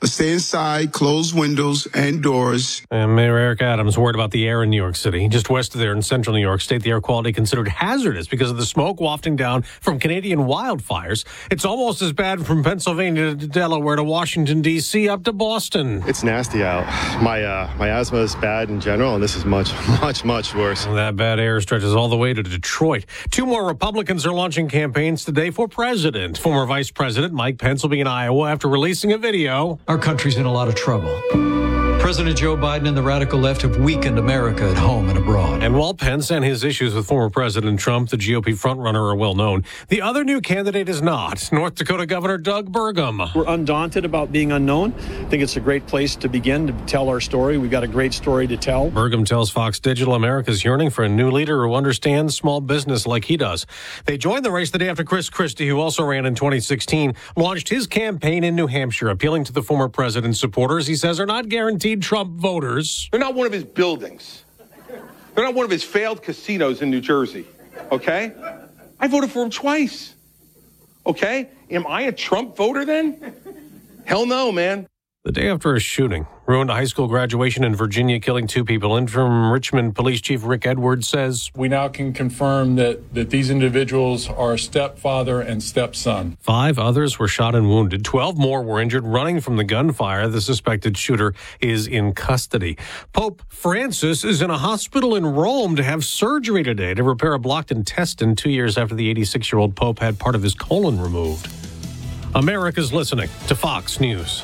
Stay inside, close windows and doors. And Mayor Eric Adams worried about the air in New York City. Just west of there in central New York State, the air quality considered hazardous because of the smoke wafting down from Canadian wildfires. It's almost as bad from Pennsylvania to Delaware to Washington, D.C., up to Boston. It's nasty out. My, uh, my asthma is bad in general, and this is much, [laughs] much, much worse. That bad air stretches all the way to Detroit. Two more Republicans are launching campaigns today for president. Former Vice President Mike Pence will be in Iowa after releasing a video. Our country's in a lot of trouble. President Joe Biden and the radical left have weakened America at home and abroad. And while Pence and his issues with former President Trump, the GOP frontrunner, are well known, the other new candidate is not. North Dakota Governor Doug Burgum. We're undaunted about being unknown. I think it's a great place to begin to tell our story. We've got a great story to tell. Burgum tells Fox Digital America's yearning for a new leader who understands small business like he does. They joined the race the day after Chris Christie, who also ran in 2016, launched his campaign in New Hampshire, appealing to the former president's supporters he says are not guaranteed Trump voters. They're not one of his buildings. They're not one of his failed casinos in New Jersey. Okay? I voted for him twice. Okay? Am I a Trump voter then? Hell no, man. The day after a shooting, ruined a high school graduation in Virginia, killing two people. Interim Richmond Police Chief Rick Edwards says We now can confirm that, that these individuals are stepfather and stepson. Five others were shot and wounded. Twelve more were injured running from the gunfire. The suspected shooter is in custody. Pope Francis is in a hospital in Rome to have surgery today to repair a blocked intestine two years after the 86 year old Pope had part of his colon removed. America's listening to Fox News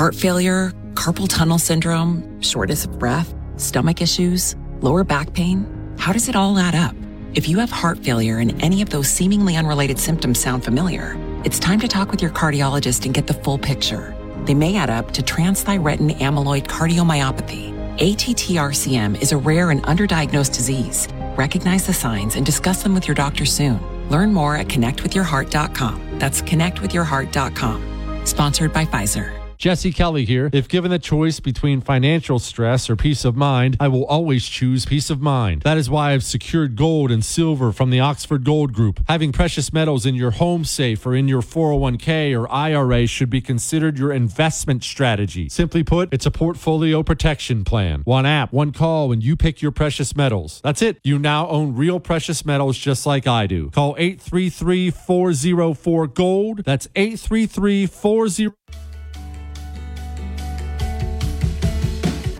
heart failure, carpal tunnel syndrome, shortness of breath, stomach issues, lower back pain. How does it all add up? If you have heart failure and any of those seemingly unrelated symptoms sound familiar, it's time to talk with your cardiologist and get the full picture. They may add up to transthyretin amyloid cardiomyopathy. ATTRCM is a rare and underdiagnosed disease. Recognize the signs and discuss them with your doctor soon. Learn more at connectwithyourheart.com. That's connectwithyourheart.com. Sponsored by Pfizer. Jesse Kelly here. If given the choice between financial stress or peace of mind, I will always choose peace of mind. That is why I've secured gold and silver from the Oxford Gold Group. Having precious metals in your home safe or in your 401k or IRA should be considered your investment strategy. Simply put, it's a portfolio protection plan. One app, one call, and you pick your precious metals. That's it. You now own real precious metals just like I do. Call 833 404 Gold. That's 833 40.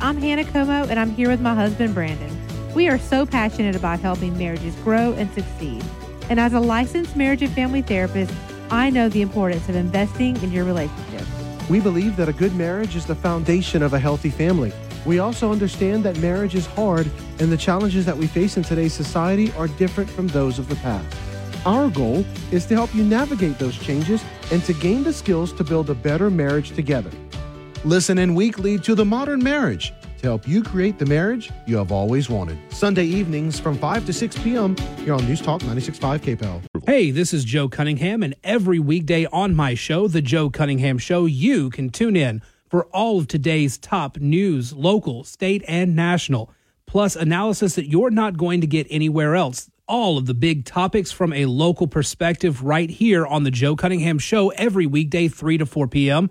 I'm Hannah Como, and I'm here with my husband, Brandon. We are so passionate about helping marriages grow and succeed. And as a licensed marriage and family therapist, I know the importance of investing in your relationship. We believe that a good marriage is the foundation of a healthy family. We also understand that marriage is hard and the challenges that we face in today's society are different from those of the past. Our goal is to help you navigate those changes and to gain the skills to build a better marriage together. Listen in weekly to The Modern Marriage to help you create the marriage you have always wanted. Sunday evenings from 5 to 6 p.m. here on News Talk 96.5 KPEL. Hey, this is Joe Cunningham, and every weekday on my show, The Joe Cunningham Show, you can tune in for all of today's top news, local, state, and national, plus analysis that you're not going to get anywhere else. All of the big topics from a local perspective right here on The Joe Cunningham Show every weekday, 3 to 4 p.m.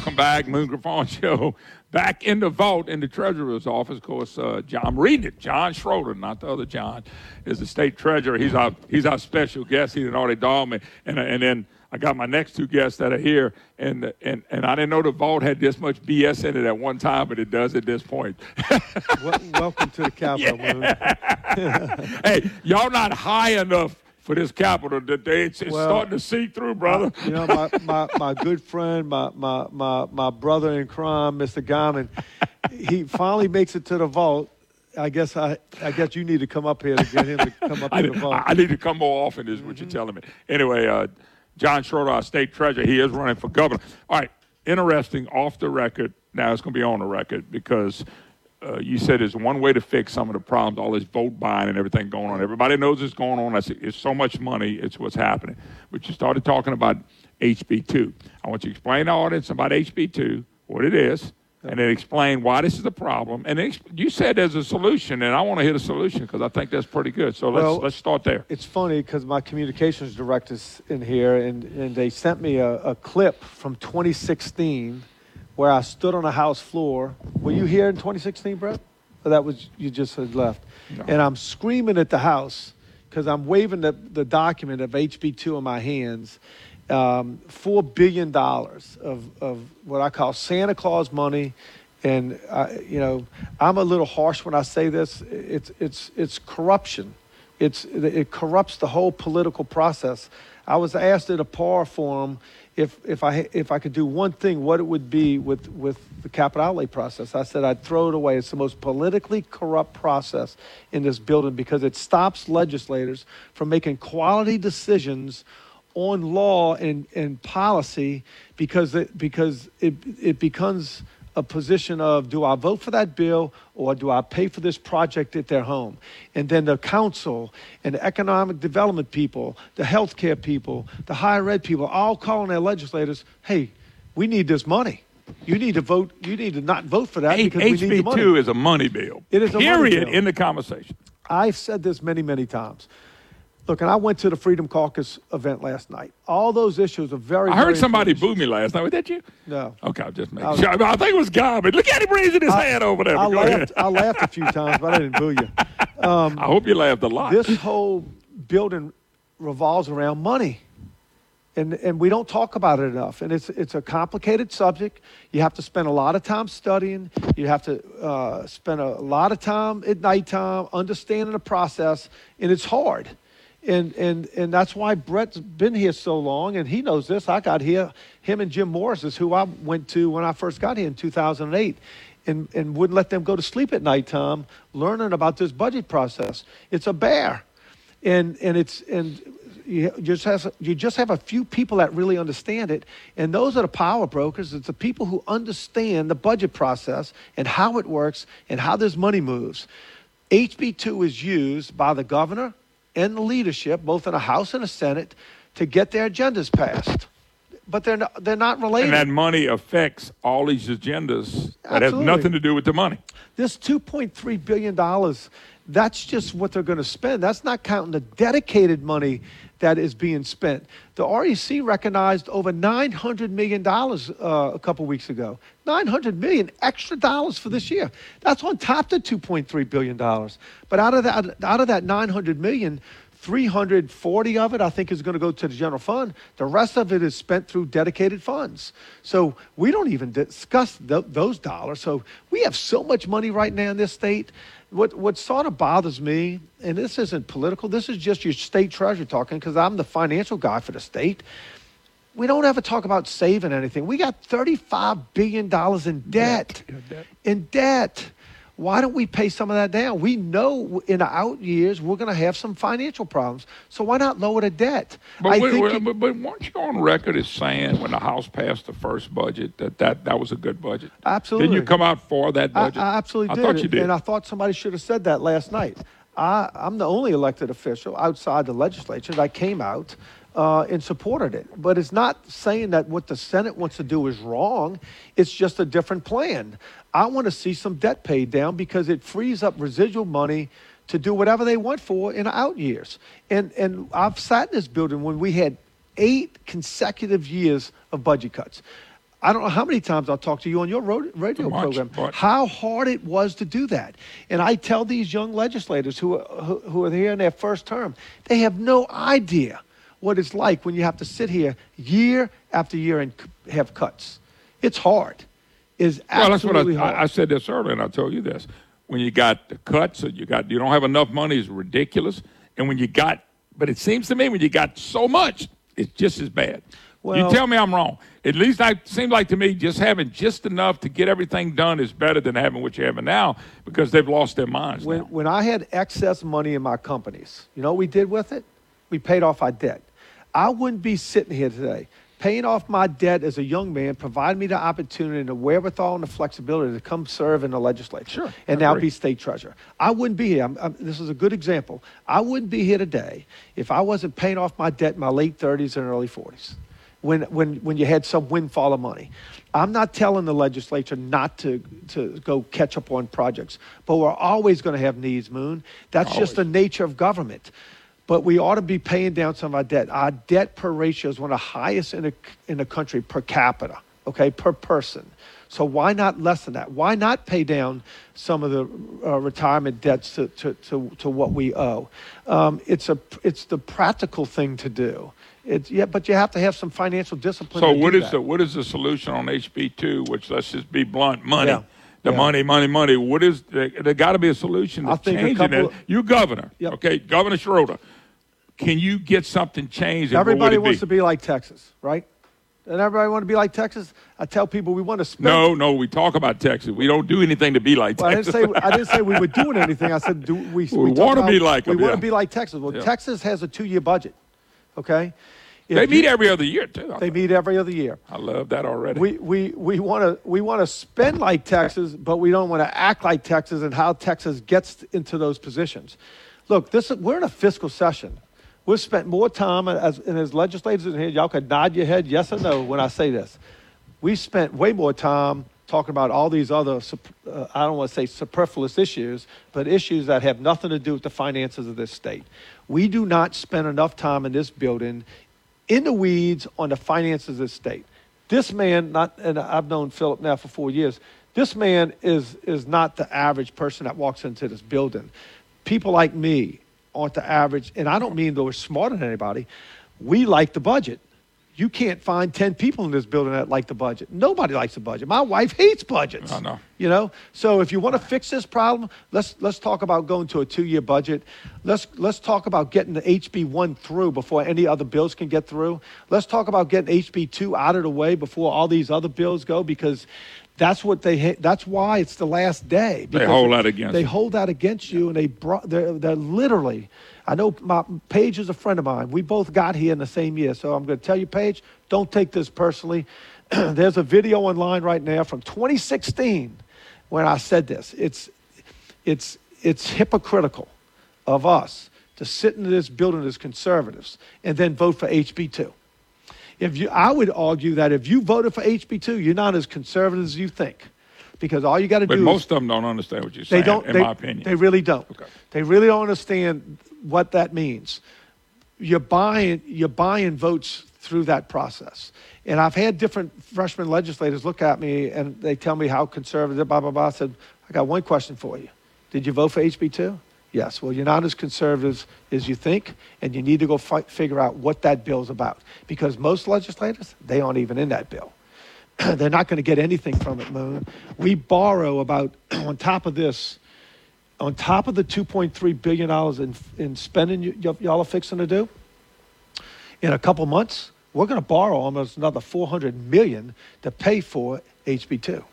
Welcome back, Moon Griffon [laughs] Show. Back in the vault in the treasurer's office. Of course, uh, John, I'm reading it. John Schroder, not the other John, is the state treasurer. He's our he's our special guest. He didn't already dog me, and and then I got my next two guests that are here, and and and I didn't know the vault had this much BS in it at one time, but it does at this point. Wel- welcome to the [laughs] Capitol, Moon. [laughs] hey, y'all not high enough for this capital that they it's, it's Well, starting to see through, brother. You know, my, my, my good friend, my, my, my, my brother in crime, Mr. Geymann, he finally makes it to the vault. I guess I, I guess you need to come up here to get him to come up I, to the vault. I need to come more often, is what you're telling me. Anyway, uh, John Schroder, our state treasurer, he is running for governor. All right, interesting, off the record. Now it's going to be on the record because uh, you said there's one way to fix some of the problems, all this vote buying and everything going on. Everybody knows it's going on. I said, It's so much money, it's what's happening. But you started talking about HB2. I want you to explain to the audience about HB2, what it is, and then explain why this is a problem. And then you said there's a solution, and I want to hear the solution because I think that's pretty good. So let's, Well, let's start there. It's funny because my communications director's in here, and, and they sent me a, a clip from 2016 where I stood on a house floor. Were you here in 2016, Brett? Or that was you just had left. And I'm screaming at the house because I'm waving the, the document of HB2 in my hands. Um, Four billion dollars of, of what I call Santa Claus money, and I, you know I'm a little harsh when I say this. It's it's it's corruption. It's it corrupts the whole political process. I was asked at a PAR forum if if I if I could do one thing, what it would be with with the capital outlay process. I said I'd throw it away. It's the most politically corrupt process in this building because it stops legislators from making quality decisions on law and, and policy because it, because it, it becomes a position of do I vote for that bill or do I pay for this project at their home? And then the council and the economic development people, the healthcare people, the higher ed people, all calling their legislators, hey, we need this money. You need to vote. You need to not vote for that because we need the money. HB2 is a money bill. It is a Period in the conversation. I've said this many, many times. Look, and I went to the Freedom Caucus event last night. All those issues are very. I heard very somebody boo me last night. Was that you? No. Okay, I'm just making I was- sure. I think it was God, but look at him raising his I- hand over there. I Go laughed, ahead. I laughed a few [laughs] times, but I didn't boo you. Um, I hope you laughed a lot. This whole building revolves around money. And, and we don't talk about it enough. And it's, it's a complicated subject. You have to spend a lot of time studying. You have to uh, spend a lot of time at nighttime understanding the process. And it's hard. And, and, and that's why Brett's been here so long, and he knows this. I got here, him and Jim Morris is who I went to when I first got here in 2008, and, and wouldn't let them go to sleep at nighttime learning about this budget process. It's a bear. And, and, it's, and you just, have, you just have a few people that really understand it, and those are the power brokers. It's the people who understand the budget process and how it works and how this money moves. HB2 is used by the governor and the leadership, both in a House and a Senate, to get their agendas passed. but they're not, they're not related. And that money affects all these agendas that Absolutely. have nothing to do with the money. This $2.3 billion, that's just what they're going to spend. That's not counting the dedicated money that is being spent. The REC recognized over $900 million uh, a couple weeks ago. 900 million extra dollars for this year. That's on top of the 2.3 billion dollars. But out of that out of that 900 million, 340 of it I think is going to go to the general fund. The rest of it is spent through dedicated funds. So we don't even discuss th- those dollars. So we have so much money right now in this state. What what sort of bothers me, and this isn't political. This is just your state treasurer talking because I'm the financial guy for the state we don't ever talk about saving anything. We got $35 billion in debt. In debt. Why don't we pay some of that down? We know in the out years we're going to have some financial problems. So why not lower the debt? But, I wait, think wait, you- but, but weren't you on record as saying when the House passed the first budget that that, that was a good budget? Absolutely. Didn't you come out for that I, budget? I absolutely I did. thought you did. And I thought somebody should have said that last night. I, I'm the only elected official outside the legislature that came out uh, and supported it. But it's not saying that what the Senate wants to do is wrong. It's just a different plan. I want to see some debt paid down because it frees up residual money to do whatever they want for in out years. And and I've sat in this building when we had eight consecutive years of budget cuts. I don't know how many times I'll talk to you on your radio program. How hard it was to do that, and I tell these young legislators who are, who, who are here in their first term, they have no idea what it's like when you have to sit here year after year and have cuts. It's hard. It's well, that's what I, hard. I, said this earlier, and I told you this. When you got the cuts, or you got you don't have enough money is ridiculous. And when you got, but it seems to me when you got so much, it's just as bad. Well- you tell me I'm wrong. At least I seems like to me just having just enough to get everything done is better than having what you're having now because they've lost their minds. when, now. when I had excess money in my companies, you know what we did with it? We paid off our debt. I wouldn't be sitting here today. Paying off my debt as a young man provided me the opportunity and the wherewithal and the flexibility to come serve in the legislature Sure, and I now agree. be state treasurer. I wouldn't be here. I'm, I'm- this is a good example. I wouldn't be here today if I wasn't paying off my debt in my late 30s and early 40s when, when, when you had some windfall of money. I'm not telling the legislature not to, to go catch up on projects, but we're always going to have needs, Moon. That's just the nature of government. But we ought to be paying down some of our debt. Our debt per ratio is one of the highest in the, in the country per capita, okay, per person. So why not lessen that? Why not pay down some of the uh, retirement debts to, to, to, to what we owe? Um, it's, a, it's the practical thing to do. It's, yeah, but you have to have some financial discipline. So what is that. the what is the solution on HB two? Which let's just be blunt, money. Yeah. The Yeah. money, money, money. What is there? there got to be a solution to I think changing couple it. You governor, okay, Governor Schroder. Can you get something changed? and what would Everybody wants be? to be like Texas, right? And everybody want to be like Texas. I tell people we want to spend. No, no. We talk about Texas. We don't do anything to be like Well, I didn't Texas. say I didn't say we were doing anything. I said do we? We [laughs] talk wanna be like we them, want yeah. to be like Texas. Well, Yeah. Texas has a two-year budget. Okay, they meet you- every other year too. They meet every other year. I love that already. We we we want to we want to spend like Texas, but we don't want to act like Texas and how Texas gets into those positions. Look, this we're in a fiscal session. We've spent more time as and as legislators in here. Y'all could nod your head yes or no when I say this. We spent way more time talking about all these other, uh, I don't want to say superfluous issues, but issues that have nothing to do with the finances of this state. We do not spend enough time in this building in the weeds on the finances of this state. This man, not, and I've known Philip now for four years. This man is is not the average person that walks into this building. People like me aren't the average, and I don't mean that we're smarter than anybody. We like the budget. You can't find ten people in this building that like the budget. Nobody likes the budget. My wife hates budgets. I know. You know, so if you want to fix this problem, let's let's talk about going to a two-year budget. Let's let's talk about getting the HB one through before any other bills can get through. Let's talk about getting HB two out of the way before all these other bills go because that's what they ha- that's why it's the last day. They hold that against They them. hold that against you, and they brought they're they're literally. I know my Page is a friend of mine. We both got here in the same year, so I'm going to tell you, Page, don't take this personally. [clears throat] There's a video online right now from 2016 when I said this. It's it's it's hypocritical of us to sit in this building as conservatives and then vote for HB2. If you, I would argue that if you voted for HB two, you're not as conservative as you think, because all you got to do. But most is, of them don't understand what you're saying. they don't. in they, my opinion. they really don't. They really don't understand what that means. You're buying. You're buying votes through that process. And I've had different freshman legislators look at me and they tell me how conservative, blah, blah, blah. I said, I got one question for you. Did you vote for HB2? Yes. Well, you're not as conservative as you think, and you need to go figure out what that bill's about. Because most legislators, they aren't even in that bill. [clears throat] They're not going to get anything from it, Moon. We borrow about, [clears throat] on top of this, on top of the $2.3 billion in, in spending y- y- y'all are fixing to do, in a couple months, we're going to borrow almost another 400 million to pay for HB2.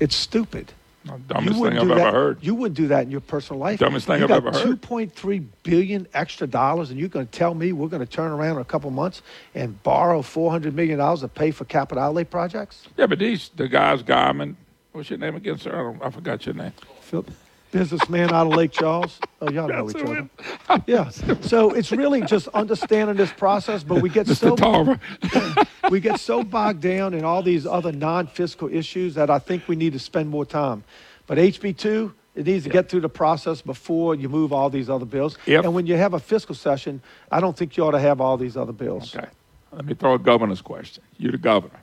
It's stupid. Dumbest thing I've ever that- heard. You wouldn't do that in your personal life. Dumbest thing you I've got ever heard. 2.3 billion extra dollars, and you're going to tell me we're going to turn around in a couple months and borrow 400 million dollars to pay for capital outlay projects? Yeah, but these the guys, Geymann. What's your name again, sir? I, don't, I forgot your name. Phil, businessman out of Lake Charles. Oh, y'all know each other. Yeah. So it's really just understanding this process, but we get so we get so bogged down in all these other non-fiscal issues that I think we need to spend more time. But HB two, it needs to get through the process before you move all these other bills. And when you have a fiscal session, I don't think you ought to have all these other bills. Okay. Let me throw a governor's question. You're the governor.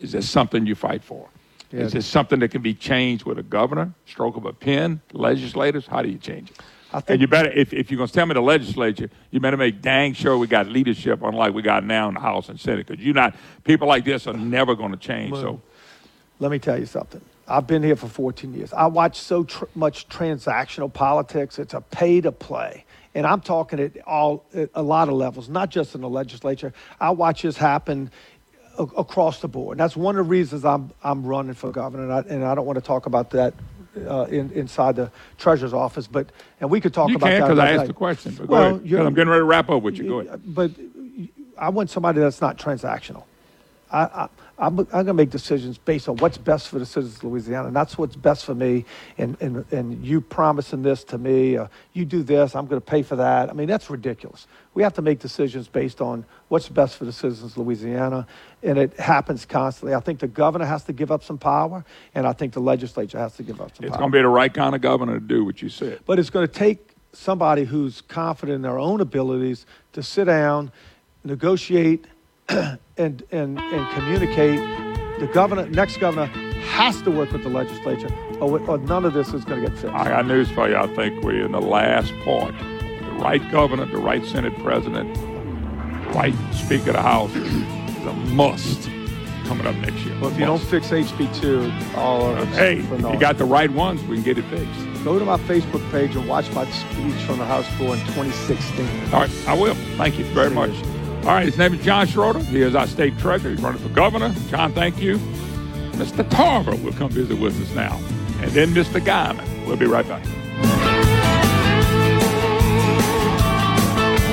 Is there something you fight for? Yeah. Is there something that can be changed with a governor, stroke of a pen, legislators? How do you change it? and you better, if, if you're going to tell me the legislature, you better make dang sure we got leadership, unlike we got now in the House and Senate, because you're not, people like this are never going to change. So, Let me tell you something. I've been here for 14 years. I watch so tr- much transactional politics. It's a pay to play. And I'm talking at all at a lot of levels, not just in the legislature. I watch this happen across the board. That's one of the reasons I'm I'm running for governor, and I, and I don't want to talk about that uh, in, inside the treasurer's office. But and we could talk you about can that. because I asked the question. But well, I'm getting ready to wrap up with you. Go ahead. but I want somebody that's not transactional. I, I, I'm, I'm going to make decisions based on what's best for the citizens of Louisiana, and that's what's best for me. And, and, and you promising this to me, uh, you do this, I'm going to pay for that. I mean, that's ridiculous. We have to make decisions based on what's best for the citizens of Louisiana, and it happens constantly. I think the governor has to give up some power, and I think the legislature has to give up some It's power. It's going to be the right kind of governor to do what you said. But it's going to take somebody who's confident in their own abilities to sit down, negotiate, [clears throat] and, and, and communicate. The governor, next governor, has to work with the legislature, or, or none of this is going to get fixed. I got news for you. I think we're in the last part. The right governor, the right Senate president, the right Speaker of the House is a must coming up next year. Well, if you don't fix HB two, all of it's Hey, you got the right ones, we can get it fixed. Go to my Facebook page and watch my speech from the House floor in 2016. All right, I will. Thank you very much. All right, his name is John Schroder. He is our state treasurer. He's running for governor. John, thank you. Mr. Tarver will come visit with us now. And then Mr. Geymann. We'll be right back.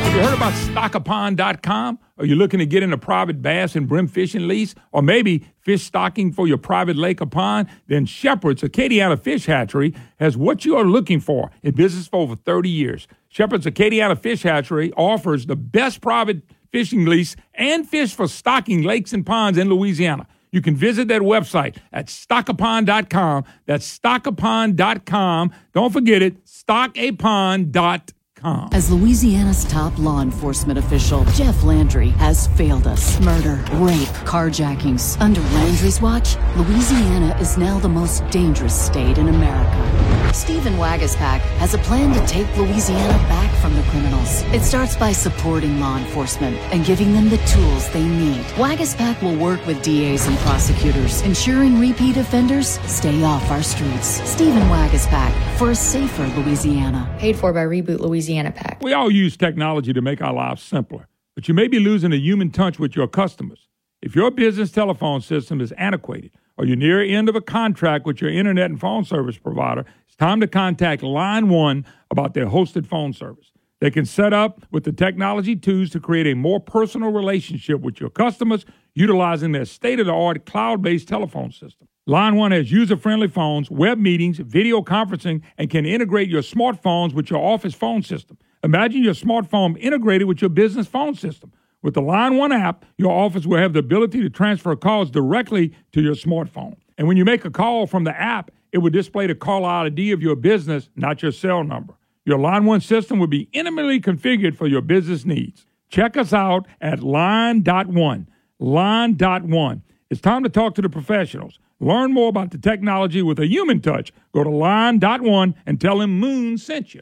Have you heard about stockapond.com? Are you looking to get in a private bass and brim fishing lease? Or maybe fish stocking for your private lake or pond? Then Shepherd's Acadiana Fish Hatchery has what you are looking for in business for over 30 years. Shepherd's Acadiana Fish Hatchery offers the best private fishing lease and fish for stocking lakes and ponds in Louisiana. You can visit that website at stockapond.com. That's stockapond.com. Don't forget it, stockapond.com. As Louisiana's top law enforcement official, Jeff Landry has failed us. Murder, rape, carjackings. Under Landry's watch, Louisiana is now the most dangerous state in America. Stephen Waguespack has a plan to take Louisiana back from the criminals. It starts by supporting law enforcement and giving them the tools they need. Waguespack will work with DAs and prosecutors, ensuring repeat offenders stay off our streets. Stephen Waguespack for a safer Louisiana. Paid for by Reboot Louisiana PAC. We all use technology to make our lives simpler, but you may be losing a human touch with your customers. If your business telephone system is antiquated or you're near end of a contract with your internet and phone service provider, it's time to contact Line One about their hosted phone service. They can set up with the technology tools to create a more personal relationship with your customers utilizing their state of the art cloud based telephone system. Line One has user friendly phones, web meetings, video conferencing, and can integrate your smartphones with your office phone system. Imagine your smartphone integrated with your business phone system. With the Line One app, your office will have the ability to transfer calls directly to your smartphone. And when you make a call from the app, it will display the call ID of your business, not your cell number. Your Line One system will be intimately configured for your business needs. Check us out at Line.one. Line.one. It's time to talk to the professionals. Learn more about the technology with a human touch. Go to Line.one and tell him Moon sent you.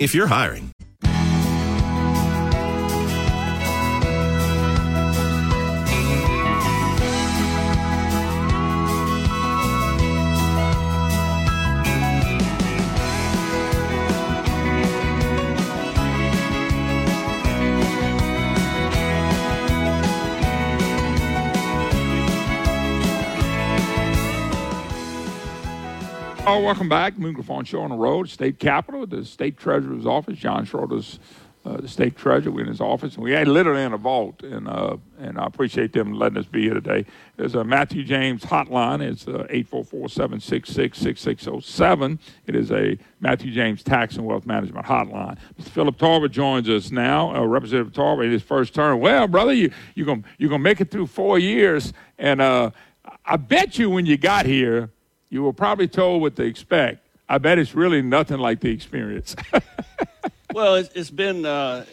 If you're hiring, Oh, welcome back. Moon Griffon Show on the road, state capitol, the state treasurer's office. John Schroder's uh, the state treasurer We're in his office, and we had literally in a vault. And uh, and I appreciate them letting us be here today. There's a Matthew James hotline. It's uh, eight four four seven six six six six zero seven. It is a Matthew James Tax and Wealth Management hotline. Mr. Philip Tarver joins us now. Uh, Representative Tarver in his first term. Well, brother, you you gonna you gonna make it through four years, and uh, I bet you when you got here you were probably told what to expect. I bet it's really nothing like the experience. [laughs] well, it's, it's been uh,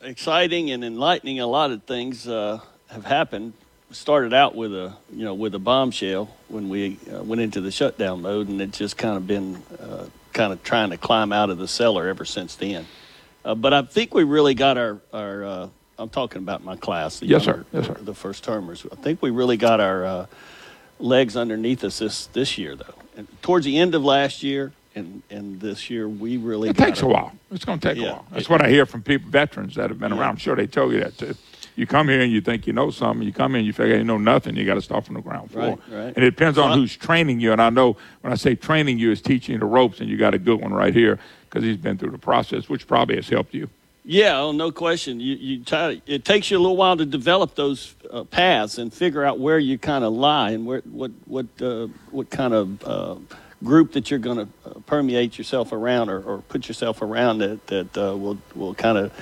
exciting and enlightening. A lot of things uh, have happened. We started out with a you know with a bombshell when we uh, went into the shutdown mode, and it's just kind of been uh, kind of trying to climb out of the cellar ever since then. Uh, but I think we really got our our. Uh, I'm talking about my class. yes, younger, sir. Yes, sir. The first termers. I think we really got our legs underneath us this this year though. And towards the end of last year and and this year, we really it takes a while. It's going to take Yeah. a while. That's what I hear from people, veterans that have been Yeah. around. I'm sure they tell you that too. You come here and you think you know something. You come in, and you figure you know nothing. You got to start from the ground floor. Right, right. And it depends So on who's training you. And I know when I say training you is teaching you the ropes, and you got a good one right here because he's been through the process, which probably has helped you. Yeah, oh, no question. You, you try, it takes you a little while to develop those uh, paths and figure out where you kind of lie and where what what uh, what kind of uh, group that you're going to uh, permeate yourself around or, or put yourself around that that uh, will will kind of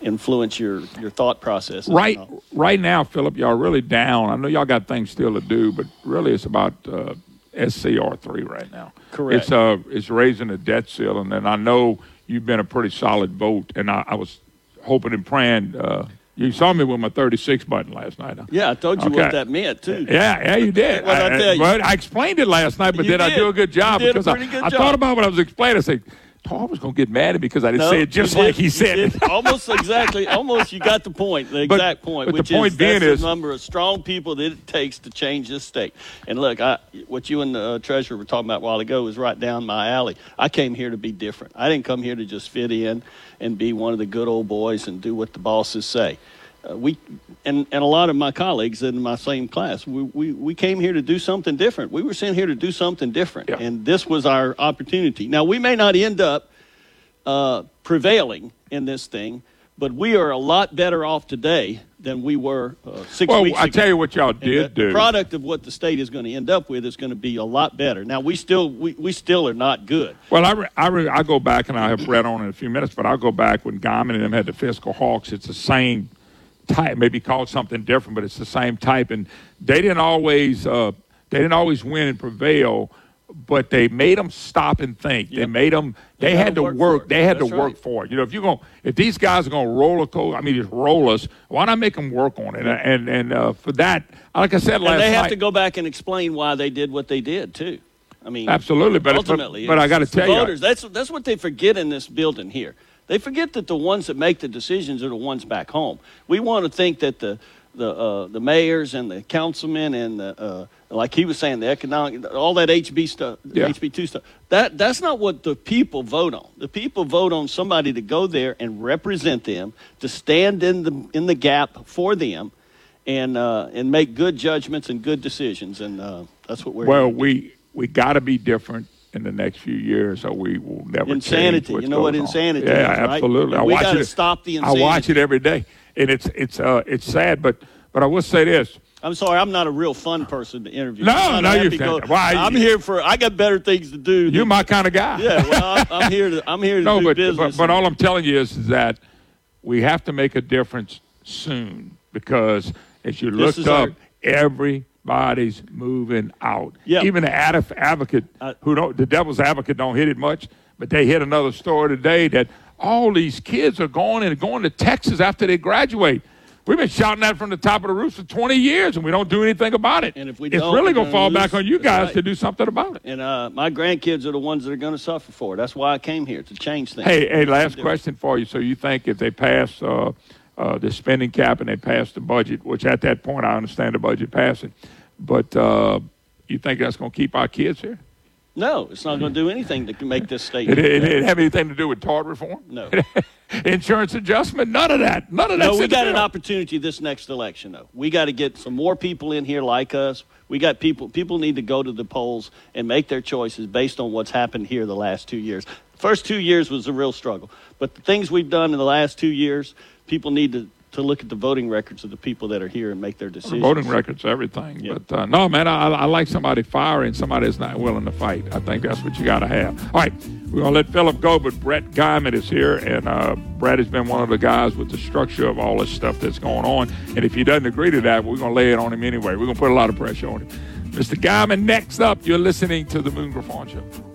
influence your your thought process. Right, right now, Philip, y'all really down. I know y'all got things still to do, but really, it's about uh, SCR three right now. Correct. It's uh, it's raising the debt ceiling, and I know you've been a pretty solid vote, and I, I was hoping and praying. Uh, you saw me with my 36 button last night. Huh? Yeah, I told you Okay. what that meant too. Yeah, yeah, you did. [laughs] I tell you? I explained it last night, but You did, I do a good job? Did because I, good I job. thought about what I was explaining. I said, Tom was going to get mad at me because I didn't No, say it just did- like he said it. almost exactly. Almost, you got the point. The But- exact point. but the which point is being is- the number of strong people that it takes to change this state. And look, I, what you and the uh, treasurer were talking about a while ago was right down my alley. I came here to be different. I didn't come here to just fit in and be one of the good old boys and do what the bosses say. Uh, we and, and a lot of my colleagues in my same class, we, we, we came here to do something different. We were sent here to do something different, and this was our opportunity. Now we may not end up uh, prevailing in this thing, but we are a lot better off today than we were uh, six Well, weeks I ago. tell you what y'all did the, do. The product of what the state is going to end up with is going to be a lot better. Now we still we, we still are not good. Well, I, re, I, re, I go back and I have Brett on in a few minutes, but I'll go back when Geymann and them had the fiscal hawks. It's the same type, maybe called something different, but it's the same type. And they didn't always uh, they didn't always win and prevail, but they made them stop and think. They made them. They, had gotta work work. They had That's to work right. for it. You know, if you're going, if these guys are going to roller coaster, I mean, just roll us. Why not make them work on it? And and uh, for that, like I said last and they have night, to go back and explain why they did what they did too. I mean, Absolutely, but- but- ultimately, but I gotta the tell you- voters. That's that's what they forget in this building here. They forget that the ones that make the decisions are the ones back home. We want to think that the the uh, the mayors and the councilmen and the uh, like he was saying the economic all that HB stuff Yeah. HB two stuff that that's not what the people vote on. The people vote on somebody to go there and represent them to stand in the in the gap for them and uh, and make good judgments and good decisions and uh, that's what we're Well, we we got to be different in the next few years, or we will never Insanity. You know what goes on. insanity yeah, is, right? absolutely. I We watch it. stop the insanity. I watch it every day, and it's it's uh it's sad, but but I will say this. I'm sorry, I'm not a real fun person to interview. No, I'm no, you're happy-go- why, I'm you- here for. I got better things to do. You're my kind of guy. Yeah, well, I'm, I'm here to. I'm here to no, do but, business. but but all I'm telling you is, is that we have to make a difference soon because as you This looked up, our- everybody's moving out. Yeah. Even the adv- advocate, who don't, the devil's advocate don't hit it much, but they hit another story today that all these kids are going and going to Texas after they graduate. We've been shouting that from the top of the roof for 20 years, and we don't do anything about it. And if we it's really going to fall lose. back on you guys right. to do something about it. And uh, my grandkids are the ones that are going to suffer for it. That's why I came here to change things. Hey, hey, last question for you. So you think if they pass uh, uh, the spending cap and they pass the budget, which at that point I understand the budget passing, but uh, you think that's going to keep our kids here? No, it's not going to do anything to make this state. It, it, it have anything to do with tort reform? No. [laughs] Insurance adjustment? None of that. None of that. No, we got an opportunity this next election, though. We got to get some more people in here like us. We got people. People need to go to the polls and make their choices based on what's happened here the last two years. First two years was a real struggle, but the things we've done in the last two years, people need to to look at the voting records of the people that are here and make their decisions. Voting records, everything. But uh, no, man, I, I like somebody firing somebody that's not willing to fight. I think that's what you got to have. All right, we're going to let Philip go, but Brett Geymann is here, and uh, Brett has been one of the guys with the structure of all this stuff that's going on. And if he doesn't agree to that, we're going to lay it on him anyway. We're going to put a lot of pressure on him. Mr. Geymann, next up, you're listening to the Moon Griffon Show.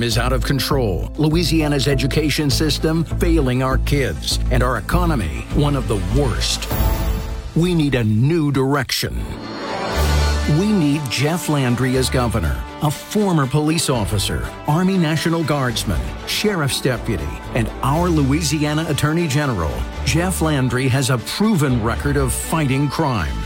Crime is out of control. Louisiana's education system failing our kids, and our economy one of the worst. We need a new direction. We need Jeff Landry as governor, a former police officer, Army National Guardsman, sheriff's deputy, and our Louisiana Attorney General. Jeff Landry has a proven record of fighting crime.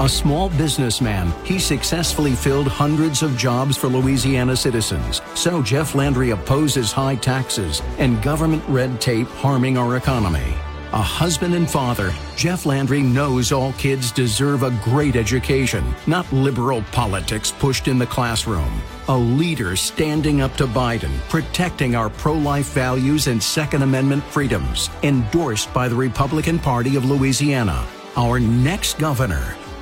A small businessman, he successfully filled hundreds of jobs for Louisiana citizens. So Jeff Landry opposes high taxes and government red tape harming our economy. A husband and father, Jeff Landry knows all kids deserve a great education, not liberal politics pushed in the classroom. A leader standing up to Biden, protecting our pro life values and Second Amendment freedoms, endorsed by the Republican Party of Louisiana. Our next governor,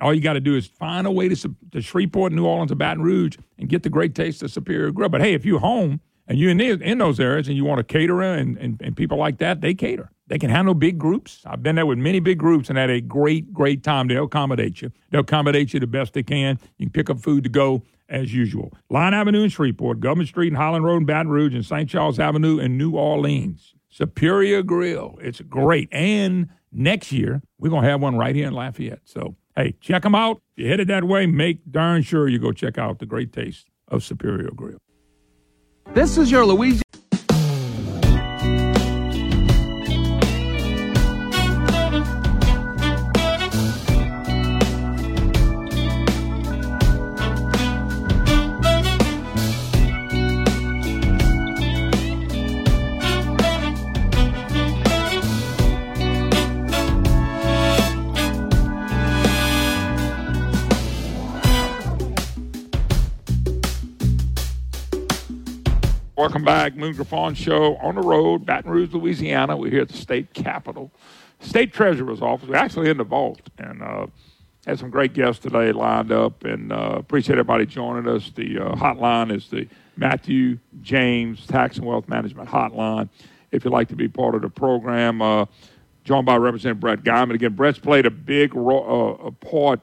All you got to do is find a way to, to Shreveport, New Orleans, or Baton Rouge and get the great taste of Superior Grill. But hey, if you're home and you're in, the, in those areas and you want a caterer and, and, and people like that, they cater. They can handle big groups. I've been there with many big groups and had a great, great time. They'll accommodate you. They'll accommodate you the best they can. You can pick up food to go as usual. Line Avenue in Shreveport, Government Street and Highland Road in Baton Rouge, and St. Charles Avenue in New Orleans. Superior Grill. It's great. And next year, we're going to have one right here in Lafayette. So, hey, check them out. If you're headed that way, make darn sure you go check out the great taste of Superior Grill. This is your Louisiana. Welcome back, Moon Griffon Show on the road, Baton Rouge, Louisiana. We're here at the state capitol, state treasurer's office. We're actually in the vault, and uh, had some great guests today lined up, and uh, appreciate everybody joining us. The uh, hotline is the Matthew James Tax and Wealth Management Hotline. If you'd like to be part of the program, uh, joined by Representative Brett Geymann. Again, Brett's played a big ro- uh, a part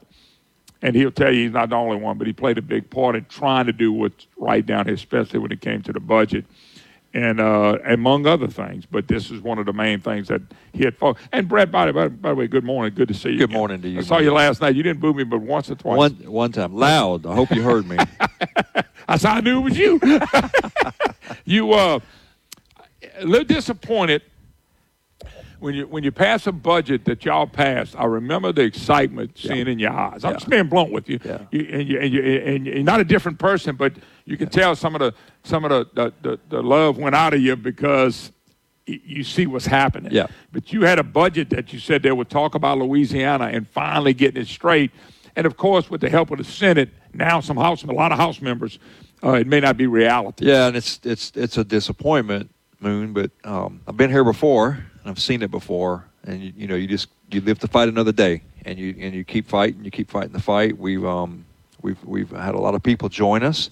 and he'll tell you he's not the only one, but he played a big part in trying to do what's right down here, especially when it came to the budget. and uh, among other things. But this is one of the main things that he had focused. And Brad, by, by, by the way, good morning. Good to see you. Good again. morning to you. I saw you last night. You didn't boo me, but once or twice. One one time, loud. I hope you heard me. [laughs] I how I knew it was you. [laughs] you uh, a little disappointed when you when you pass a budget that y'all passed. I remember the excitement seeing in your eyes. I'm just being blunt with you. you, and, you, and, you and you're not a different person, but you can tell some of the some of the the, the, the love went out of you because you see what's happening. Yeah. But you had a budget that you said they would talk about Louisiana and finally getting it straight. And of course, with the help of the Senate, now some House, a lot of House members, uh, it may not be reality. Yeah, and it's it's it's a disappointment, Moon. But um, I've been here before, and I've seen it before, and you, you know, you just you live to fight another day, and you and you keep fighting, you keep fighting the fight. We've um, we've we've had a lot of people join us.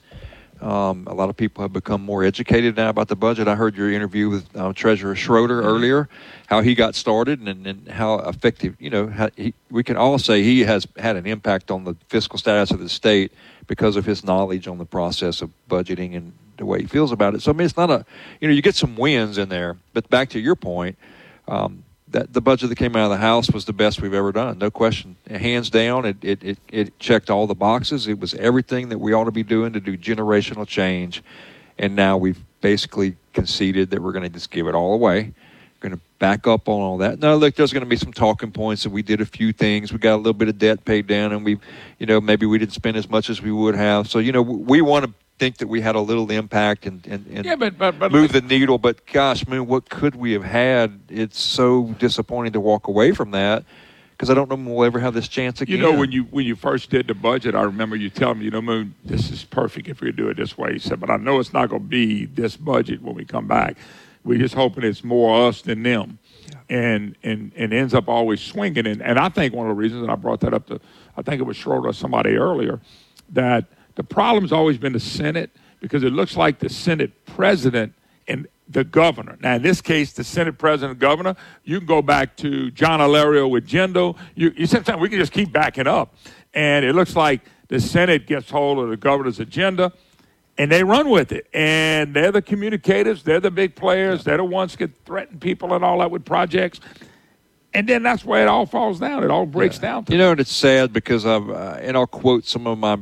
Um, a lot of people have become more educated now about the budget. I heard your interview with uh, Treasurer Schroder earlier, how he got started and, and how effective. You know, how he, we can all say he has had an impact on the fiscal status of the state because of his knowledge on the process of budgeting and the way he feels about it. So I mean, it's not a you know you get some wins in there, but back to your point, um, that the budget that came out of the House was the best we've ever done, no question, hands down. It it it, it checked all the boxes. It was everything that we ought to be doing to do generational change, and now we've basically conceded that we're going to just give it all away. Going to back up on all that. Now, look, there's going to be some talking points that we did a few things. We got a little bit of debt paid down, and we, you know, maybe we didn't spend as much as we would have. So, you know, we want to think that we had a little impact and, and, and Yeah, but but, but move the needle. But gosh, man, what could we have had? It's so disappointing to walk away from that because I don't know when we'll ever have this chance again. You know, when you when you first did the budget, I remember you telling me, you know, Moon, this is perfect if we do it this way. He said, but I know it's not going to be this budget when we come back. We're just hoping it's more us than them, and and and ends up always swinging. And and I think one of the reasons, and I brought that up to, I think it was Schroder or somebody earlier, that the problem's always been the Senate because it looks like the Senate president and the governor. Now, in this case, the Senate president and governor, you can go back to John Alario with Jindal. You, you sometimes we can just keep backing up. And it looks like the Senate gets hold of the governor's agenda and they run with it. And they're the communicators, they're the big players, they're the ones that threaten people and all that with projects. And then that's where it all falls down. It all breaks down to You know, and it's sad because I've, uh, and I'll quote some of my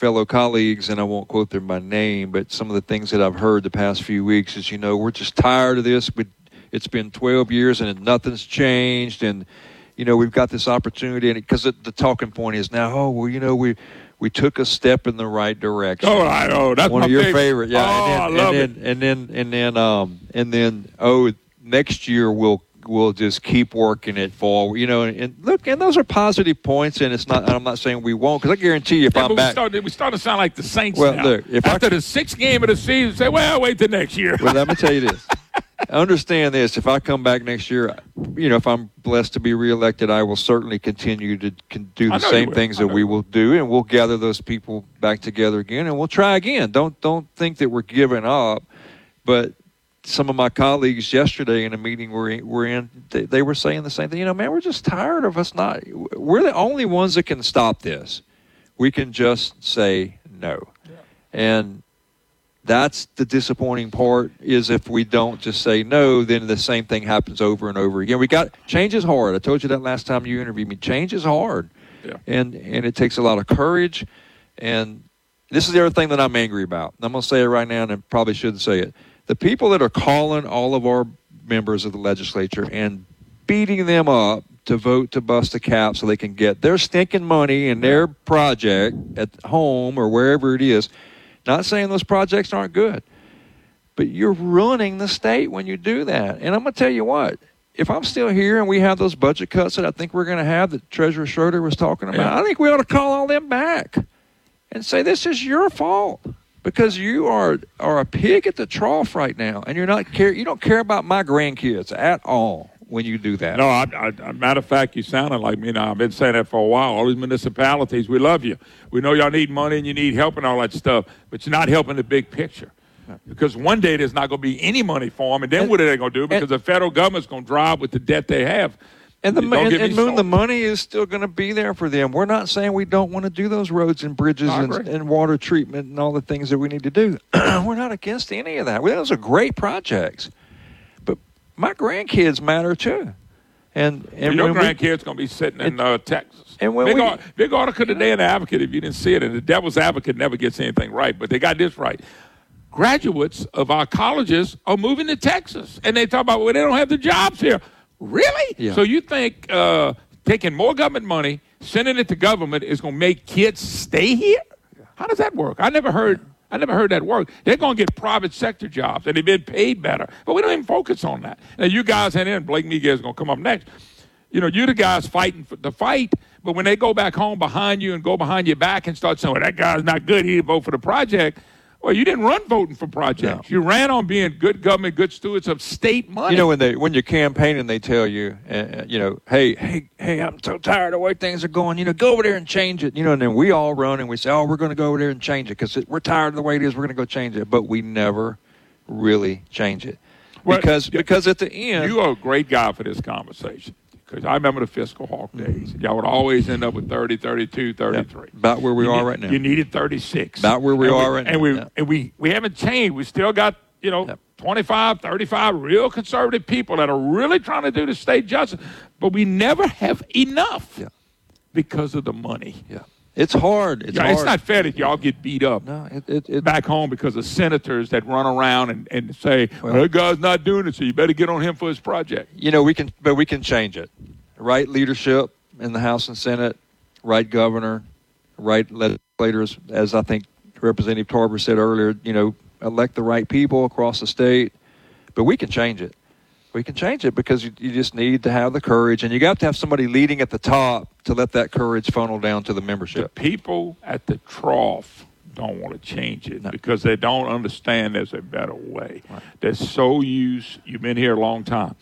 fellow colleagues, and I won't quote them by name, but some of the things that I've heard the past few weeks is, you know, we're just tired of this. We, it's been 12 years and nothing's changed, and you know, we've got this opportunity, and because the, talking point is now, oh, well, you know, we we took a step in the right direction. Oh, I know. That's one my of your favorite. favorite. Yeah, Oh, and I then, love and then, and then and then um and then oh, next year we'll we'll just keep working it forward. You know, and, and look, and those are positive points, and it's not. I'm not saying we won't, because I guarantee you, if Yeah, I'm but we back. started, we started to sound like the Saints Well, now. look, if I After the sixth game of the season, say, well, wait till next year. well, let me tell you this. [laughs] Understand this. If I come back next year, you know, if I'm blessed to be reelected, I will certainly continue to can do the same things that we will do, and we'll gather those people back together again, and we'll try again. Don't don't think that we're giving up. But some of my colleagues yesterday in a meeting we're in, we're in they, they were saying the same thing. You know, man, we're just tired of us not. We're the only ones that can stop this. We can just say no, and that's the disappointing part is if we don't just say no then the same thing happens over and over again we got change is hard i told you that last time you interviewed me change is hard Yeah. and and it takes a lot of courage and this is the other thing that i'm angry about i'm going to say it right now and i probably shouldn't say it the people that are calling all of our members of the legislature and beating them up to vote to bust the cap so they can get their stinking money and their project at home or wherever it is. Not saying those projects aren't good, but you're ruining the state when you do that. And I'm going to tell you what, if I'm still here and we have those budget cuts that I think we're going to have that Treasurer Schroder was talking about, I think we ought to call all them back and say this is your fault because you are are a pig at the trough right now, and you're not care you don't care about my grandkids at all when you do that. No, I, I, matter of fact, you sounded like me now. I've been saying that for a while. All these municipalities, we love you. We know y'all need money and you need help and all that stuff, but you're not helping the big picture. Because one day there's not going to be any money for them, and then what are they going to do? Because the federal government's going to drive with the debt they have. And the and, and Moon, the money is still going to be there for them. We're not saying we don't want to do those roads and bridges and, and water treatment and all the things that we need to do. [clears throat] We're not against any of that. Well, Those are great projects, but my grandkids matter too. And and your grandkids going to be sitting in uh, Texas. and when big, we- big article today in the Advocate. If you didn't see it, and the Devil's Advocate never gets anything right, but they got this right. Graduates of our colleges are moving to Texas, and they talk about well, they don't have the jobs here. Really? Yeah. So you think uh, taking more government money, sending it to government, is going to make kids stay here? How does that work? I never heard. I never heard that work. They're going to get private sector jobs, and they've been paid better. But we don't even focus on that. Now, you guys in there, and Blake Miguez is going to come up next. You know, you're the guys fighting for the fight, but when they go back home behind you and go behind your back and start saying, well, that guy's not good, he didn't vote for the project. Well, you didn't run voting for projects. You ran on being good government, good stewards of state money. You know when they when you're campaigning, they tell you, uh, you know, hey, hey, hey, I'm so tired of the way things are going. You know, go over there and change it. You know, and then we all run and we say, oh, we're going to go over there and change it because we're tired of the way it is. We're going to go change it, but we never really change it because because at the end, You are a great guy for this conversation because I remember the fiscal hawk mm-hmm. days. Y'all would always end up with 30, 32, 33. about where we You are need- right now. You needed 36. About where we And are right and now, We, yeah. And we, we haven't changed. We still got, you know, 25, 35 real conservative people that are really trying to do the state justice, but we never have enough because of the money. Yeah. It's hard. It's Yeah, hard. it's not fair that y'all get beat up No, it, it, it, back home because of senators that run around and, and say, well, that guy's not doing it, so you better get on him for his project. you know, we can, but we can change it. Right leadership in the House and Senate, right governor, right legislators, as I think Representative Tarver said earlier, you know, elect the right people across the state. But we can change it. We can change it because you, you just need to have the courage, and you got to have somebody leading at the top to let that courage funnel down to the membership. People at the trough don't want to change it because they don't understand there's a better way. They're so used, you've been here a long time.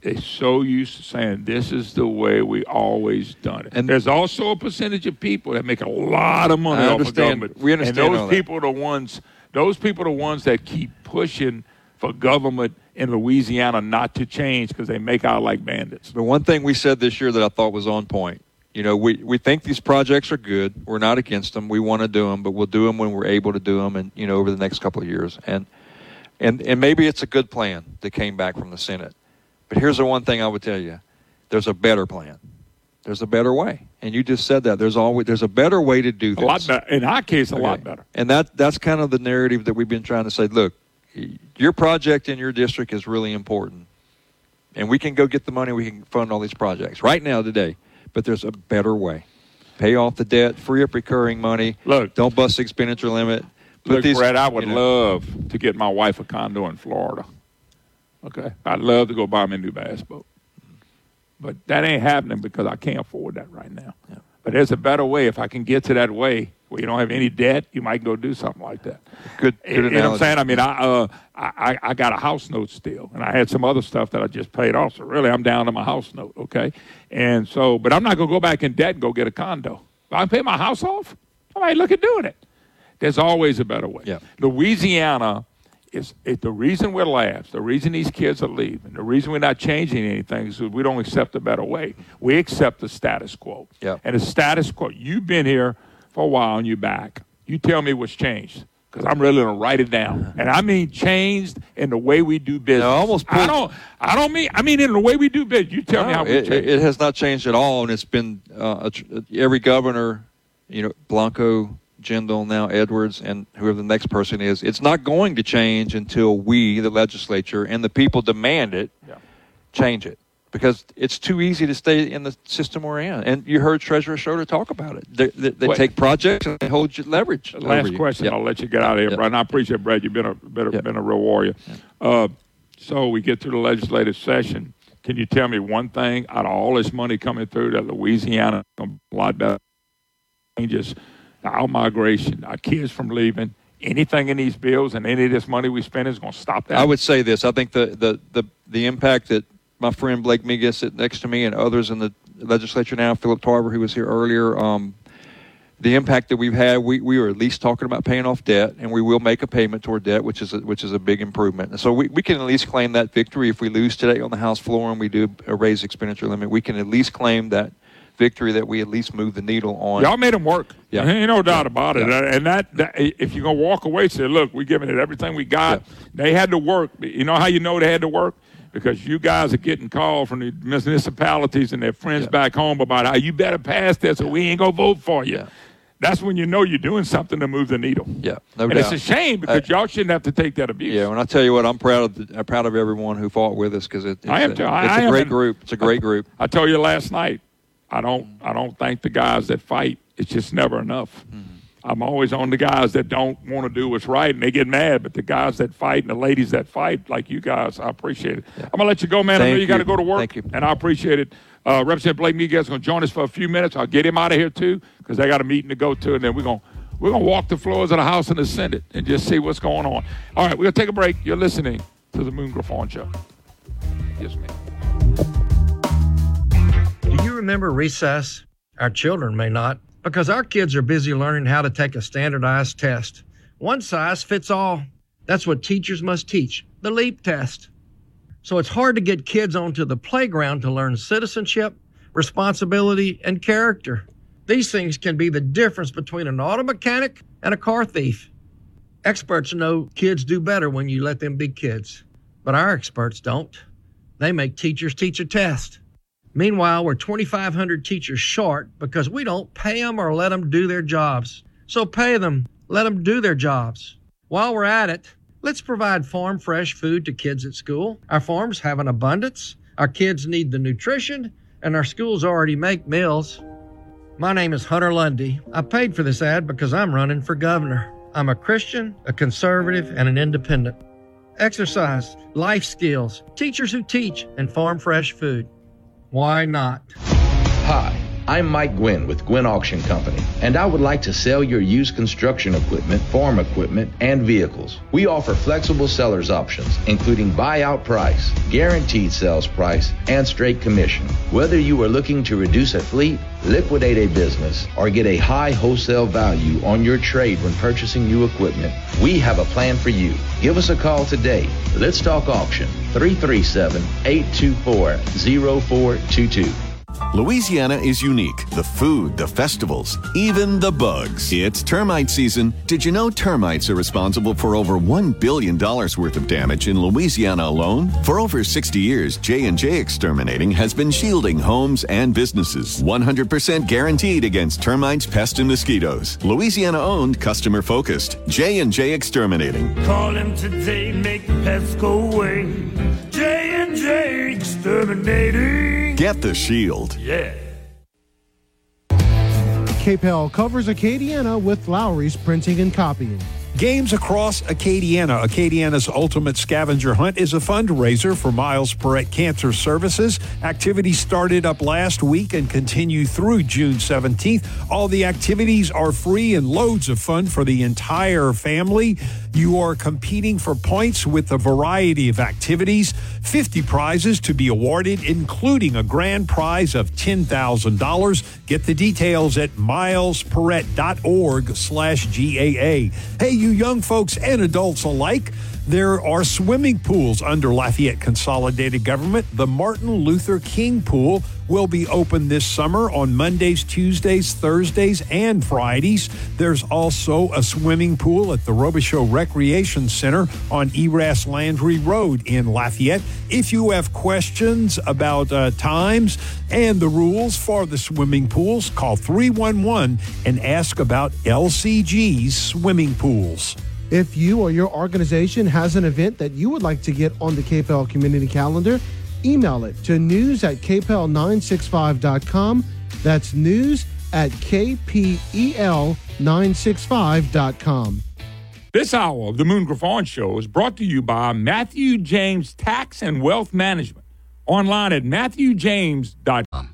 They're so used to saying this is the way we always done it. And there's also a percentage of people that make a lot of money I off of understand. government. We understand And those that. people are the ones those people are the ones that keep pushing for government in Louisiana not to change because they make out like bandits. But one thing we said this year that I thought was on point. You know, we, we think these projects are good. We're not against them. We want to do them, but we'll do them when we're able to do them, and you know, over the next couple of years. And and and maybe it's a good plan that came back from the Senate. But here's the one thing I would tell you: there's a better plan. There's a better way, and you just said that. There's always there's a better way to do A lot better. In our case, a lot better. And that that's kind of the narrative that we've been trying to say. Look, your project in your district is really important, and we can go get the money. We can fund all these projects right now today. But there's a better way. Pay off the debt, free up recurring money. Look, don't bust the expenditure limit. Put Look, these- Brad, I would you know, love to get my wife a condo in Florida. Okay, I'd love to go buy me a new bass boat, but that ain't happening because I can't afford that right now. But there's a better way. If I can get to that way where you don't have any debt, you might go do something like that. Good, You know what I'm saying? I mean, I, uh, I I- got a house note still, and I had some other stuff that I just paid off. So really, I'm down to my house note. Okay, and so, but I'm not gonna go back in debt and go get a condo. If I can pay my house off, I might look at doing it. There's always a better way. Yeah. Louisiana is it, the reason we're last, the reason these kids are leaving, the reason we're not changing anything is we don't accept a better way. We accept the status quo. Yeah. And the status quo, you've been here for a while and you're back. You tell me what's changed. Because I'm really gonna write it down, [laughs] and I mean changed in the way we do business. almost I don't. I don't mean. I mean in the way we do business. You tell me how it, changed. it has not changed at all, and it's been uh, a tr- every governor, you know, Blanco, Jindal, now Edwards, and whoever the next person is. It's not going to change until we, the legislature, and the people demand it, change it. Because it's too easy to stay in the system we're in. And you heard Treasurer Schroder talk about it. They, they, they take projects and they hold you leverage. Last question. Yep. I'll let you get out of here, Yep. Brad. I appreciate, it, Brad. You've been a been a, been a real warrior. Uh, so we get through the legislative session. Can you tell me one thing out of all this money coming through that Louisiana is a lot better changes our migration, our kids from leaving, anything in these bills and any of this money we spend is going to stop that? I would say this. I think the, the, the, the impact that my friend Blake Miguez sitting next to me and others in the legislature now, Philip Tarver, who was here earlier, um, the impact that we've had, we, we are at least talking about paying off debt, and we will make a payment toward debt, which is a, which is a big improvement. And so we, we can at least claim that victory if we lose today on the House floor and we do a raise expenditure limit. We can at least claim that victory that we at least move the needle on. Y'all made them work. Yeah. Ain't no doubt about it. Yeah. And that, that if you're gonna walk away, say, look, we're giving it everything we got. They had to work. You know how you know they had to work? Because you guys are getting called from the municipalities and their friends back home about how you better pass this or we ain't gonna vote for you. That's when you know you're doing something to move the needle. Yeah, no and doubt. it's a shame because uh, y'all shouldn't have to take that abuse. Yeah, and I tell you what, I'm proud of the, I'm proud of everyone who fought with us because it, it's, I am a, too. it's I- I a great and- group. It's a great group. I told you last night, I don't I don't thank the guys that fight. It's just never enough. Mm-hmm. I'm always on the guys that don't want to do what's right and they get mad, but the guys that fight and the ladies that fight, like you guys, I appreciate it. I'm gonna let you go, man. I know Thank you, got to go to work, Thank you. and I appreciate it. Uh, Representative Blake Miguez is going to join us for a few minutes. I'll get him out of here too because they got a meeting to go to, and then we're going to we're to walk the floors of the House and the Senate and just see what's going on. All right, we're going to take a break. You're listening to the Moon Griffon Show. Yes, ma'am. Remember recess? Our children may not, because our kids are busy learning how to take a standardized test. One size fits all. That's what teachers must teach the LEAP test. So it's hard to get kids onto the playground to learn citizenship, responsibility, and character. These things can be the difference between an auto mechanic and a car thief. Experts know kids do better when you let them be kids, but our experts don't. They make teachers teach a test. Meanwhile, we're 2,500 teachers short because we don't pay them or let them do their jobs. So pay them, let them do their jobs. While we're at it, let's provide farm fresh food to kids at school. Our farms have an abundance, our kids need the nutrition, and our schools already make meals. My name is Hunter Lundy. I paid for this ad because I'm running for governor. I'm a Christian, a conservative, and an independent. Exercise, life skills, teachers who teach, and farm fresh food. Why not? Hi, I'm Mike Gwynn with Gwynn Auction Company, and I would like to sell your used construction equipment, farm equipment, and vehicles. We offer flexible seller's options, including buyout price, guaranteed sales price, and straight commission. Whether you are looking to reduce a fleet, liquidate a business, or get a high wholesale value on your trade when purchasing new equipment, we have a plan for you. Give us a call today. Let's talk auction 337 824 0422. Louisiana is unique. The food, the festivals, even the bugs. It's termite season. Did you know termites are responsible for over $1 billion worth of damage in Louisiana alone? For over 60 years, J&J Exterminating has been shielding homes and businesses. 100% guaranteed against termites, pests, and mosquitoes. Louisiana owned, customer focused. J&J Exterminating. Call him today, make the pests go away. J and J Exterminating. Get the shield. Yeah. KPEL covers Acadiana with Lowry's Printing and Copying. Games Across Acadiana. Acadiana's Ultimate Scavenger Hunt is a fundraiser for Miles Perret Cancer Services. Activities started up last week and continue through June 17th. All the activities are free and loads of fun for the entire family. You are competing for points with a variety of activities, 50 prizes to be awarded, including a grand prize of $10,000. Get the details at milesperret.org slash GAA. Hey, you young folks and adults alike, there are swimming pools under Lafayette Consolidated Government. The Martin Luther King Pool will be open this summer on Mondays, Tuesdays, Thursdays, and Fridays. There's also a swimming pool at the Robichaux Recreation Center on Eraste Landry Road in Lafayette. If you have questions about uh, times and the rules for the swimming pools, call 311 and ask about LCG's swimming pools. If you or your organization has an event that you would like to get on the KPEL community calendar, email it to news at kpel965.com. That's news at E kpel965.com. This hour of the Moon Griffon Show is brought to you by Matthew James Tax and Wealth Management. Online at matthewjames.com.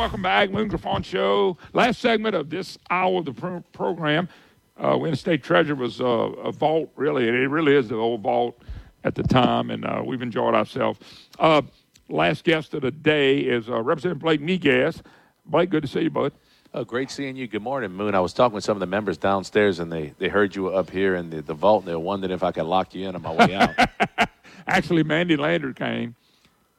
Welcome back. Moon Griffon Show. Last segment of this hour of the pro- program. Uh, Wayne State Treasure was uh, a vault, really. It really is the old vault at the time, and uh, we've enjoyed ourselves. Uh, last guest of the day is uh, Representative Blake Miguez. Blake, good to see you, bud. Oh, great seeing you. Good morning, Moon. I was talking with some of the members downstairs, and they, they heard you up here in the, the vault, and they were wondering if I could lock you in on my way out. [laughs] Actually, Mandie Landry came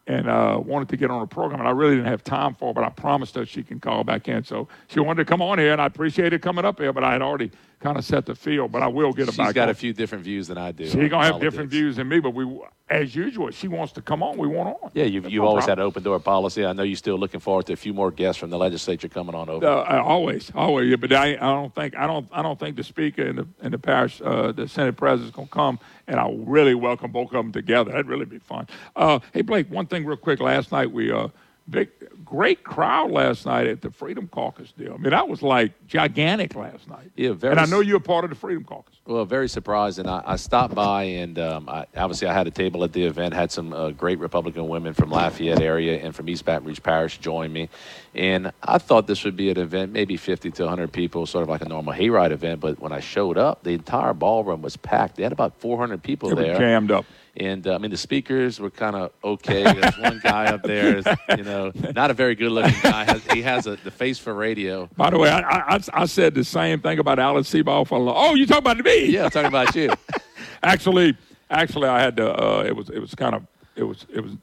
and uh, wanted to get on a program, and I really didn't have time for her, but I promised her she can call back in. So she wanted to come on here, and I appreciated coming up here, but I had already kind of set the field, but I will get her She's back got on. a few different views than I do. She's going to have different views than me, but we, as usual, if she wants to come on, we want on. Yeah, you've, That's you've no always problem. had an open door policy. I know you're still looking forward to a few more guests from the legislature coming on over. Uh, always, always. Yeah, but I, I don't think I don't I don't think the speaker and the and the parish uh, the Senate president's gonna come, and I really welcome both of them together. That'd really be fun. Uh, hey Blake, one thing real quick. Last night we uh, big great crowd last night at the Freedom Caucus deal. I mean that was like gigantic last night. Yeah, very And I know you're a part of the Freedom Caucus. Well, very surprised, and I, I stopped by, and um, I, obviously I had a table at the event. Had some uh, great Republican women from Lafayette area and from East Baton Rouge Parish join me, and I thought this would be an event, maybe 50 to 100 people, sort of like a normal hayride event. But when I showed up, the entire ballroom was packed. They had about 400 people were there, jammed up. And uh, I mean, the speakers were kind of okay. There's one guy up there, is, you know, not a very good-looking guy. Has, he has a, the face for radio. By the way, I, I, I- said the same thing about Alan Seabaugh for a long. Oh, you talking about me? Yeah, I'm talking about you. [laughs] actually, actually, I had to. Uh, it was it was kind of it was it was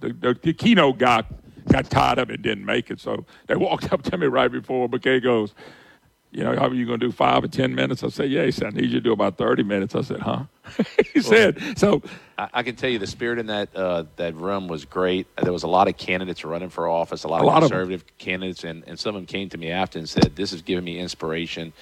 the, the, the keynote guy got tired of it, didn't make it. So they walked [laughs] up to me right before McKay goes. You know, how are you going to do five or ten minutes? I said, yeah. He said, I need you to do about thirty minutes. I said, huh? [laughs] he said, so I, I can tell you the spirit in that uh, that room was great. There was a lot of candidates running for office, a lot A of lot of conservative candidates, and, and some of them came to me after and said, "This has given me inspiration,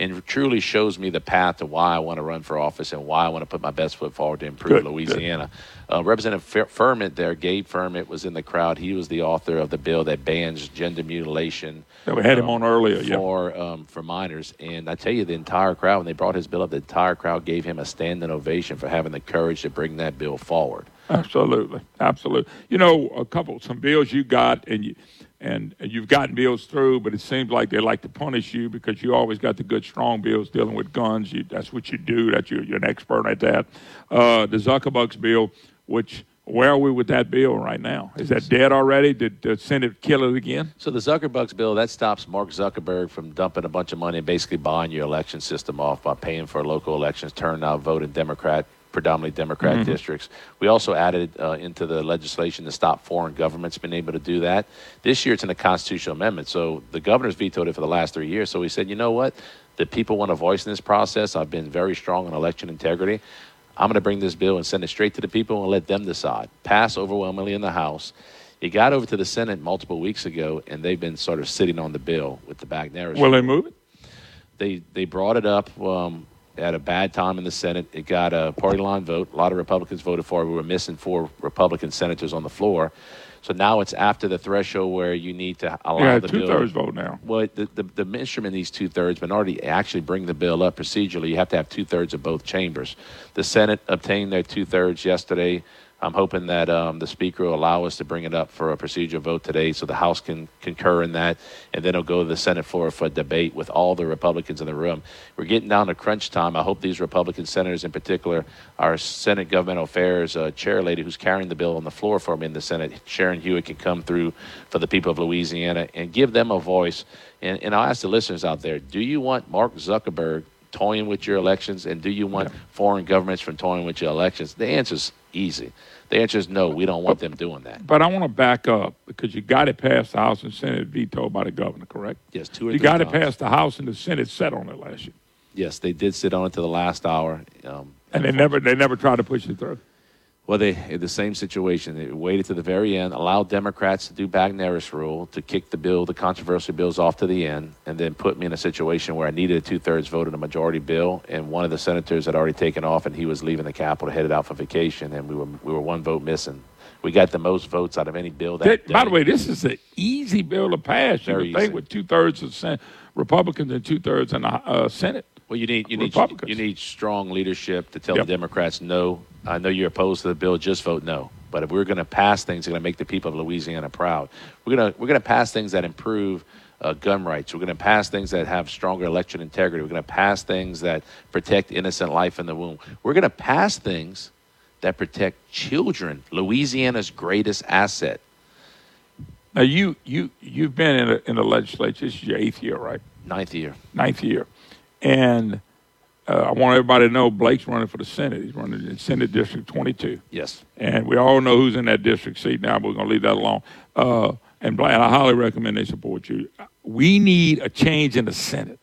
and truly shows me the path to why I want to run for office and why I want to put my best foot forward to improve Good, Louisiana." Uh, Representative Fer- Firment there, Gabe Firment, was in the crowd. He was the author of the bill that bans gender mutilation. Yeah, we had him um, on earlier, yeah. for um, for minors. And I tell you, the entire crowd when they brought his bill up, the entire crowd gave him a standing ovation for having the courage to bring that bill forward. Absolutely, absolutely. You know, a couple, some bills you got, and you, and and you've gotten bills through, but it seems like they like to punish you because you always got the good, strong bills dealing with guns. You, that's what you do. That you, you're an expert at that. Uh, the Zuckerbucks bill, which where are we with that bill right now? Is that dead already? Did the Senate kill it again? So the Zuckerbucks bill that stops Mark Zuckerberg from dumping a bunch of money and basically buying your election system off by paying for local elections, turning out vote in Democrat, predominantly Democrat Mm-hmm. Mhm. districts. We also added uh, into the legislation to stop foreign governments being able to do that. This year it's in a constitutional amendment. So the governor's vetoed it for the last three years. So we said, you know what? The people want a voice in this process. I've been very strong on election integrity. I'm going to bring this bill and send it straight to the people and let them decide. Pass overwhelmingly in the House. It got over to the Senate multiple weeks ago, and they've been sort of sitting on the bill with the Bagneris. Will they move it? They they brought it up um, at a bad time in the Senate. It got a party line vote. A lot of Republicans voted for it. We were missing four Republican senators on the floor. So now it's after the threshold where you need to allow Yeah, the two bill. thirds vote now. Well, the, the, the instrument needs two thirds, but in order to actually bring the bill up procedurally, you have to have two thirds of both chambers. The Senate obtained their two thirds yesterday. I'm hoping that um, the Speaker will allow us to bring it up for a procedural vote today so the House can concur in that, and then it'll go to the Senate floor for a debate with all the Republicans in the room. We're getting down to crunch time. I hope these Republican senators, in particular, our Senate Governmental Affairs uh, chair lady who's carrying the bill on the floor for me in the Senate, Sharon Hewitt, can come through for the people of Louisiana and give them a voice. And, and I'll ask the listeners out there do you want Mark Zuckerberg toying with your elections, and do you want foreign governments from toying with your elections? The answer is easy. The answer is no, we don't want them doing that. But I want to back up because you got it past the House and Senate vetoed by the governor, correct? Yes, two or You got it times. past the House and the Senate set on it last year, Yes, they did sit on it to the last hour. Um, and they never they never tried to push it through. Well, they in the same situation. They waited to the very end, allowed Democrats to do Bagneris rule to kick the bill, the controversial bills off to the end, and then put me in a situation where I needed a two-thirds vote in a majority bill, and one of the senators had already taken off, and he was leaving the Capitol, headed out for vacation, and we were we were one vote missing. We got the most votes out of any bill that That- day. by the way, this is an easy bill to pass. You would think with two thirds of Republicans and two thirds in the uh, Senate. Well, you need you need you need strong leadership to tell Yep. the Democrats no. I know you're opposed to the bill. Just vote no. But if we're going to pass things that are going to make the people of Louisiana proud, we're going to we're going to pass things that improve uh, gun rights. We're going to pass things that have stronger election integrity. We're going to pass things that protect innocent life in the womb. We're going to pass things that protect children, Louisiana's greatest asset. Now you you you've been in, a, in the legislature. This is your eighth year, right? Ninth year. Ninth year, and uh, I want everybody to know Blake's running for the Senate. He's running in Senate District 22. Yes. And we all know who's in that district seat now. But we're going to leave that alone. Uh, and Blake, I highly recommend they support you. We need a change in the Senate.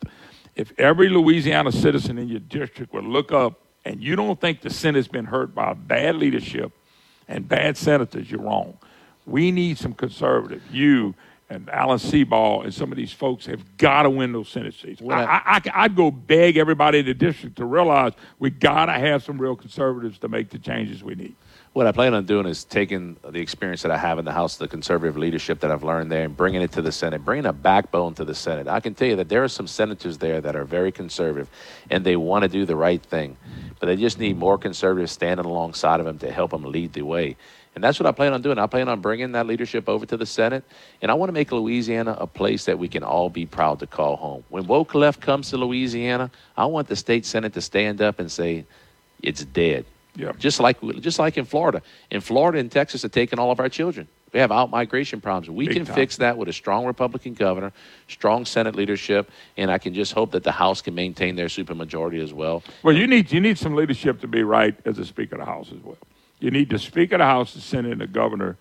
If every Louisiana citizen in your district would look up and you don't think the Senate's been hurt by bad leadership and bad senators, you're wrong. We need some conservative. You and Alan Seabaugh and some of these folks have got to win those Senate seats. I, I, would go beg everybody in the district to realize we got to have some real conservatives to make the changes we need. What I plan on doing is taking the experience that I have in the House, the conservative leadership that I've learned there, and bringing it to the Senate, bringing a backbone to the Senate. I can tell you that there are some senators there that are very conservative, and they want to do the right thing, but they just need more conservatives standing alongside of them to help them lead the way. And that's what I plan on doing. I plan on bringing that leadership over to the Senate. And I want to make Louisiana a place that we can all be proud to call home. When woke left comes to Louisiana, I want the state Senate to stand up and say, it's dead. Yeah. Just like just like in Florida. In Florida and Texas have taken all of our children. We have out migration problems. We Big can time. fix that with a strong Republican governor, strong Senate leadership, and I can just hope that the House can maintain their supermajority as well. Well, you need you need some leadership to be right as a Speaker of the House as well. You need the Speaker of the House, the Senate, and the Governor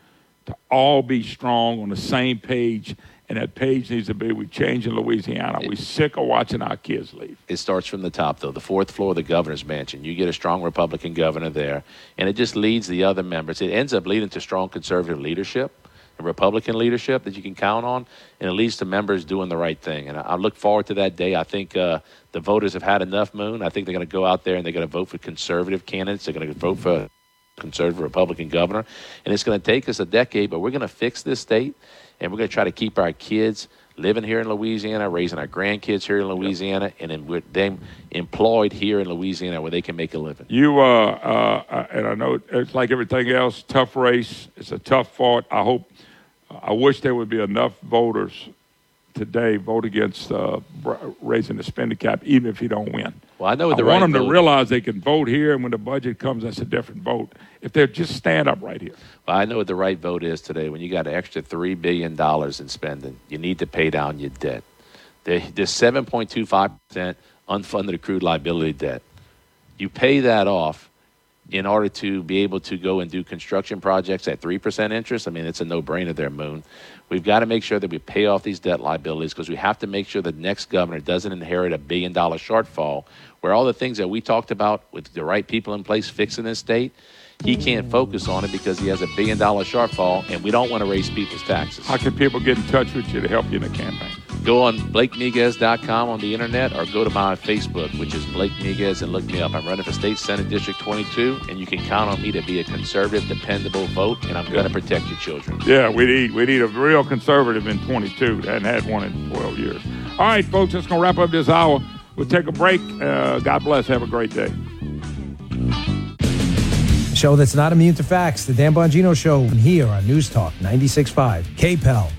to all be strong on the same page. And that page needs to be we change in Louisiana. We're sick of watching our kids leave. It starts from the top, though. The fourth floor of the governor's mansion. You get a strong Republican governor there, and it just leads the other members. It ends up leading to strong conservative leadership and Republican leadership that you can count on, and it leads to members doing the right thing. And I, I look forward to that day. I think uh, the voters have had enough, Moon. I think they're going to go out there and they're going to vote for conservative candidates. They're going to vote for conservative Republican governor. And it's going to take us a decade, but we're going to fix this state, and we're going to try to keep our kids living here in Louisiana, raising our grandkids here in Louisiana, and then with them employed here in Louisiana where they can make a living. You uh, uh, and I know it's like everything else, tough race. It's a tough fought. I hope, I wish there would be enough voters today vote against uh, raising the spending cap, even if you don't win. Well, I know I the want right them to realize they can vote here, and when the budget comes, that's a different vote. If they just stand up right here. Well, I know what the right vote is today. When you got an extra three billion dollars in spending, you need to pay down your debt. There- There's 7.25 percent unfunded accrued liability debt. You pay that off in order to be able to go and do construction projects at three percent interest. I mean, it's a no-brainer there, Moon. We've got to make sure that we pay off these debt liabilities because we have to make sure the next governor doesn't inherit a billion-dollar shortfall, where all the things that we talked about with the right people in place fixing this state. He can't focus on it because he has a billion dollar shortfall, and we don't want to raise people's taxes. How can people get in touch with you to help you in the campaign? Go on BlakeMiguez.com on the internet or go to my Facebook, which is Blake Miguez, and look me up. I'm running for State Senate District 22, and you can count on me to be a conservative, dependable vote, and I'm going to protect your children. Yeah, we need we need a real conservative in 22. Hadn't had one in 12 years. All right, folks, that's gonna wrap up this hour. We'll take a break. Uh, God bless. Have a great day. Show that's not immune to facts. The Dan Bongino Show And here on News Talk 96.5 KPEL.